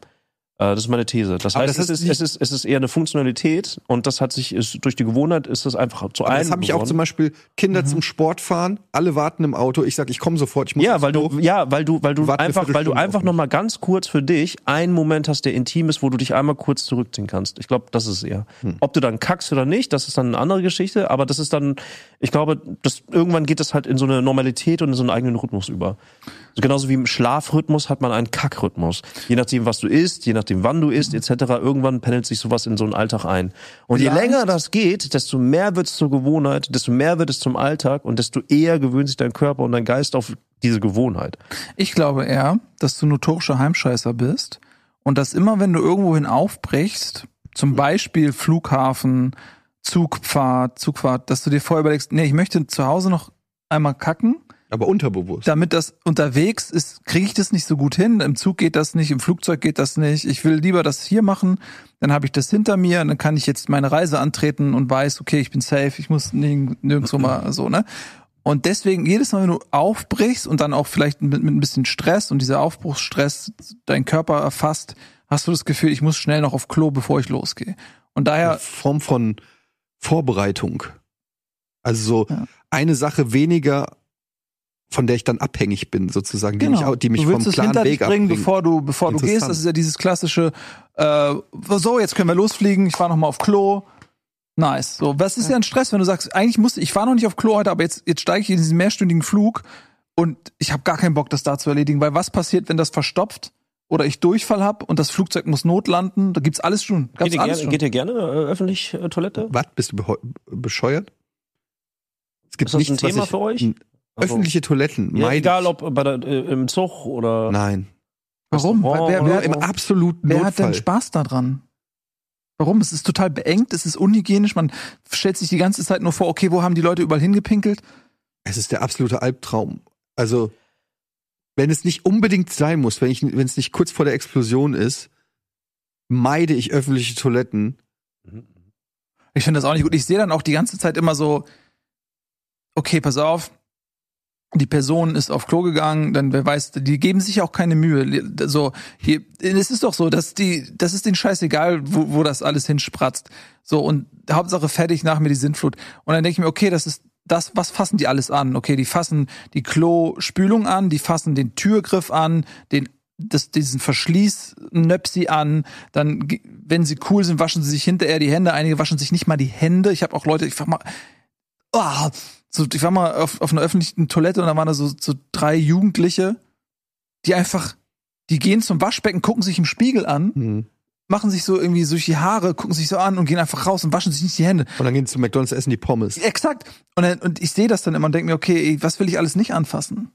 Äh, das ist meine These. Das Aber heißt, das es, ist es, ist, es ist eher eine Funktionalität und das hat sich, ist, durch die Gewohnheit ist das einfach zu einem das habe ich auch zum Beispiel Kinder zum Sport fahren, alle warten im Auto, ich sag, ich komme sofort, ich muss Ja, weil du, ja, weil du, weil du einfach, weil du einfach auf noch mal ganz kurz für dich einen Moment hast, der intim ist, wo du dich einmal kurz zurückziehen kannst. Ich glaube, das ist eher. Hm. Ob du dann kackst oder nicht, das ist dann eine andere Geschichte, aber das ist dann, ich glaube, das, irgendwann geht das halt in so eine Normalität und in so einen eigenen Rhythmus über. Also genauso wie im Schlafrhythmus hat man einen Kackrhythmus. Je nachdem, was du isst, je nachdem, wann du isst, etc., irgendwann pendelt sich sowas in so einen Alltag ein. Und je länger das geht, desto mehr wird es zur Gewohnheit, desto mehr wird es zum Alltag und desto eher gewöhnt sich dein Körper und dein Geist auf diese Gewohnheit. Ich glaube eher, dass du notorischer Heimscheißer bist und dass immer, wenn du irgendwohin aufbrichst, zum Beispiel Flughafen, Zugfahrt, Zugfahrt, dass du dir vorher überlegst, nee, ich möchte zu Hause noch einmal kacken, aber unterbewusst. damit das unterwegs ist, kriege ich das nicht so gut hin. Im Zug geht das nicht, im Flugzeug geht das nicht. Ich will lieber das hier machen, dann habe ich das hinter mir und dann kann ich jetzt meine Reise antreten und weiß, okay, ich bin safe, ich muss nirg- nirgendwo mal so, ne? Und deswegen, jedes Mal, wenn du aufbrichst und dann auch vielleicht mit, mit ein bisschen Stress und dieser Aufbruchsstress deinen Körper erfasst, hast du das Gefühl, ich muss schnell noch auf Klo, bevor ich losgehe. Und Eine daher, Form von Vorbereitung. Also so Ja. eine Sache weniger, von der ich dann abhängig bin, sozusagen, die mich, au- die mich Genau. du willst vom es hinter klaren dich Weg bringen, bevor du, bevor du gehst. Das ist ja dieses klassische, äh, so, jetzt können wir losfliegen, ich fahre noch mal auf Klo. Nice. So, was ist ja ein Stress, wenn du sagst, eigentlich musste ich fahre noch nicht auf Klo heute, aber jetzt, jetzt steige ich in diesen mehrstündigen Flug und ich habe gar keinen Bock, das da zu erledigen, weil was passiert, wenn das verstopft oder ich Durchfall hab und das Flugzeug muss notlanden? Da gibt's alles schon. Gab's Geht ihr, alles gerne, schon. geht ihr gerne äh, öffentlich äh, Toilette? Was? Bist du bescheuert? Es gibt Ist das ein nichts, was Thema ich, für euch? Also, Öffentliche Toiletten, ja, egal ob bei der, äh, im Zug oder. Nein. Warum? Restaurant Wer, wer, im absoluten wer hat denn Notfall. Spaß daran? Warum? Es ist total beengt, es ist unhygienisch, man stellt sich die ganze Zeit nur vor, okay, wo haben die Leute überall hingepinkelt? Es ist der absolute Albtraum. Also, wenn es nicht unbedingt sein muss, wenn ich, wenn es nicht kurz vor der Explosion ist, meide ich öffentliche Toiletten. Ich finde das auch nicht gut. Ich sehe dann auch die ganze Zeit immer so, okay, pass auf, die Person ist auf Klo gegangen, dann wer weiß, die geben sich auch keine Mühe. So, hier, es ist doch so, dass die, das ist den scheißegal, wo, wo das alles hinspratzt. So, und Hauptsache fertig nach mir die Sintflut. Und dann denke ich mir, okay, das ist das, was fassen die alles an? Okay, die fassen die Klospülung an, die fassen den Türgriff an, den das, diesen Verschließnöpsi an, dann, wenn sie cool sind, waschen sie sich hinterher die Hände. Einige waschen sich nicht mal die Hände. Ich habe auch Leute, ich frag mal, oh, so, ich war mal auf, auf einer öffentlichen Toilette und da waren da so, so drei Jugendliche, die einfach, die gehen zum Waschbecken, gucken sich im Spiegel an, Mhm. machen sich so irgendwie durch die Haare, gucken sich so an und gehen einfach raus und waschen sich nicht die Hände. Und dann gehen sie zu McDonalds essen die Pommes. Exakt. Und, dann, und ich sehe das dann immer und denke mir, okay, was will ich alles nicht anfassen?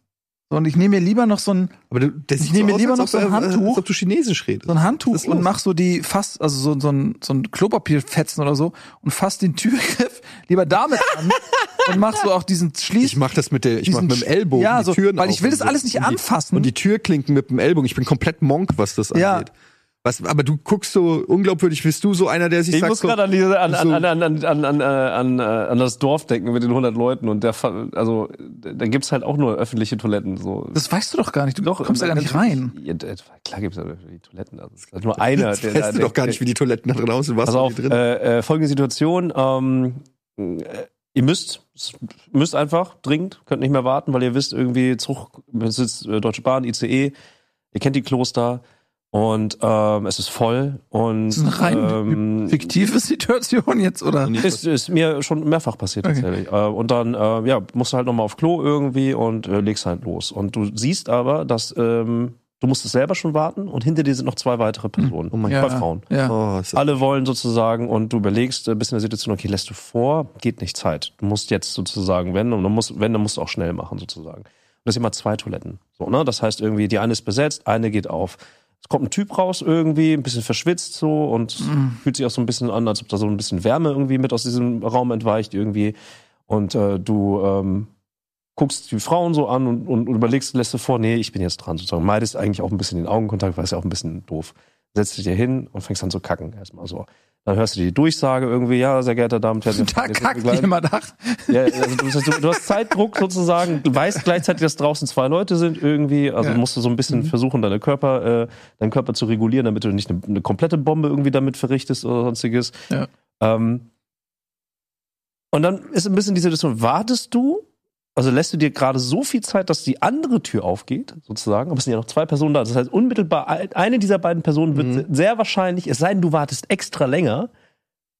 So, und ich nehme mir lieber noch so ein, Aber du, das Ich nehme so mir lieber noch so ein äh, Handtuch. Als ob du Chinesisch redest. so ein Handtuch und mach so die Fass, also so, so ein, so ein Klopapierfetzen oder so und fass den Türgriff lieber damit an und mach so auch diesen Schließ. Ich mach das mit der, ich mach mit dem Ellbogen Ja, die so, Türen weil ich will das alles nicht und die, anfassen. Und die Türklinken mit dem Ellbogen. Ich bin komplett Monk, was das Ja. angeht. Was, aber du guckst so unglaubwürdig, bist du so einer, der sich Ich sagt muss so, gerade an, diese- an, so- an, an, an, an, an, äh, an, äh, an das Dorf denken mit den 100 Leuten und der, also da gibt's halt auch nur öffentliche Toiletten. So. das weißt du doch gar nicht. Du Doch, kommst da gar nicht rein. Ja, klar gibt's ja öffentliche Toiletten. Also, es ist halt nur einer. das der, weißt der, du doch gar nicht, wie die Toiletten da drin aussehen. Was Pass da auf, drin? äh, äh, folgende Situation. Ähm, äh, ihr müsst, müsst einfach dringend, könnt nicht mehr warten, weil ihr wisst irgendwie, Zug, es sitzt äh, Deutsche Bahn, ICE, ihr kennt die Kloster und ähm, es ist voll und Das ist eine rein ähm, fiktive Situation jetzt, oder? ist, ist mir schon mehrfach passiert Okay. tatsächlich. Äh, und dann äh, ja, musst du halt nochmal auf Klo irgendwie und äh, legst halt los. Und du siehst aber, dass ähm, du musstest selber schon warten und hinter dir sind noch zwei weitere Personen. Oh mein Ja. Bei Frauen. Ja. oh, Alle wollen sozusagen und du überlegst, bist in der Situation, okay, lässt du vor, geht nicht Zeit. Du musst jetzt sozusagen, wenn, und dann musst, wenn, dann musst du auch schnell machen sozusagen. Und das sind immer zwei Toiletten. So, ne? Das heißt irgendwie, die eine ist besetzt, eine geht auf. Es kommt ein Typ raus irgendwie, ein bisschen verschwitzt so und fühlt sich auch so ein bisschen an, als ob da so ein bisschen Wärme irgendwie mit aus diesem Raum entweicht irgendwie. Und äh, du ähm, guckst die Frauen so an und, und, und überlegst, lässt du vor, nee, ich bin jetzt dran sozusagen. Meidest eigentlich auch ein bisschen den Augenkontakt, weil es ja auch ein bisschen doof. Setzt dich dir hin und fängst an zu kacken erstmal so. Dann hörst du die Durchsage irgendwie, ja, sehr geehrter Damen und Herren. Da kackt jemand nach. Ja, also du, du, du hast Zeitdruck sozusagen. Du weißt gleichzeitig, dass draußen zwei Leute sind irgendwie. Also Ja. musst du so ein bisschen versuchen, deine Körper, äh, deinen Körper zu regulieren, damit du nicht eine, eine komplette Bombe irgendwie damit verrichtest oder sonstiges. Ja. Ähm, und dann ist ein bisschen die Situation, wartest du? Also lässt du dir gerade so viel Zeit, dass die andere Tür aufgeht, sozusagen. Aber es sind ja noch zwei Personen da. Das heißt, unmittelbar eine dieser beiden Personen wird sehr wahrscheinlich, es sei denn, du wartest extra länger,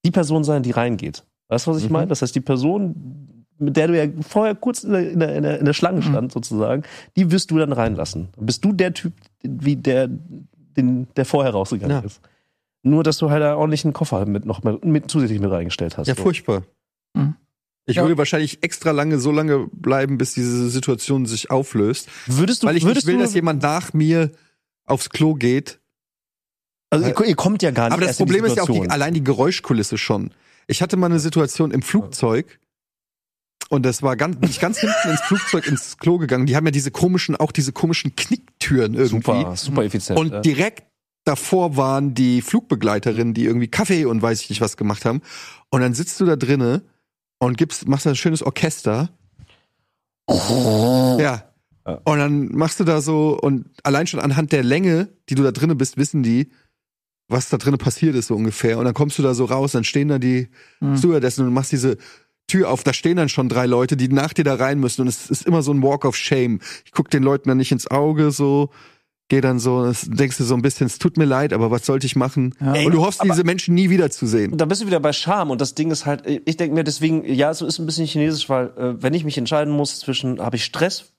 die Person sein, die reingeht. Weißt du, was ich Mhm. meine? Das heißt, die Person, mit der du ja vorher kurz in der, in der, in der, Schlange stand, sozusagen, die wirst du dann reinlassen. Dann bist du der Typ, wie der, den, der vorher rausgegangen Ja. ist. Nur, dass du halt einen ordentlichen Koffer mit noch mit, mit zusätzlich mit reingestellt hast. ja so. furchtbar. Mhm. Ich Ja. würde wahrscheinlich extra lange so lange bleiben, bis diese Situation sich auflöst. Würdest du, Weil ich würdest nicht will, du, dass jemand nach mir aufs Klo geht. also ihr, ihr kommt ja gar nicht Aber das Problem ist ja auch die, allein die Geräuschkulisse schon. Ich hatte mal eine Situation im Flugzeug und das war ganz, bin ich ganz hinten ins Flugzeug ins Klo gegangen. Die haben ja diese komischen, auch diese komischen Knicktüren irgendwie. super, super effizient. Und ja. direkt davor waren die Flugbegleiterinnen, die irgendwie Kaffee und weiß ich nicht was gemacht haben. Und dann sitzt du da drinne und gibst, machst ein schönes Orchester. Ja. Ja. Und dann machst du da so, und allein schon anhand der Länge, die du da drinne bist, wissen die, was da drinnen passiert ist, so ungefähr. Und dann kommst du da so raus, dann stehen da die Mhm. Stewardessen und machst diese Tür auf, da stehen dann schon drei Leute, die nach dir da rein müssen. Und es ist immer so ein Walk of Shame. Ich guck den Leuten dann nicht ins Auge, so, geh dann so, denkst du so ein bisschen, es tut mir leid, aber was sollte ich machen? Ja. und du hoffst, diese Menschen nie wiederzusehen. da bist du wieder bei Charme und das Ding ist halt, ich denke mir deswegen, ja, so ist ein bisschen chinesisch, weil äh, wenn ich mich entscheiden muss zwischen, habe ich Stress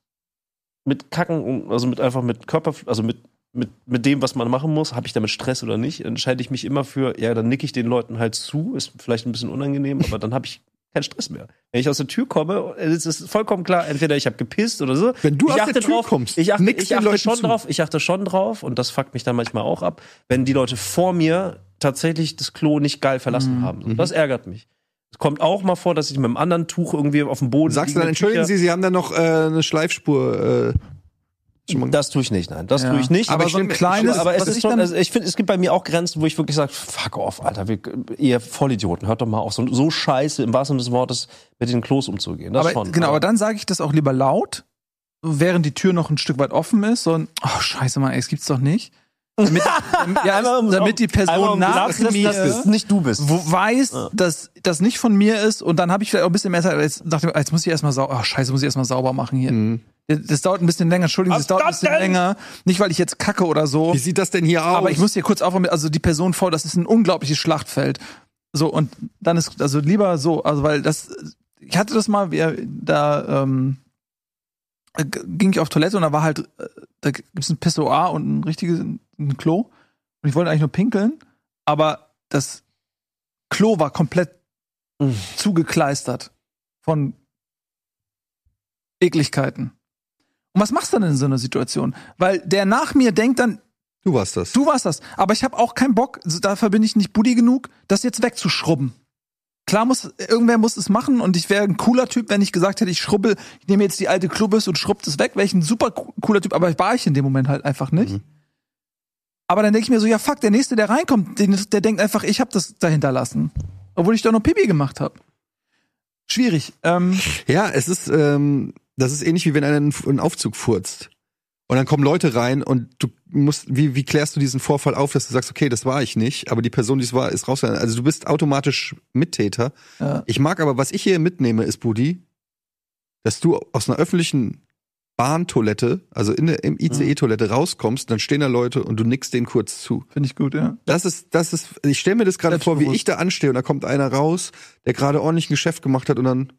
mit Kacken, also mit einfach mit Körper, also mit mit, mit dem, was man machen muss, habe ich damit Stress oder nicht, entscheide ich mich immer für, ja, dann nick ich den Leuten halt zu, ist vielleicht ein bisschen unangenehm, aber dann habe ich keinen Stress mehr. Wenn ich aus der Tür komme, es ist vollkommen klar, entweder ich habe gepisst oder so. Wenn du ich aus der Tür drauf, kommst, ich achte, ich achte schon zu. drauf, ich achte schon drauf und das fuckt mich dann manchmal auch ab, wenn die Leute vor mir tatsächlich das Klo nicht geil verlassen Mhm. haben. So, Das ärgert mich. Es kommt auch mal vor, dass ich mit einem anderen Tuch irgendwie auf dem Boden Sagst du dann, entschuldigen Tücher- Sie, Sie haben da noch äh, eine Schleifspur. Äh, Das tue ich nicht, nein. Das Ja. tue ich nicht. Aber ich so ein kleines- aber es was ist ich schon, dann- also ich finde, es gibt bei mir auch Grenzen, wo ich wirklich sage, fuck off, Alter, wir, ihr Vollidioten, hört doch mal auf, so, so scheiße im wahrsten Sinne des Wortes mit den Klos umzugehen. Das aber schon. genau, aber dann sage ich das auch lieber laut, während die Tür noch ein Stück weit offen ist, so ein, oh scheiße Mann, ey, es gibt's doch nicht. Damit, ja, Einmal damit die Person um nach klarstellen, mir dass das nicht du bist. wo weiß, dass das nicht von mir ist und dann habe ich vielleicht auch ein bisschen mehr Zeit, jetzt dachte ich, jetzt muss ich erstmal sauber, oh scheiße, muss ich erstmal sauber machen hier. Mhm. Das, dauert ein bisschen länger, Entschuldigung, Was das dauert ein das bisschen denn? länger. Nicht, weil ich jetzt kacke oder so. Wie sieht das denn hier aus? Aber ich muss hier kurz aufräumen, also die Person vor, das ist ein unglaubliches Schlachtfeld. So, und dann ist, also lieber so, also weil das, ich hatte das mal, da ähm, äh, ging ich auf Toilette und da war halt, äh, da gibt's ein Pissoir und ein richtiges ein Klo. Und ich wollte eigentlich nur pinkeln, aber das Klo war komplett Mhm. zugekleistert von Ekligkeiten. Und was machst du denn in so einer Situation? Weil der nach mir denkt dann, du warst das. Du warst das. Aber ich habe auch keinen Bock, dafür bin ich nicht Buddy genug, das jetzt wegzuschrubben. Klar muss, irgendwer muss es machen und ich wäre ein cooler Typ, wenn ich gesagt hätte, ich schrubbel, ich nehme jetzt die alte Klubis und schrubb das weg, wäre ich ein super co- cooler Typ, aber war ich in dem Moment halt einfach nicht. Mhm. Aber dann denke ich mir so, ja fuck, der Nächste, der reinkommt, den, der denkt einfach, ich habe das dahinter lassen. Obwohl ich doch noch Pipi gemacht habe. Schwierig. Ähm, Ja, es ist, ähm, das ist ähnlich wie wenn einer einen, Aufzug furzt. Und dann kommen Leute rein und du musst, wie, wie klärst du diesen Vorfall auf, dass du sagst, okay, das war ich nicht, aber die Person, die es war, ist raus. Also du bist automatisch Mittäter. Ja. Ich mag aber, was ich hier mitnehme, ist, Budi, dass du aus einer öffentlichen Bahntoilette, also in der, im ICE-Toilette rauskommst, dann stehen da Leute und du nickst denen kurz zu. Finde ich gut, ja. Das ist, das ist, ich stelle mir das gerade vor, wie ich da anstehe und da kommt einer raus, der gerade ordentlich ein Geschäft gemacht hat und dann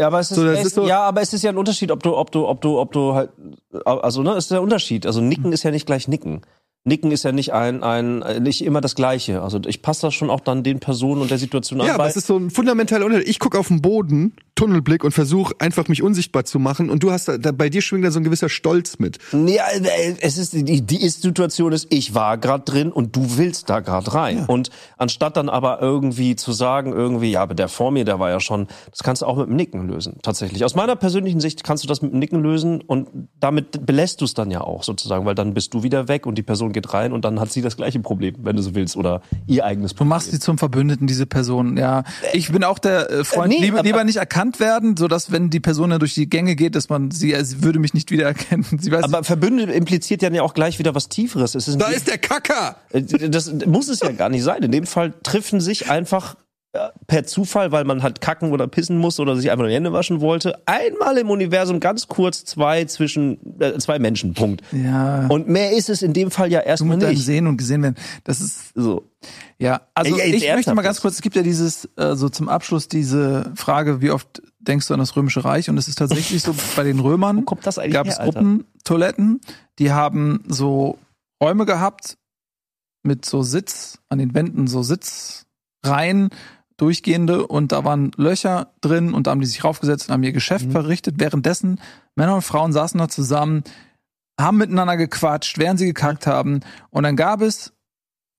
Ja, aber es ist, So, es, ist so- ja, aber es ist ja ein Unterschied, ob du, ob du, ob du, ob du halt, also ne, es ist der Unterschied. Also Nicken ist ja nicht gleich Nicken. Nicken ist ja nicht ein, ein, nicht immer das Gleiche. Also ich passe das schon auch dann den Personen und der Situation an. Ja, aber es ist so ein fundamentaler Unterschied. Ich gucke auf den Boden, Tunnelblick und versuche einfach mich unsichtbar zu machen und du hast da, da bei dir schwingt da so ein gewisser Stolz mit. Nee, äh, es ist die, die Situation ist, ich war gerade drin und du willst da gerade rein. Und anstatt dann aber irgendwie zu sagen, irgendwie, ja, aber der vor mir, der war ja schon, das kannst du auch mit dem Nicken lösen, tatsächlich. Aus meiner persönlichen Sicht kannst du das mit dem Nicken lösen und damit belässt du es dann ja auch sozusagen, weil dann bist du wieder weg und die Person geht rein und dann hat sie das gleiche Problem, wenn du so willst, oder ihr eigenes Du Problem. machst sie zum Verbündeten, diese Person. Ja, ich bin auch der äh, Freund, Äh, nee, lieber, lieber nicht erkannt werden, so dass wenn die Person dann durch die Gänge geht, dass man sie, äh, sie würde mich nicht wiedererkennen. Sie weiß, aber Verbündet impliziert ja auch gleich wieder was Tieferes. Es ist Da ist der Kacker! Äh, Das muss es ja gar nicht sein. In dem Fall treffen sich einfach äh, per Zufall, weil man halt kacken oder pissen muss oder sich einfach nur die Hände waschen wollte, einmal im Universum ganz kurz zwei zwischen äh, zwei Menschen. Punkt. ja, Und mehr ist es in dem Fall ja erstmal nicht. Sehen und gesehen werden. Das ist So. ja. Also Ey, ich möchte mal ganz kurz. Es gibt ja dieses äh, so zum Abschluss diese Frage, wie oft denkst du an das Römische Reich? Und es ist tatsächlich so bei den Römern. Gab es? Gruppentoiletten, die haben so Räume gehabt mit so Sitz, an den Wänden so Sitzreihen, durchgehende und da waren Löcher drin und da haben die sich raufgesetzt und haben ihr Geschäft Mhm. verrichtet. Währenddessen Männer und Frauen saßen da zusammen, haben miteinander gequatscht, während sie gekackt haben und dann gab es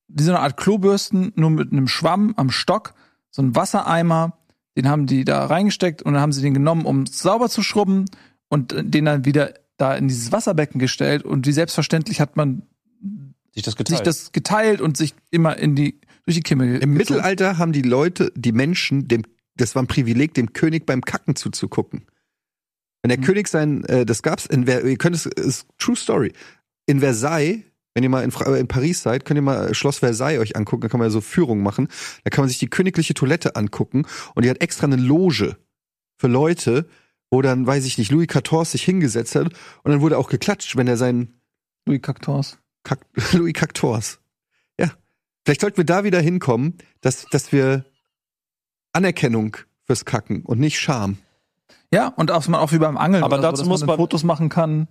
diese Art Klobürsten, nur mit einem Schwamm am Stock, so ein Wassereimer, den haben die da reingesteckt und dann haben sie den genommen, um es sauber zu schrubben und den dann wieder da in dieses Wasserbecken gestellt und wie selbstverständlich hat man Sich das sich geteilt. das geteilt und sich immer in die durch die Kimme Im gezogen. Mittelalter haben die Leute, die Menschen, dem, das war ein Privileg, dem König beim Kacken zuzugucken. Wenn der Mhm. König sein, äh, das gab's in, ihr könnt es, ist True Story. In Versailles, wenn ihr mal in, äh, in Paris seid, könnt ihr mal äh, Schloss Versailles euch angucken, da kann man ja so Führungen machen. Da kann man sich die königliche Toilette angucken und die hat extra eine Loge für Leute, wo dann, weiß ich nicht, Louis XIV sich hingesetzt hat und dann wurde auch geklatscht, wenn er seinen Louis. Kack, Louis Cactors. Ja. Vielleicht sollten wir da wieder hinkommen, dass, dass wir Anerkennung fürs Kacken und nicht Scham. Ja, und auch, auch wie beim Angeln. Aber dazu so, dass muss man, man- Fotos machen kann.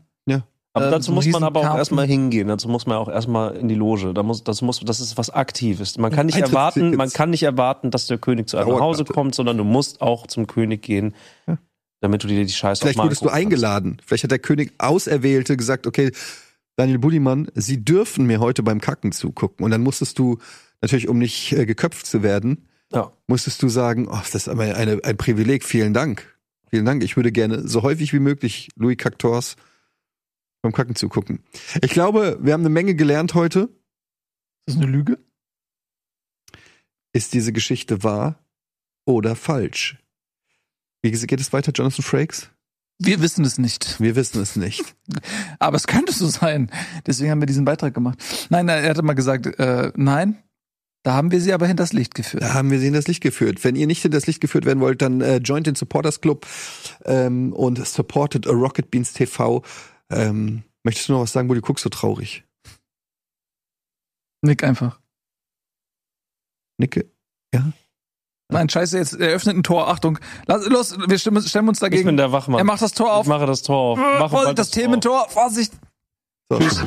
aber äh, dazu muss man aber auch erstmal hingehen. Dazu muss man auch erstmal in die Loge. Da muss, das muss, das ist was Aktives. Man kann nicht erwarten, man kann nicht erwarten, dass der König zu einem nach Hause kommt, sondern du musst auch zum König gehen, Ja. damit du dir die Scheiße Vielleicht auch mal wurdest du angucken kannst. eingeladen. Vielleicht hat der König Auserwählte gesagt, okay, Daniel Budimann, Sie dürfen mir heute beim Kacken zugucken. Und dann musstest du, natürlich um nicht äh, geköpft zu werden, Ja. musstest du sagen, oh, das ist aber eine, ein Privileg, vielen Dank. Vielen Dank. Ich würde gerne so häufig wie möglich Louis Cactors beim Kacken zugucken. Ich glaube, wir haben eine Menge gelernt heute. Ist das eine Lüge? Ist diese Geschichte wahr oder falsch? Wie geht es weiter, Jonathan Frakes? Wir wissen es nicht. Wir wissen es nicht. Aber es könnte so sein. Deswegen haben wir diesen Beitrag gemacht. Nein, er hatte mal gesagt, äh, nein, da haben wir sie aber hinters Licht geführt. Da haben wir sie in das Licht geführt. Wenn ihr nicht in das Licht geführt werden wollt, dann äh, joint den Supporters Club ähm, und supportet a Rocket Beans TV. Ähm, möchtest du noch was sagen, wo du guckst so traurig? Nick einfach. Nicke? Ja? Nein, scheiße, jetzt eröffnet ein Tor. Achtung. Lass, los, wir stimmen, stemmen uns Ich dagegen. bin der Wachmann. er macht das Tor ich auf. mache das Tor auf. Mache Vorsicht, das Tor auf. Thementor. Vorsicht. So. Tschüss.